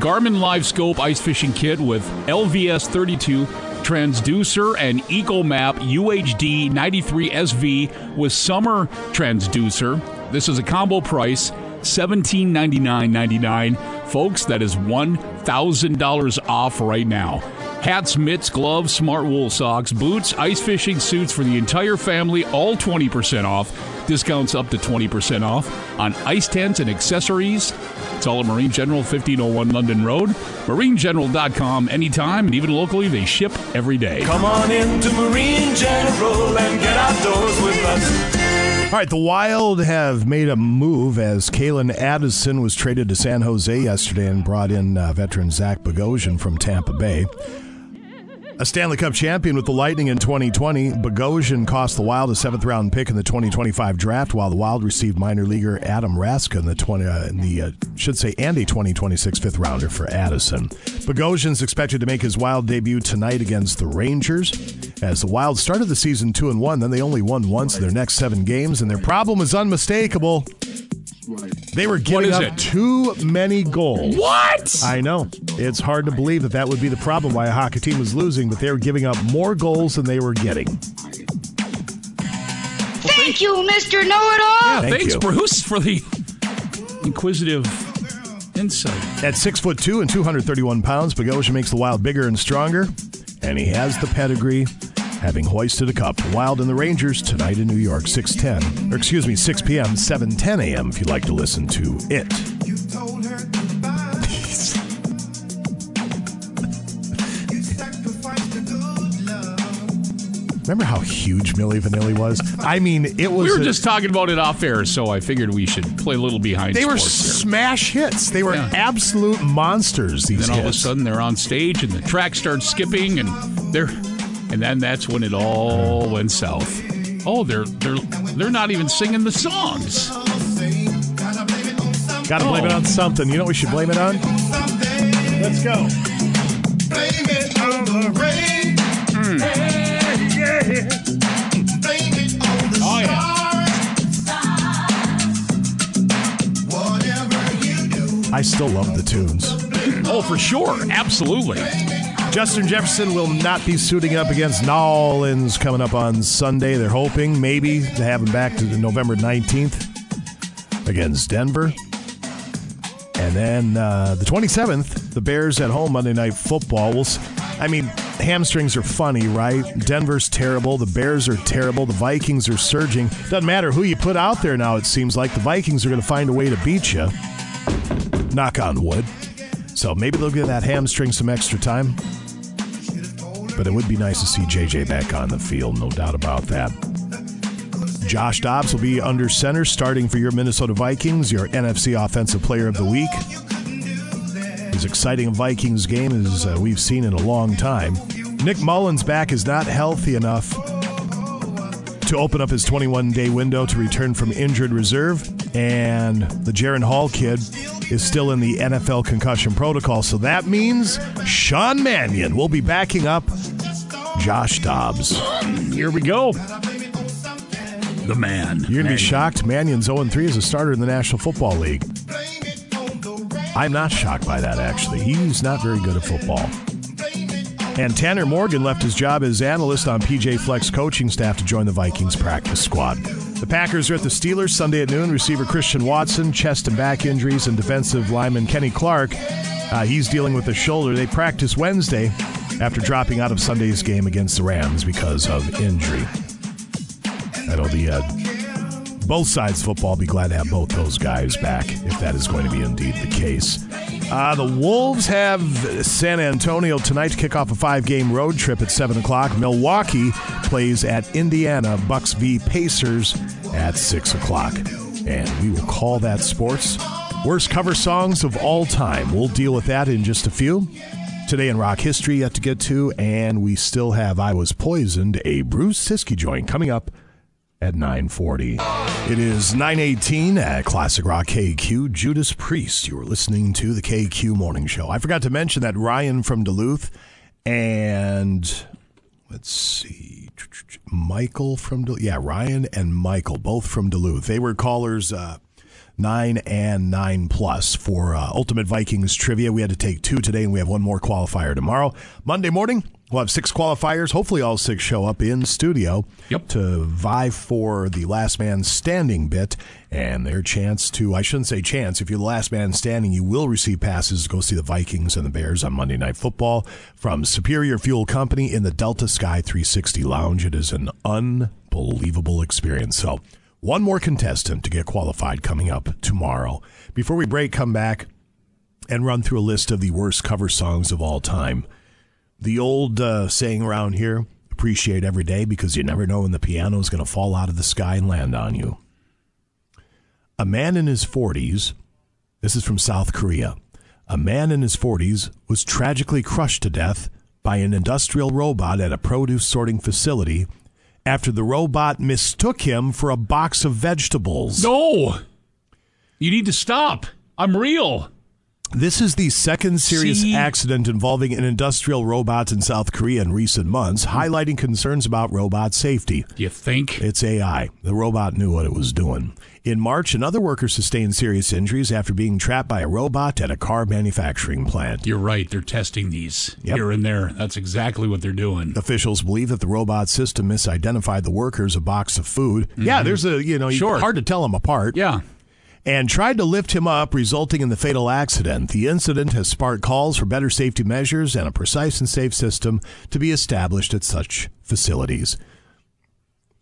Garmin Live Scope ice fishing kit with LVS 32 transducer and ECHOMAP UHD 93 SV with summer transducer. This is a combo price, $1799.99. Folks, that is $1,000 off right now. Hats, mitts, gloves, smart wool socks, boots, ice fishing suits for the entire family, all 20% off. Discounts up to 20% off on ice tents and accessories. It's all at Marine General, 1501 London Road. MarineGeneral.com anytime, and even locally, they ship every day. Come on into Marine General and get outdoors with us. All right, the Wild have made a move as Calen Addison was traded to San Jose yesterday and brought in uh, veteran Zach Bogosian from Tampa Bay. A Stanley Cup champion with the Lightning in 2020, Bogosian cost the Wild a seventh round pick in the 2025 draft, while the Wild received minor leaguer Adam Raska in the 20, uh, in the uh, should say and a 2026 fifth rounder for Addison. Bogosian's expected to make his Wild debut tonight against the Rangers. As the Wild started the season two and one, then they only won once in their next seven games, and their problem is unmistakable. They were giving up it? too many goals. What? I know. It's hard to believe that that would be the problem why a hockey team was losing, but they were giving up more goals than they were getting. Thank you, Mr. Know-It-All. Yeah, Thank thanks, you. Bruce, for the inquisitive insight. At six foot two and 231 pounds, Bogosian makes the Wild bigger and stronger, and he has the pedigree, having hoisted a cup. Wild and the Rangers tonight in New York, 6:10, or excuse me, 6 p.m., 7:10 a.m. If you'd like to listen to it. Remember how huge Milli Vanilli was? I mean, it was. We were a- just talking about it off air, so I figured we should play a little behind They were sports here. smash hits. They were Yeah. absolute monsters. These then all of a sudden they're on stage and the track starts skipping and they're and then that's when it all went south. Oh, they're they're they're not even singing the songs. Got to blame it on oh. something. You know what we should blame it on? Let's go. Blame it on the rain. Hey, yeah. Blame it on the Oh, yeah. stars. Whatever you do. I still love the tunes. Oh, for sure. Absolutely. Justin Jefferson will not be suiting up against Nolans coming up on Sunday. They're hoping maybe to have him back to the November 19th against Denver. And then uh, the 27th, the Bears at home Monday Night Football. We'll, I mean, hamstrings are funny, right? Denver's terrible. The Bears are terrible. The Vikings are surging. Doesn't matter who you put out there now, it seems like the Vikings are going to find a way to beat you. Knock on wood. So maybe they'll give that hamstring some extra time. But it would be nice to see JJ back on the field, no doubt about that. Josh Dobbs will be under center starting for your Minnesota Vikings, your NFC Offensive Player of the Week. As exciting a Vikings game as uh, we've seen in a long time. Nick Mullens back is not healthy enough to open up his 21 day window to return from injured reserve, and the Jaren Hall kid is still in the NFL concussion protocol. So that means Sean Mannion will be backing up Josh Dobbs. Here we go. The man. You're going to be shocked. Mannion's 0 3 as a starter in the National Football League. I'm not shocked by that, actually. He's not very good at football. And Tanner Morgan left his job as analyst on PJ Fleck's coaching staff to join the Vikings practice squad. The Packers are at the Steelers Sunday at noon. Receiver Christian Watson, chest and back injuries, and defensive lineman Kenny Clark. Uh, he's dealing with a shoulder. They practice Wednesday after dropping out of Sunday's game against the Rams because of injury. I know the uh, both sides of football be glad to have both those guys back if that is going to be indeed the case. Uh, the Wolves have San Antonio tonight to kick off a five-game road trip at seven o'clock. Milwaukee plays at Indiana. Bucks v Pacers at six o'clock, and we will call that sports. Worst cover songs of all time. We'll deal with that in just a few. Today in rock history yet to get to, and we still have I Was Poisoned, a Bruce Siskey joint coming up at 940. It is 918 at Classic Rock KQ. Judas Priest. You are listening to the KQ Morning Show. I forgot to mention that Ryan from Duluth and let's see, Michael from Duluth. Yeah, Ryan and Michael, both from Duluth. They were callers uh, nine and nine plus for uh, Ultimate Vikings trivia. We had to take two today, and we have one more qualifier tomorrow. Monday morning, we'll have six qualifiers. Hopefully, all six show up in studio yep. to vie for the last man standing bit and their chance to, I shouldn't say chance, if you're the last man standing, you will receive passes to go see the Vikings and the Bears on Monday Night Football from Superior Fuel Company in the Delta Sky 360 Lounge. It is an unbelievable experience. So, one more contestant to get qualified coming up tomorrow. Before we break, come back and run through a list of the worst cover songs of all time. The old uh, saying around here appreciate every day because you never know when the piano is going to fall out of the sky and land on you. A man in his 40s, this is from South Korea, a man in his 40s was tragically crushed to death by an industrial robot at a produce sorting facility after the robot mistook him for a box of vegetables. No! You need to stop. I'm real. This is the second serious See? accident involving an industrial robot in South Korea in recent months, highlighting concerns about robot safety. You think? It's AI. The robot knew what it was doing. In March, another worker sustained serious injuries after being trapped by a robot at a car manufacturing plant. You're right. They're testing these Yep. here and there. That's exactly what they're doing. Officials believe that the robot system misidentified the workers a box of food. Yeah, there's a, you know, Mm-hmm. Sure. hard to tell them apart. Yeah. And tried to lift him up, resulting in the fatal accident. The incident has sparked calls for better safety measures and a precise and safe system to be established at such facilities.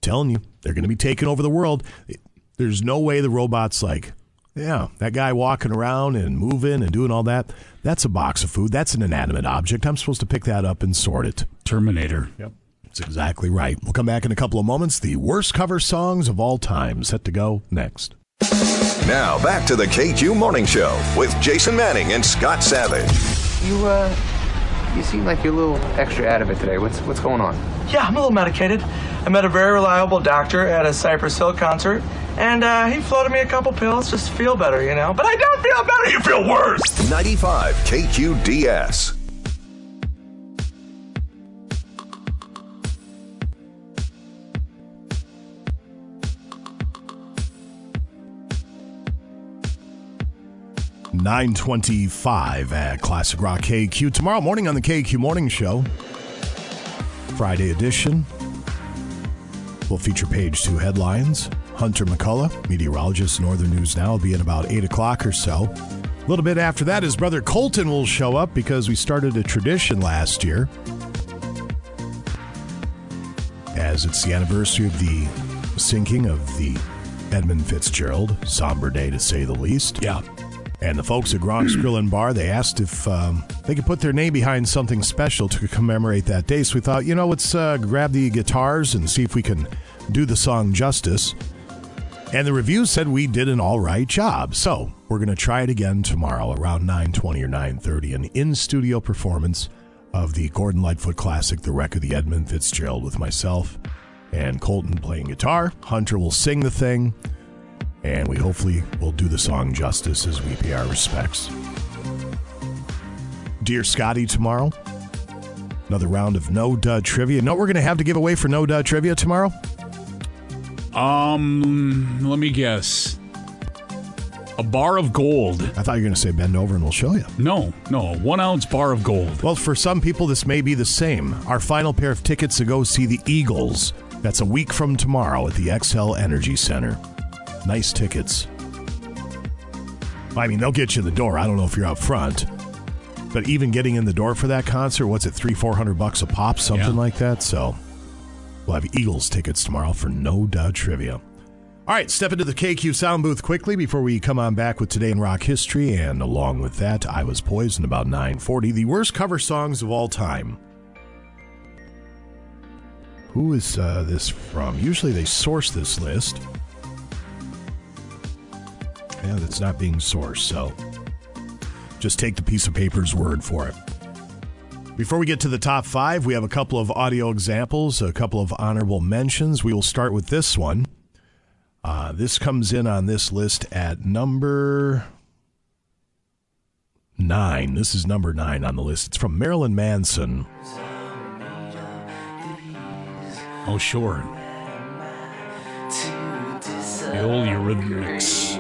Telling you, they're going to be taking over the world. There's no way the robot's like, yeah, that guy walking around and moving and doing all that, that's a box of food. That's an inanimate object. I'm supposed to pick that up and sort it. Terminator. Yep. That's exactly right. We'll come back in a couple of moments. The worst cover songs of all time set to go next. Now back to the KQ Morning Show with Jason Manning and Scott Savage. You, uh, you seem like you're a little extra out of it today. What's what's going on? Yeah, I'm a little medicated. I met a very reliable doctor at a Cypress Hill concert, and uh, he floated me a couple pills just to feel better, you know. But I don't feel better, you feel worse! 95 KQDS. Nine twenty-five at Classic Rock KQ tomorrow morning on the KQ Morning Show, Friday edition. We'll feature page two headlines. Hunter McCullough, meteorologist, Northern News Now, will be at about eight o'clock or so. A little bit after that, his brother Colton will show up because we started a tradition last year, as it's the anniversary of the sinking of the Edmund Fitzgerald. Somber day to say the least. Yeah. And the folks at Gronk's Grill and Bar, they asked if um, they could put their name behind something special to commemorate that day. So we thought, you know, let's uh, grab the guitars and see if we can do the song justice. And the reviews said we did an all right job. So we're going to try it again tomorrow around 9.20 or 9.30, an in-studio performance of the Gordon Lightfoot classic, The Wreck of the Edmund Fitzgerald, with myself and Colton playing guitar. Hunter will sing the thing and we hopefully will do the song justice as we pay our respects. Dear Scotty, tomorrow, another round of no dud trivia. Know what we're going to have to give away for no dud trivia tomorrow? Um, let me guess. A bar of gold. I thought you were going to say bend over and we'll show you. No, no, one ounce bar of gold. Well, for some people, this may be the same. Our final pair of tickets to go see the Eagles That's a week from tomorrow at the Xcel Energy Center. Nice tickets. I mean, they'll get you in the door. I don't know if you're up front, but even getting in the door for that concert, what's it, three, four hundred bucks a pop, something Yeah. like that. So we'll have Eagles tickets tomorrow for no doubt trivia. All right, step into the KQ sound booth quickly before we come on back with today in rock history, and along with that, I was poisoned about nine forty. The worst cover songs of all time. Who is uh, this from? Usually they source this list. Yeah, that's not being sourced, so just take the piece of paper's word for it. Before we get to the top five, we have a couple of audio examples, a couple of honorable mentions. We will start with this one. Uh, this comes in on this list at number nine. This is number nine on the list. It's from Marilyn Manson. Oh, sure. The old Eurythmics.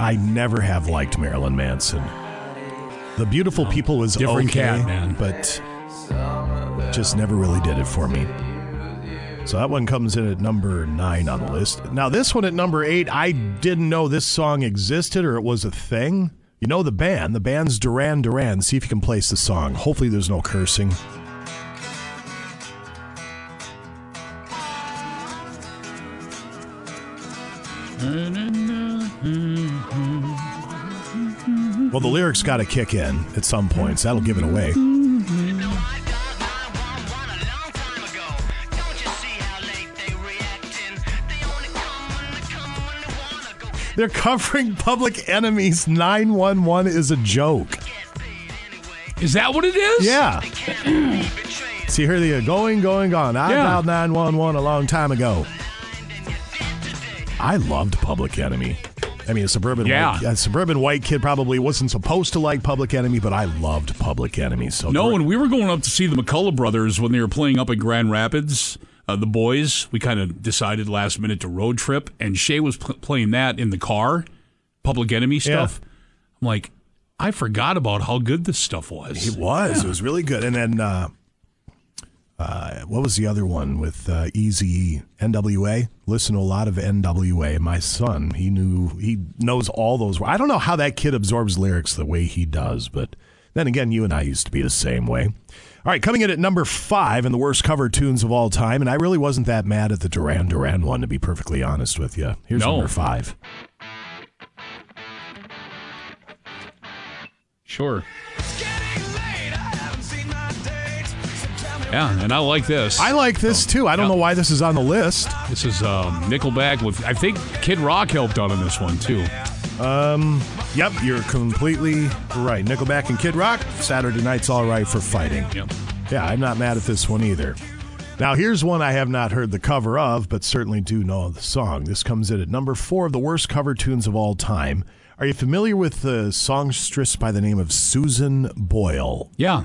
I never have liked Marilyn Manson. The Beautiful People was different okay, cat, man. but just never really did it for me. So that one comes in at number nine on the list. Now this one at number eight, I didn't know this song existed or it was a thing. You know the band. The band's Duran Duran. See if you can place the song. Hopefully there's no cursing. Well, the lyrics got to kick in at some points. That'll give it away. They're covering Public Enemy's 911 is a joke. Is that what it is? Yeah. See, here they are going, going, gone. I Yeah. dialed 911 a long time ago. I loved Public Enemy. I mean, a suburban Yeah. white, a suburban white kid probably wasn't supposed to like Public Enemy, but I loved Public Enemy. So No, when we were going up to see the McCullough brothers when they were playing up in Grand Rapids, uh, the boys, we kind of decided last minute to road trip, and Shay was pl- playing that in the car, Public Enemy stuff. I'm like, I forgot about how good this stuff was. It was. It was really good. And then, uh, uh, what was the other one with uh, Easy NWA? Listen to a lot of NWA. My son, he knew, he knows all those. I don't know how that kid absorbs lyrics the way he does, but then again, you and I used to be the same way. All right, coming in at number five in the worst cover tunes of all time, and I really wasn't that mad at the Duran Duran one, to be perfectly honest with you. Here's No. number five. Sure. Yeah, and I like this. I like this too. I don't know why this is on the list. This is um, Nickelback with I think Kid Rock helped out on this one too. Um, yep, you're completely right. Nickelback and Kid Rock, Saturday night's all right for fighting. Yep. Yeah, I'm not mad at this one either. Now, here's one I have not heard the cover of, but certainly do know the song. This comes in at number four of the worst cover tunes of all time. Are you familiar with the songstress by the name of Susan Boyle? Yeah.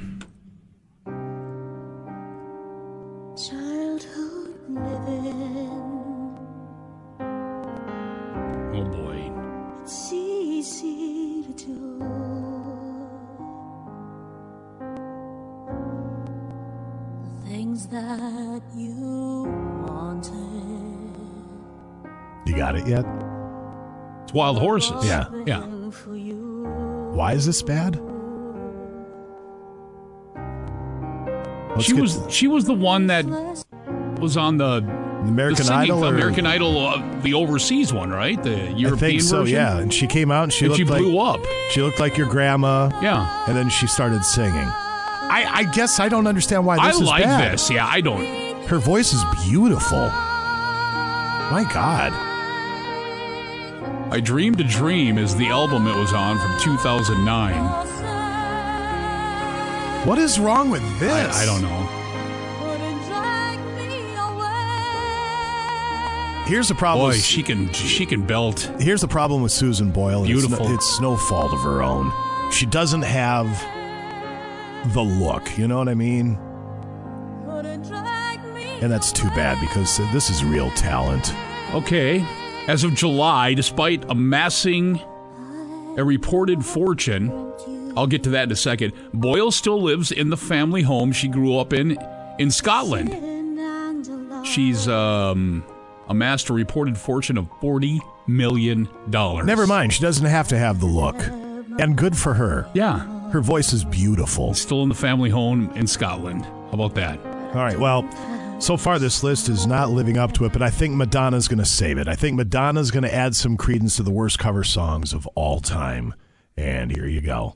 You wanted. You got it yet? It's Wild Horses. Yeah. Yeah. Why is this bad? Let's she get was she was the one that was on the American the singing- Idol or- American Idol, uh, the overseas one, right? The European I think so, version. yeah. And she came out and she And looked she like blew up. She looked like your grandma. Yeah. And then she started singing. I, I guess I don't understand why I this is like bad. this. Yeah, I don't. Her voice is beautiful. My God. I Dreamed a Dream is the album it was on from 2009. What is wrong with this? I, I don't know. Here's the problem. Boy, she can she can belt. Here's the problem with Susan Boyle. It's Beautiful. no, it's no fault of her own. She doesn't have the look. You know what I mean? And that's too bad because this is real talent. Okay. As of July, despite amassing a reported fortune, I'll get to that in a second. Boyle still lives in the family home she grew up in in Scotland. She's um, amassed a reported fortune of $40 million. Never mind. She doesn't have to have the look. And good for her. Yeah. Her voice is beautiful. Still in the family home in Scotland. How about that? All right. Well, so far this list is not living up to it, but I think Madonna's going to save it. I think Madonna's going to add some credence to the worst cover songs of all time. And here you go.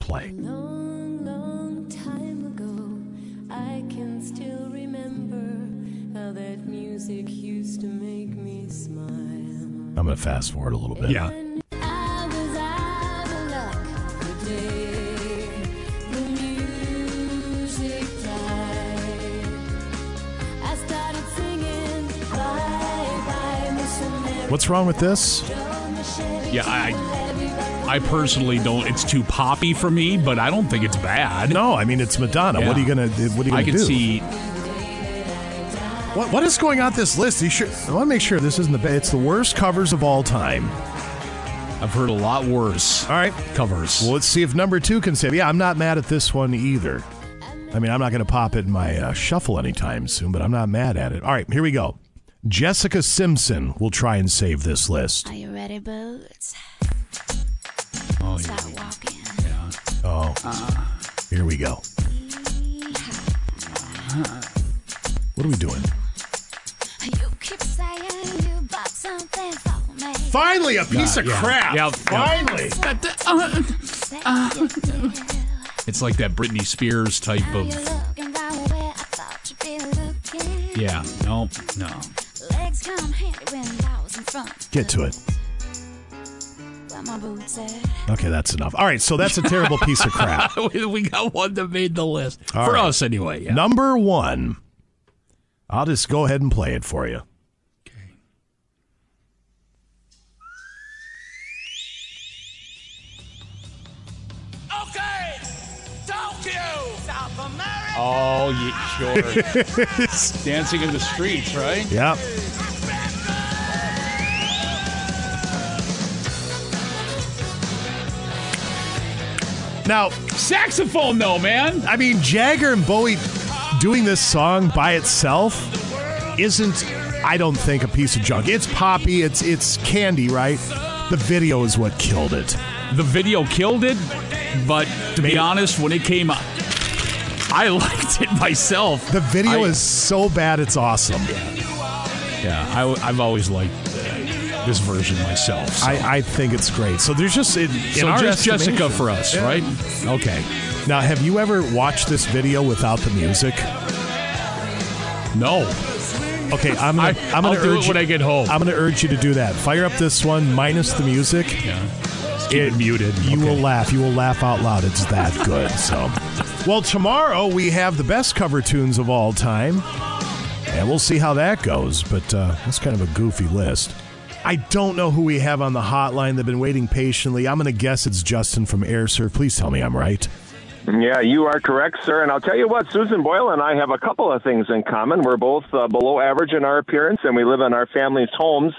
Play. long long time ago, I can still remember how that music used to make me smile. I'm going to fast forward a little bit. Yeah. What's wrong with this? Yeah, I I personally don't. It's too poppy for me, but I don't think it's bad. No, I mean it's Madonna. What are you gonna? What are you gonna I can do? see. What, what is going on this list? You I want to make sure this isn't the best. It's the worst covers of all time. I've heard a lot worse. All right, covers. Well, let's see if number two can save. Yeah, I'm not mad at this one either. I mean, I'm not going to pop it in my uh, shuffle anytime soon, but I'm not mad at it. All right, here we go. Jessica Simpson will try and save this list. Are you ready, Boots? Oh, Start walking. Oh, uh-huh. here we go. What are we doing? You keep saying you bought something for me. Finally, a piece Yeah, of yeah. crap. Yeah, yeah. Finally. Uh, uh-huh. Uh-huh. It's like that Britney Spears type of. Looking right where I thought you'd be looking. Yeah. No. No. Legs come handy when I was in front. Get to it. Where my boots at? Okay, that's enough. All right, so that's a terrible piece of crap. we got one that made the list All for right. us anyway. Yeah. Number one. I'll just go ahead and play it for you. Okay, Tokyo, South America. Oh, yeah, sure. Dancing in the streets, right? Yep. Now, saxophone, though, man. I mean, Jagger and Bowie doing this song by itself isn't, I don't think, a piece of junk. It's poppy. It's it's candy, right? The video is what killed it. The video killed it, but to be honest, when it came out, I liked it myself. The video I- is so bad, it's awesome. Yeah, yeah I, I've always liked this version myself. so. I, I think it's great. So there's just in So our just Jessica for us, Yeah. right? Okay. Now, have you ever watched this video without the music? No. Okay, I'm gonna. I- am gonna I'll do urge it when you, I get home. I'm gonna urge you to do that. Fire up this one minus the music. Yeah. keep it muted. You will laugh. You will laugh out loud. It's that good. So, well, tomorrow we have the best cover tunes of all time, and we'll see how that goes. But uh, that's kind of a goofy list. I don't know who we have on the hotline. They've been waiting patiently. I'm going to guess it's Justin from Aire Serv. Please tell me I'm right. Yeah, you are correct, sir. And I'll tell you what, Susan Boyle and I have a couple of things in common. We're both uh, below average in our appearance, and we live in our family's homes.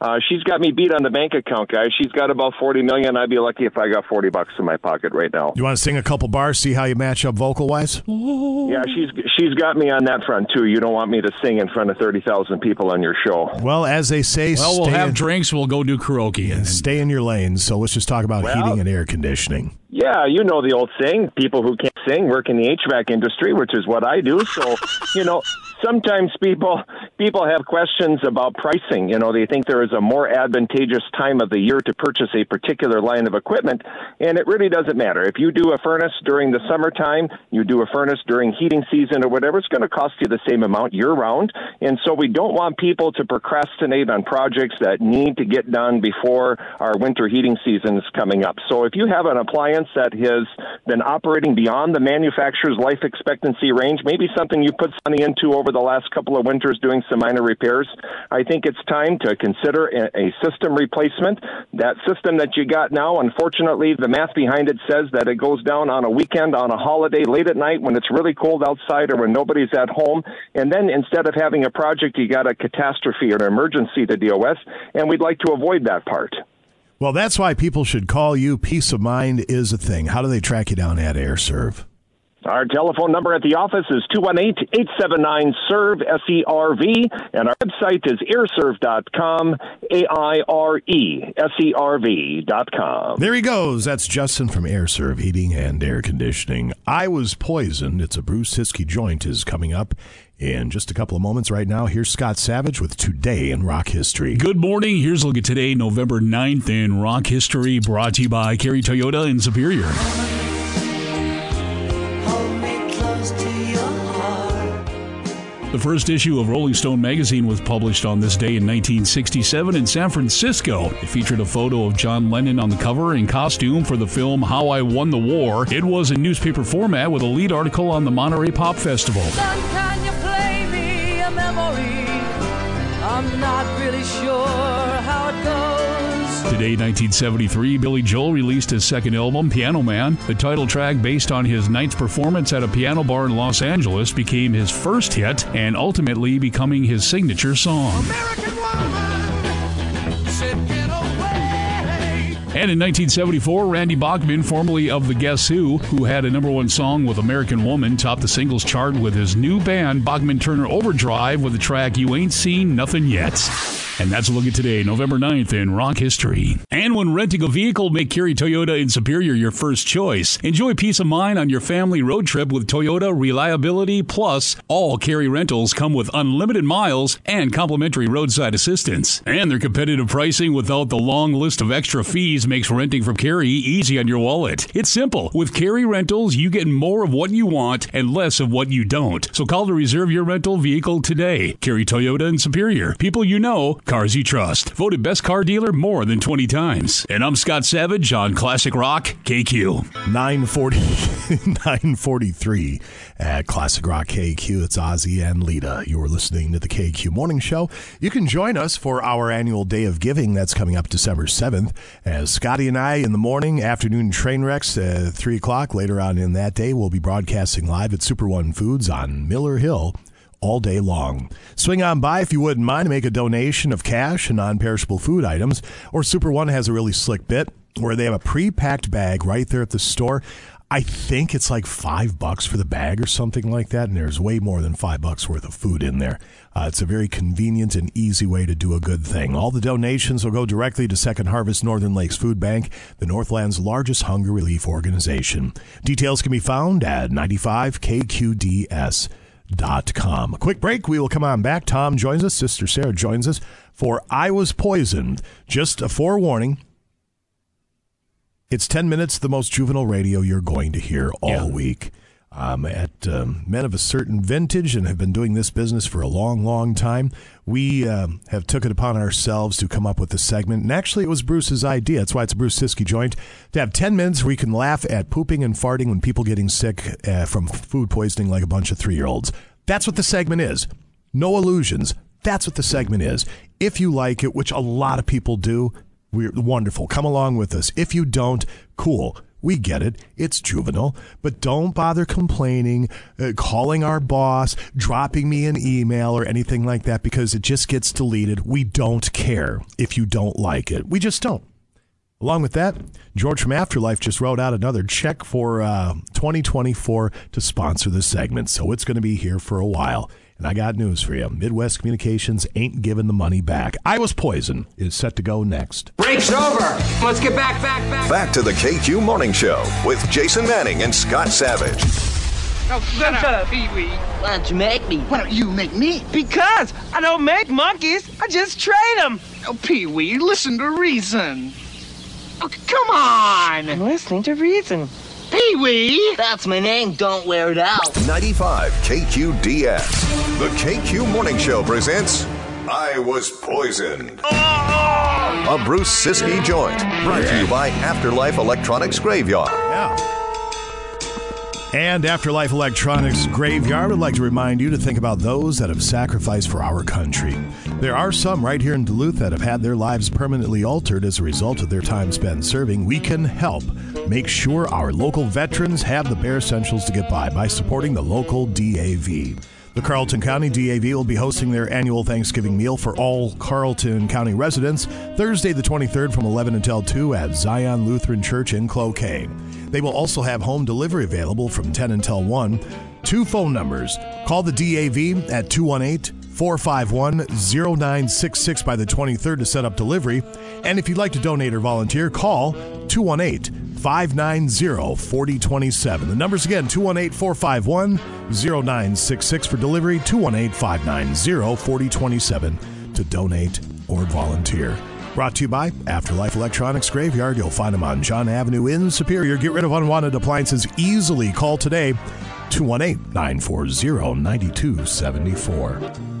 Uh, she's got me beat on the bank account, guys. She's got about forty million. I'd be lucky if I got forty bucks in my pocket right now. You want to sing a couple bars, see how you match up vocal wise? Yeah, she's she's got me on that front too. You don't want me to sing in front of thirty thousand people on your show. Well, as they say, Well, we'll stay have in- drinks. We'll go do karaoke. And Stay in your lane. So let's just talk about Well- heating and air conditioning. Yeah, you know the old saying: people who can't sing work in the HVAC industry, which is what I do. So, you know, sometimes people people have questions about pricing. You know, they think there is a more advantageous time of the year to purchase a particular line of equipment, and it really doesn't matter. If you do a furnace during the summertime, you do a furnace during heating season or whatever, it's going to cost you the same amount year round. And so we don't want people to procrastinate on projects that need to get done before our winter heating season is coming up. So if you have an appliance that has been operating beyond the manufacturer's life expectancy range, maybe something you put money into over the last couple of winters doing some minor repairs, I think it's time to consider a, a system replacement. That system that you got now, unfortunately, the math behind it says that it goes down on a weekend, on a holiday, late at night when it's really cold outside or when nobody's at home. And then instead of having a project, you got a catastrophe or an emergency to deal with. And we'd like to avoid that part. Well, that's why people should call you. Peace of mind is a thing. How do they track you down at Aire Serv? Our telephone number at the office is 218-879-SERVE, S-E-R-V, and our website is aireserv.com, A-I-R-E, S-E-R-V dot com. There he goes. That's Justin from Aire Serv Heating and Air Conditioning. I was poisoned. It's a Bruce Siskey joint is coming up in just a couple of moments. Right now, here's Scott Savage with Today in Rock History. Good morning. Here's a look at today, November 9th in rock history, brought to you by Kerry Toyota in Superior. The first issue of Rolling Stone magazine was published on this day in 1967 in San Francisco. It featured a photo of John Lennon on the cover in costume for the film How I Won the War. It was in newspaper format with a lead article on the Monterey Pop Festival. Memory? I'm not really sure how it goes. Today, 1973, Billy Joel released his second album, Piano Man. The title track, based on his night's performance at a piano bar in Los Angeles, became his first hit and ultimately becoming his signature song. And in 1974, Randy Bachman, formerly of the Guess Who, who had a number one song with American Woman, topped the singles chart with his new band, Bachman Turner Overdrive, with the track You Ain't Seen Nothing Yet. And that's a look at today, November 9th in rock history. And when renting a vehicle, make Kerry Toyota in Superior your first choice. Enjoy peace of mind on your family road trip with Toyota Reliability Plus. All Kerry rentals come with unlimited miles and complimentary roadside assistance. And their competitive pricing without the long list of extra fees makes renting from Kerry easy on your wallet. It's simple. With Kerry Rentals, you get more of what you want and less of what you don't. So call to reserve your rental vehicle today. Kerry Toyota in Superior. People you know, cars you trust. Voted best car dealer more than 20 times. And I'm Scott Savage on Classic Rock KQ. 940, 943 at Classic Rock KQ. It's Ozzy and Lita. You're listening to the KQ Morning Show. You can join us for our annual Day of Giving that's coming up December 7th. As Scotty and I in the morning, afternoon train wrecks at 3 o'clock later on in that day, we'll be broadcasting live at Super One Foods on Miller Hill all day long. Swing on by if you wouldn't mind to make a donation of cash and non perishable food items. Or Super One has a really slick bit where they have a pre packed bag right there at the store. I think it's like five bucks for the bag or something like that, and there's way more than five bucks worth of food in there. Uh, it's a very convenient and easy way to do a good thing. All the donations will go directly to Second Harvest Northern Lakes Food Bank, the Northland's largest hunger relief organization. Details can be found at 95kqds dot com. A quick break. We will come on back. Tom joins us. Sister Sarah joins us for I Was Poisoned. Just a forewarning. It's 10 minutes, the most juvenile radio you're going to hear all week. Um, at um, men of a certain vintage and have been doing this business for a long, long time. We um, have took it upon ourselves to come up with this segment, and actually, it was Bruce's idea. That's why it's a Bruce Siski joint to have ten minutes where we can laugh at pooping and farting when people getting sick uh, from food poisoning like a bunch of three year olds. That's what the segment is. No illusions. That's what the segment is. If you like it, which a lot of people do, we're wonderful. Come along with us. If you don't, cool. We get it. It's juvenile, but don't bother complaining, uh, calling our boss, dropping me an email or anything like that because it just gets deleted. We don't care if you don't like it. We just don't. Along with that, George from Afterlife just wrote out another check for uh, 2024 to sponsor this segment, so it's going to be here for a while. And I got news for you Midwest Communications ain't giving the money back. I Was Poison is set to go next. Break's over. Let's get back, back, back. Back to the KQ Morning Show with Jason Manning and Scott Savage. Oh, shut, shut up, Pee Wee. Why don't you make me? Why don't you make me? Because I don't make monkeys. I just trade them. Oh, Pee Wee, listen to reason. Oh, come on. I'm listening to reason. Pee Wee! That's my name, don't wear it out. 95 KQDS. The KQ Morning Show presents I Was Poisoned. A Bruce Siski joint. Brought to you by Afterlife Electronics Graveyard. Yeah. And Afterlife Electronics Graveyard would like to remind you to think about those that have sacrificed for our country. There are some right here in Duluth that have had their lives permanently altered as a result of their time spent serving. We can help make sure our local veterans have the bare essentials to get by by supporting the local DAV. The Carlton County DAV will be hosting their annual Thanksgiving meal for all Carlton County residents Thursday, the 23rd, from 11 until 2 at Zion Lutheran Church in Cloquet. They will also have home delivery available from 10 until 1. Two phone numbers. Call the DAV at 218 451 0966 by the 23rd to set up delivery. And if you'd like to donate or volunteer, call 218 590 4027. The numbers again 218 451 0966 for delivery, 218 590 4027 to donate or volunteer. Brought to you by Afterlife Electronics Graveyard. You'll find them on John Avenue in Superior. Get rid of unwanted appliances easily. Call today 218 940 9274.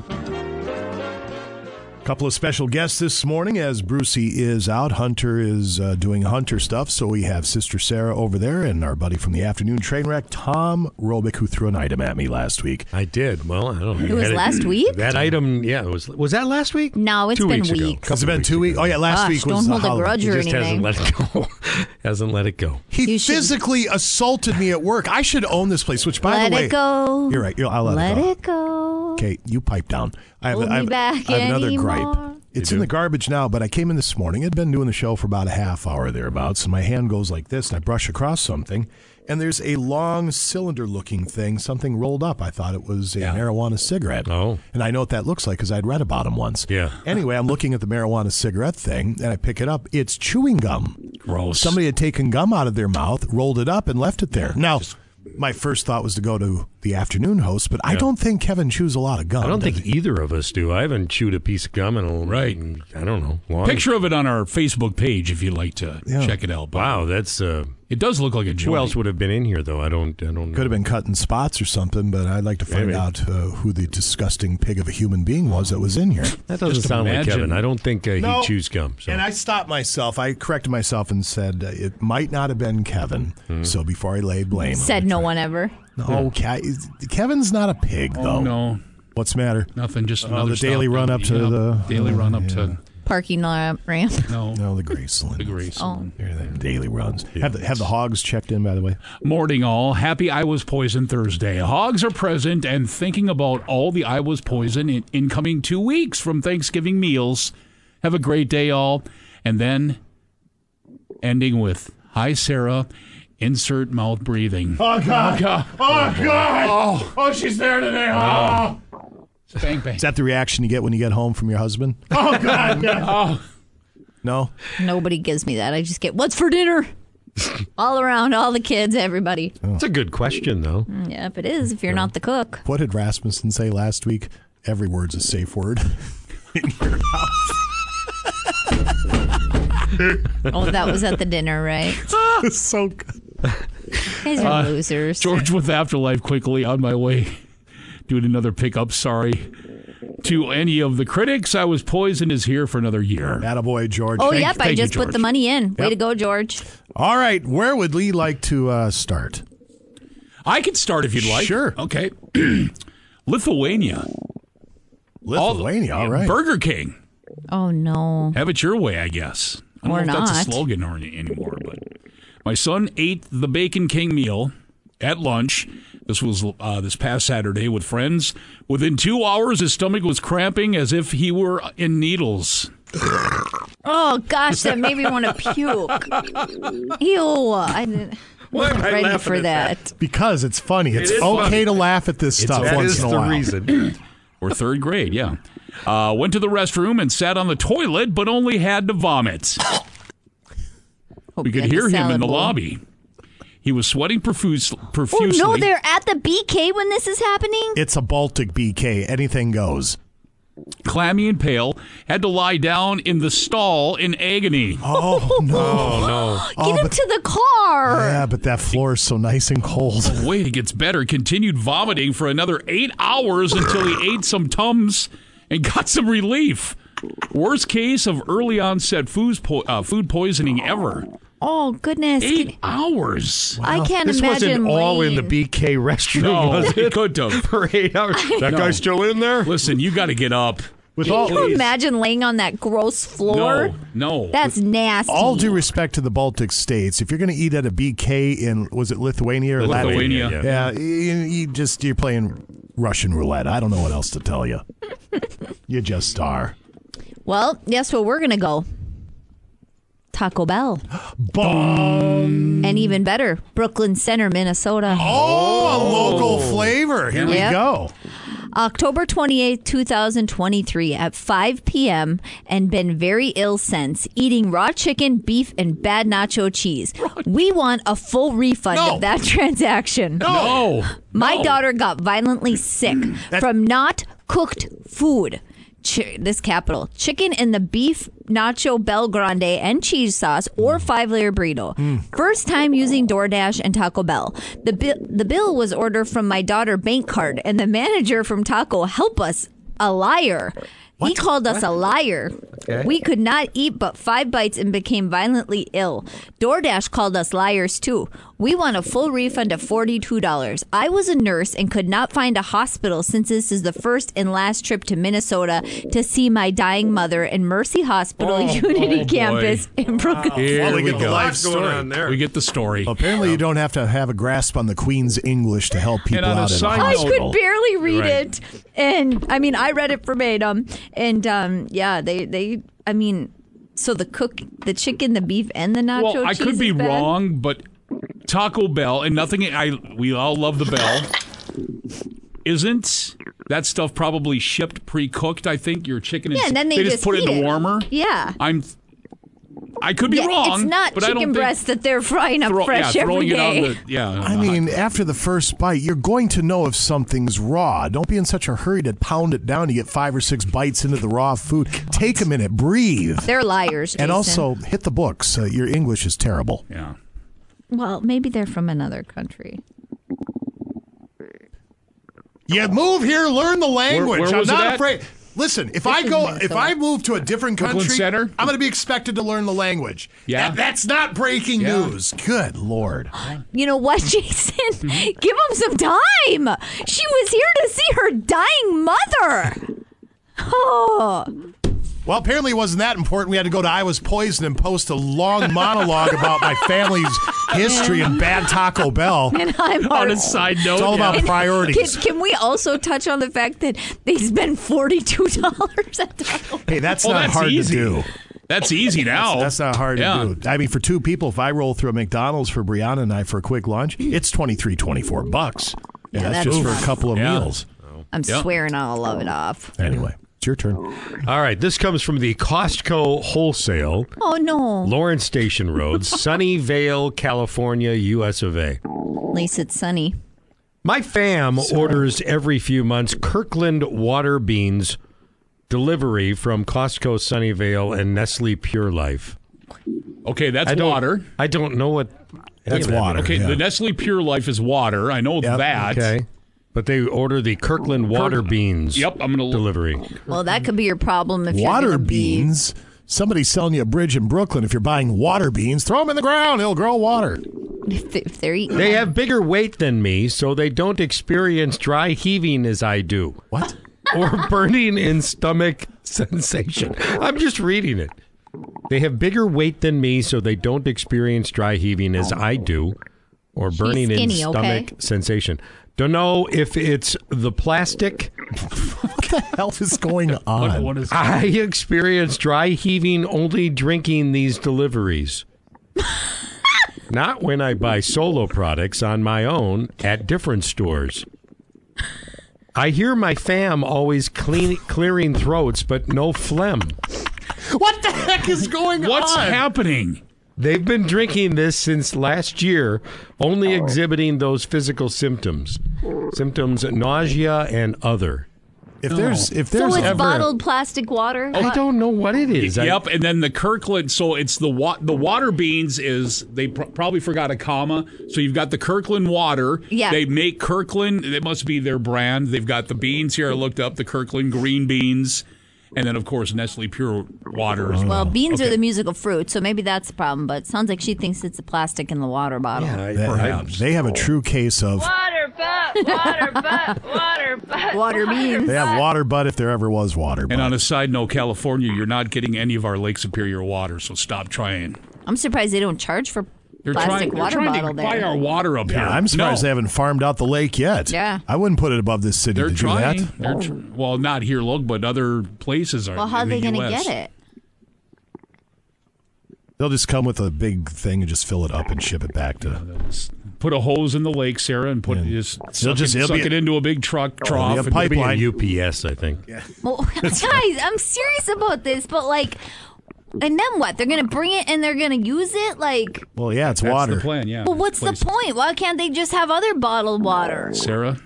Couple of special guests this morning as Brucey is out. Hunter is uh, doing Hunter stuff, so we have Sister Sarah over there and our buddy from the afternoon train wreck, Tom Robick, who threw an item at me last week. I did. Well, I don't know. It was had last week? That item, yeah, it was. Was that last week? No, it's Two been weeks ago. It's been two weeks? Oh, yeah, last Gosh, week was don't the hold a holiday. grudge or He just hasn't anything. let it go. hasn't let it go. He physically assaulted me at work. I should own this place, which, by Let the way. Let it go. You're right. You're, I'll let, Let it go. it go. Okay, you pipe down. I have, Hold I have, me back I have another gripe. It's in the garbage now, but I came in this morning. I'd been doing the show for about a half hour thereabouts, and my hand goes like this, and I brush across something, and there's a long cylinder-looking thing, something rolled up. I thought it was a marijuana cigarette. Oh. and I know what that looks like because I'd read about them once. Yeah. Anyway, I'm looking at the marijuana cigarette thing, and I pick it up. It's chewing gum. Gross. Somebody had taken gum out of their mouth, rolled it up, and left it there. Now. My first thought was to go to the afternoon host, but I don't think Kevin chews a lot of gum. I don't think he? either of us do. I haven't chewed a piece of gum in a Right. I don't know. Long. Picture of it on our Facebook page if you'd like to Yeah. check it out. Wow, that's. Uh, it does look like a joint. who else would have been in here though? I don't. I don't. Know. Could have been cut in spots or something, but I'd like to find Maybe. out uh, who the disgusting pig of a human being was that was in here. That doesn't Just sound like. Kevin. I don't think uh, No. he chews gum. So. And I stopped myself. I corrected myself and said uh, it might not have been Kevin. Hmm. So before I laid blame, Said no one ever. no, Ke- Kevin's not a pig though. Oh, no, What's the matter? nothing. Just Oh, another the daily run up to the daily oh, run up to Parking lot ramp. no No, the Graceland. the Graceland. Oh. The daily runs. Have the, have the hogs checked in, by the way? Morning, all. Happy I Was Poison Thursday. Hogs are present and thinking about all the I Was Poison in incoming two weeks from Thanksgiving meals. Have a great day, all. And then ending with Hi, Sarah. Insert mouth breathing. Oh God! Oh, God. Oh God! Oh, Oh, she's there today. Oh. oh. Bang, bang. Is that the reaction you get when you get home from your husband? Oh God! Oh, No. Nobody gives me that. I just get, what's for dinner? all around, all the kids, everybody. Oh. It's a good question though. Mm, yeah, if it is, if you're not the cook. What did Rasmussen say last week? Every word's a safe word in your house. Oh, that was at the dinner, right? It's so good. You guys are uh, losers. George with Afterlife quickly on my way. Doing another pickup. Sorry. To any of the critics, I Was Poisoned is here for another year. Attaboy, George. Oh, Thank- yep. I thank you, just put the money in. Way Yep. to go, George. All right, where would Lee like to uh, start? I can start if you'd like. Sure. Okay. Lithuania. Lithuania, all right. Burger King. Oh, no. Have it your way, I guess. I don't Or know if that's a slogan or any- anymore, but my son ate the Bacon King meal at lunch. This was uh, this past Saturday with friends. Within two hours, his stomach was cramping as if he were in needles. Oh, gosh, that made me want to puke. Ew. I didn't. Why am I ready laughing for at that. Because it's funny. It's is okay funny. to laugh at this stuff That once in a the while. reason. Or third grade, yeah. Uh, went to the restroom and sat on the toilet, but only had to vomit. Hope We could hear him in the bowl. lobby. He was sweating profuse, Oh, profusely. no, they're at the BK when this is happening? It's a Baltic BK. Anything goes. clammy and pale, had to lie down in the stall in agony. Oh no! Oh no. Get Oh, him but- to the car. Yeah, but that floor is so nice and cold. Wait, it gets better. Continued vomiting for another eight hours until he ate some Tums and got some relief. Worst case of early onset food, po- uh, food poisoning ever. Oh, goodness. Eight hours. I can't This imagine. wasn't all in the BK restroom, No, was it it? could have. For eight hours. That No. guy's still in there? Listen, you got to get up. With Can all, you imagine laying on that gross floor? No, no. That's nasty. all due respect to the Baltic states, if you're going to eat at a BK in was it Lithuania or Lithuania, Latvia? yeah. Yeah, you, you just you're playing Russian roulette. I don't know what else to tell you. you just are. Well, guess where we're going to go? Taco Bell. Boom. And even better, Brooklyn Center, Minnesota. Oh, a local flavor. Here Yep. we go. October 28th, 2023 at 5 p.m. and been very ill since eating raw chicken, beef, and bad nacho cheese. We want a full refund No. of that transaction. No. My No. daughter got violently sick from not cooked food. This capital chicken in the beef nacho BellGrande and cheese sauce or five layer burrito. First time using DoorDash and Taco Bell. The bi- the bill was ordered from my daughter bank card, and the manager from Taco help us a liar. He called us a liar. Okay. We could not eat but five bites and became violently ill. DoorDash called us liars too. We want a full refund of $42. I was a nurse and could not find a hospital since this is the first and last trip to Minnesota to see my dying mother in Mercy Hospital Oh, Unity oh, boy. Campus in Brooklyn. Here Well, we we get the go. life What's going story. on there? We get the story. Apparently, you don't have to have a grasp on the Queen's English to help people on out in a side I note- hospital. could barely read Right. it, and I mean, I read it verbatim, and um, yeah, they they, I mean, so the cook, the chicken, the beef, and the nacho Well, I could be bad? wrong, but Taco Bell and nothing. I we all love the bell. Isn't that stuff probably shipped pre-cooked? I think your chicken. Is. Yeah, and then they, just, just put it in the warmer. Yeah. I'm. I could be yeah, wrong. It's not but I don't chicken think breast that they're frying up throw- fresh yeah, every throwing it day. on the yeah. I mean, after the first bite, you're going to know if something's raw. Don't be in such a hurry to pound it down to get five or six bites into the raw food. Take a minute, breathe. They're liars. And also hit the books. Uh, your English is terrible. yeah. Well, maybe they're from another country. You move here, learn the language. where I'm was it not at? afraid. Listen, if This I go, if I move to a different country, Center? I'm going to be expected to learn the language. Yeah. That- that's not breaking Yeah. news. Good lord. You know what, Jason? Mm-hmm. Give him some time. She was here to see her dying mother. Oh, Well, apparently it wasn't that important. We had to go to I Was Poisoned and post a long monologue about my family's history and bad Taco Bell. and I'm On already- a side note, It's all about yeah. Can, priorities. can we also touch on the fact that they spend forty-two dollars at Taco Bell? Hey, that's Well, not that's hard easy. to do. That's easy now. That's not hard Yeah. to do. I mean, for two people, if I roll through a McDonald's for Brianna and I for a quick lunch, it's 23, 24 bucks. And Yeah, that's, that's- just for a couple of Yeah. meals. I'm Yep. swearing all of it off. Anyway, it's your turn. All right, this comes from the Costco Wholesale, Oh no! Lawrence Station Road, Sunnyvale, California, US of A. At least it's sunny. My fam orders every few months Kirkland water beans delivery from Costco Sunnyvale and Nestle Pure Life. Okay, that's I don't, water. I don't know what That's water. Okay, yeah. the Nestle Pure Life is water. I know Yep, that. Okay. But they order the Kirkland water beans Yep, I'm gonna look. delivery. Well, that could be your problem if you're water gonna be- beans. Somebody's selling you a bridge in Brooklyn. If you're buying water beans, throw them in the ground. It'll grow water. If, they, if they're eating, They have bigger weight than me, so they don't experience dry heaving as I do. What? Or burning in stomach sensation. I'm just reading it. They have bigger weight than me, so they don't experience dry heaving as I do, or burning in skinny, okay? stomach sensation. Don't know if it's the plastic. What the hell is going on? What, what is I experience dry heaving only drinking these deliveries. Not when I buy solo products on my own at different stores. I hear my fam always clean, clearing throats, but no phlegm. What the heck is going What's on? What's happening? They've been drinking this since last year, only oh. exhibiting those physical symptoms. Symptoms nausea and other. If there's if so there's it's ever bottled plastic water. I don't know what it is. I- Yep, and then the Kirkland. So it's the wa- the water beans is they pr- probably forgot a comma. So you've got the Kirkland water. Yeah. They make Kirkland. It must be their brand. They've got the beans here. I looked up the Kirkland green beans, and then of course Nestle Pure water. as Well, beans Okay. are the musical fruit, so maybe that's the problem. But it sounds like she thinks it's the plastic in the water bottle. I- they, Perhaps. they have a true case of Water butt, water butt, water butt. Water beans. they have water butt if there ever was water. Butt. And on a side note, California, you're not getting any of our Lake Superior water, so stop trying. I'm surprised they don't charge for They're plastic trying, water they're trying bottle to there. buy our water up Yeah, here. I'm surprised No. they haven't farmed out the lake yet. Yeah. I wouldn't put it above this city They're to do trying. that. They're oh. tr- well, not here, look, but other places are. well, how are they the going to get it? They'll just come with a big thing and just fill it up and ship it back to. Put a hose in the lake, Sarah, and put just suck, just- it, it'll suck be- it into a big truck trough. be a and- pipeline. UPS, I think. Well, guys, I'm serious about this, but like, and then what? They're going to bring it and they're going to use it? Like, Well, yeah, it's That's water. the plan, yeah. well, what's the point? Why can't they just have other bottled water? Sarah,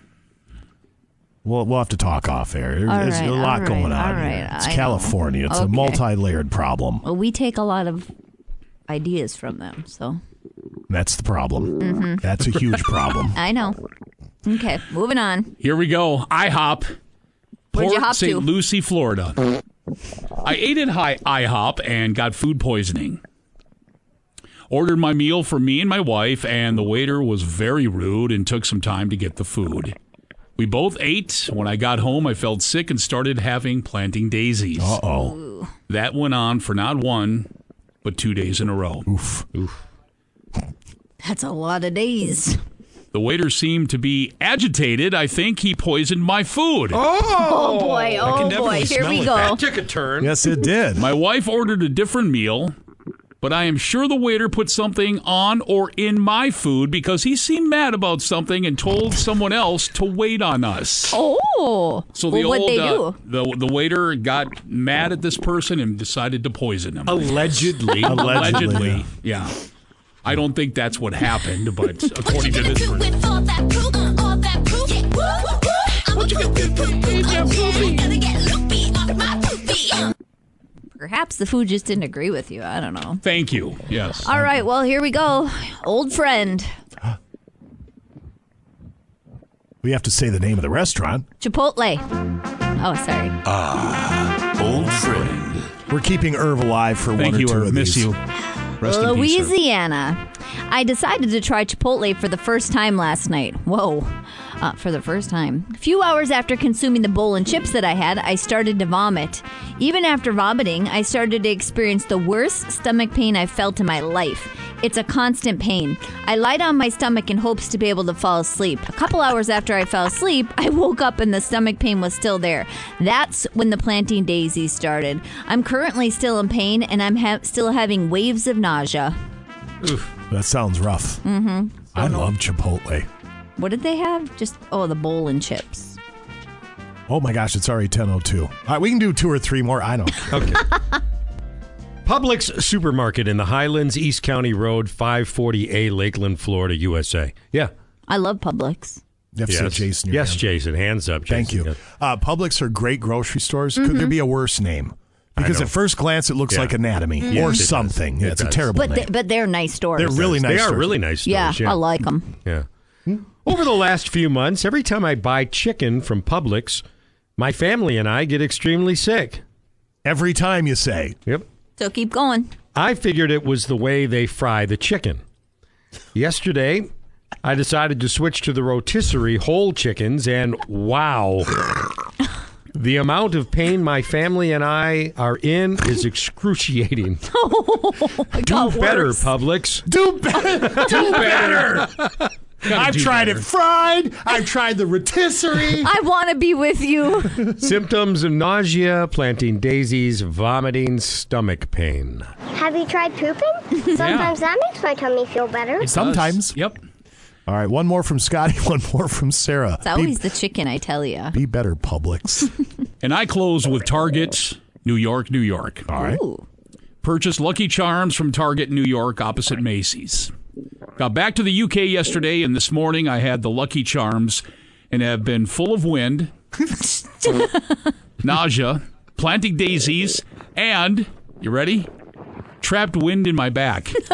We'll, we'll have to talk off air. There's, All there's right, a lot all going on all here. It's I know. California. It's a multi-layered problem. Well, we take a lot of ideas from them, so That's the problem. Mhm. That's a huge problem. I know. Okay, moving on. here we go. IHOP, Where'd you Port hop St. to? Lucie, Florida. I ate at high IHOP and got food poisoning. Ordered my meal for me and my wife, and the waiter was very rude and took some time to get the food. We both ate. When I got home, I felt sick and started having planting daisies. Uh oh. That went on for not one, but two days in a row. Oof. Oof. That's a lot of days. The waiter seemed to be agitated. I think he poisoned my food. Oh, boy, oh boy, here we go. took a turn. Yes, it did. My wife ordered a different meal, but I am sure the waiter put something on or in my food because he seemed mad about something and told someone else to wait on us. Oh, So the well, what'd old they uh, do? the the waiter got mad at this person and decided to poison him. Allegedly. Allegedly, yeah. I don't think that's what happened, but according to this person. Perhaps the food just didn't agree with you. I don't know. Thank you. Yes. All right, well, here we go. Old friend, We have to say the name of the restaurant. Chipotle. Oh, sorry. Ah, old friend. We're keeping Irv alive for Thank one or you, two Irv. of Miss these. you. Rest in peace, Louisiana. I decided to try Chipotle for the first time last night. Whoa. Uh, for the first time. A few hours after consuming the bowl and chips that I had, I started to vomit. Even after vomiting, I started to experience the worst stomach pain I've felt in my life. It's a constant pain. I lied on my stomach in hopes to be able to fall asleep. A couple hours after I fell asleep, I woke up and the stomach pain was still there. That's when the planting daisies started. I'm currently still in pain and I'm ha- still having waves of nausea. Oof. That sounds rough. Mm-hmm. I love Chipotle. What did they have? Just oh, the bowl and chips. Oh my gosh, it's already 10.02. All right, we can do two or three more. I don't care. Okay. Publix Supermarket in the Highlands, East County Road, 540A, Lakeland, Florida, USA. Yeah. I love Publix. You have to say Yes. Jason. Yes, hand. Jason. Hands up. Jason. Thank you. Yeah. Uh, Publix are great grocery stores. Could there Mhm. be a worse name? Because at first glance, it looks Yeah. like anatomy Mhm. or Yes, it does. something. It it's a terrible But name. they, but they're nice stores. They're really nice. They nice. are really nice stores. yeah, Yeah. I like them. Yeah. Over the last few months, every time I buy chicken from Publix, my family and I get extremely sick. Every time you say. Yep. So keep going. I figured it was the way they fry the chicken. Yesterday, I decided to switch to the rotisserie whole chickens, and wow. The amount of pain my family and I are in is excruciating. Oh, Do better, Publix. Do better. Do better. I've tried better. it fried. I've tried the rotisserie. I want to be with you. Symptoms of nausea, planting daisies, vomiting, stomach pain. Have you tried pooping? Sometimes that makes my tummy feel better. Sometimes. Yep. All right, one more from Scotty, one more from Sarah. It's always the chicken, I tell you. Be better, Publix. And I close with Target, New York, New York. All right. Purchased Lucky Charms from Target, New York, opposite Macy's. Got back to the UK yesterday, and this morning I had the Lucky Charms and have been full of wind, nausea, planting daisies, and, you ready? Trapped wind in my back.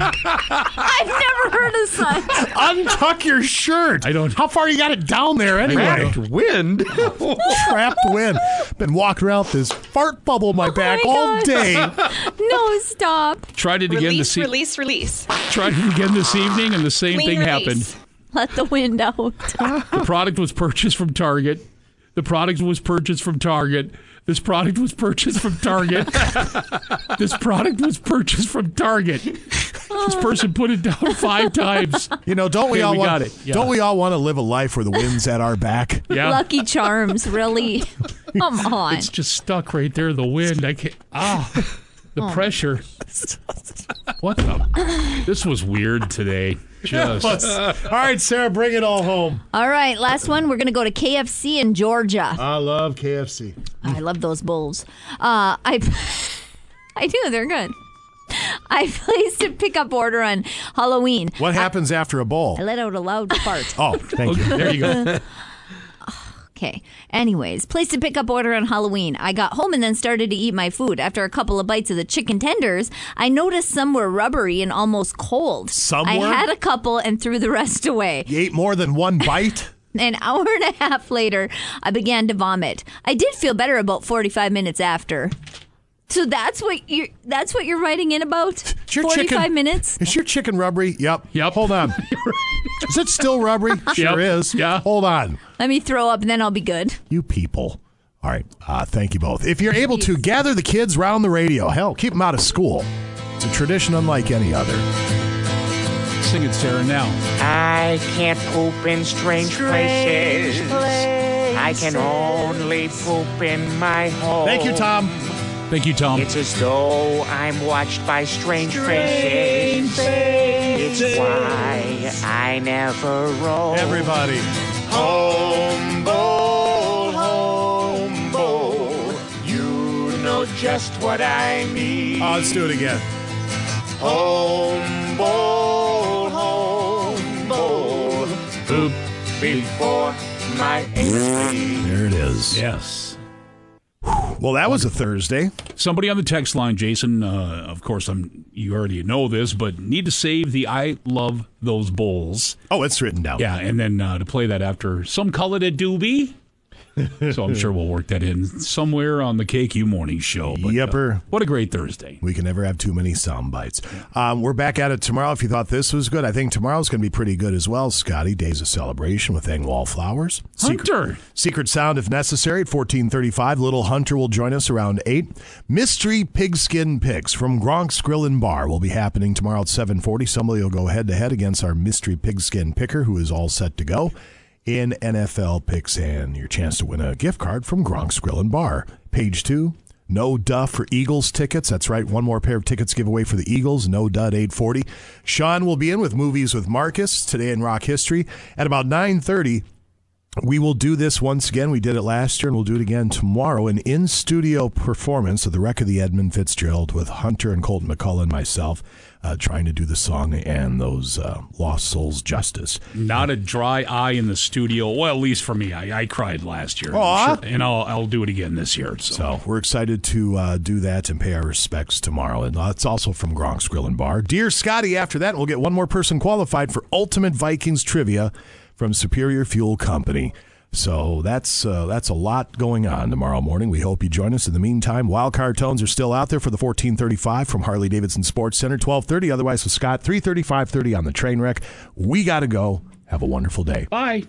I've never heard of such. Untuck your shirt. I don't. How far you got it down there anyway? Trapped wind. Trapped wind. Been walking around with this fart bubble in my back Oh my all God. day. no, stop. Tried it again Release, this e- release, release. Tried it again this evening, and the same Clean thing release. happened. Let the wind out. The product was purchased from Target. The product was purchased from Target. This product was purchased from Target. this product was purchased from Target. This person put it down five times. You know, don't we Okay, all we want? got it. Yeah. Don't we all want to live a life where the wind's at our back? Yeah. Lucky Charms, really? Come on. It's just stuck right there. The wind. I can't. Ah, the Oh. pressure. What the? This was weird today. Just. all right, Sarah, bring it all home. All right, last one. We're going to go to KFC in Georgia. I love KFC. I love those bowls. Uh, I, I do. They're good. I placed a pickup order on Halloween. What happens after a bowl? I let out a loud fart. Oh, thank you. There you go. Okay. Anyways, placed a pickup order on Halloween. I got home and then started to eat my food. After a couple of bites of the chicken tenders, I noticed some were rubbery and almost cold. Some I were? had a couple and threw the rest away. You ate more than one bite? An hour and a half later, I began to vomit. I did feel better about 45 minutes after. So that's what you're that's what you're writing in about? Is your 45 chicken- minutes? Is your chicken rubbery? Yep. Yep. Hold on. is it still rubbery? Sure Yep. is. Yeah. Hold on. Let me throw up and then I'll be good. You people. All right. Uh, thank you both. If you're able to gather the kids round the radio, hell, keep them out of school. It's a tradition unlike any other. Sing it, Sarah. Now. I can't poop in strange, places. I can only poop in my home. Thank you, Tom. Thank you, Tom. It's as though I'm watched by strange, faces. It's why I never roam. Everybody. Home bowl, home bowl. You know just what I mean. Oh, let's do it again. Home bowl, home bowl. Poop before my entry. There it is. Yes. Well, that was a Thursday. Somebody on the text line, Jason. Uh, of course, I'm. You already know this, but need to save the "I love those bowls." Oh, it's written down. Yeah, and then uh, to play that after some call it a doobie. So I'm sure we'll work that in somewhere on the KQ Morning Show. But, uh, what a great Thursday! We can never have too many sound bites. Um, we're back at it tomorrow. If you thought this was good, I think tomorrow's going to be pretty good as well. Scotty, Days of Celebration with Engwall Flowers. Secret, Hunter. Secret Sound if necessary at 1435. Little Hunter will join us around 8. Mystery Pigskin Picks from Gronk's Grill and Bar will be happening tomorrow at 740. Somebody will go head-to-head against our Mystery Pigskin Picker who is all set to go in NFL picks and your chance to win a gift card from Gronk's Grill and Bar. Page 2. No Duff for Eagles tickets. That's right. One more pair of tickets giveaway for the Eagles. No Dud 840. Sean will be in with movies with Marcus today in rock history at about 930. We will do this once again. We did it last year and we'll do it again tomorrow. An in studio performance of the wreck of the Edmund Fitzgerald with Hunter and Colton McCullough and myself uh, trying to do the song and those uh, lost souls justice. Not a dry eye in the studio. Well, at least for me, I, I cried last year, Aw. Sure- and I'll I'll do it again this year. So, So we're excited to uh, do that and pay our respects tomorrow. And that's also from Gronk's Grill and Bar. Dear Scotty, after that, we'll get one more person qualified for Ultimate Vikings Trivia from Superior Fuel Company. So that's uh, that's a lot going on tomorrow morning. We hope you join us. In the meantime, wildcard tones are still out there for the 1435 from Harley Davidson Sports Center, 1230. Otherwise, with Scott, 33530 on the train wreck. We got to go. Have a wonderful day. bye.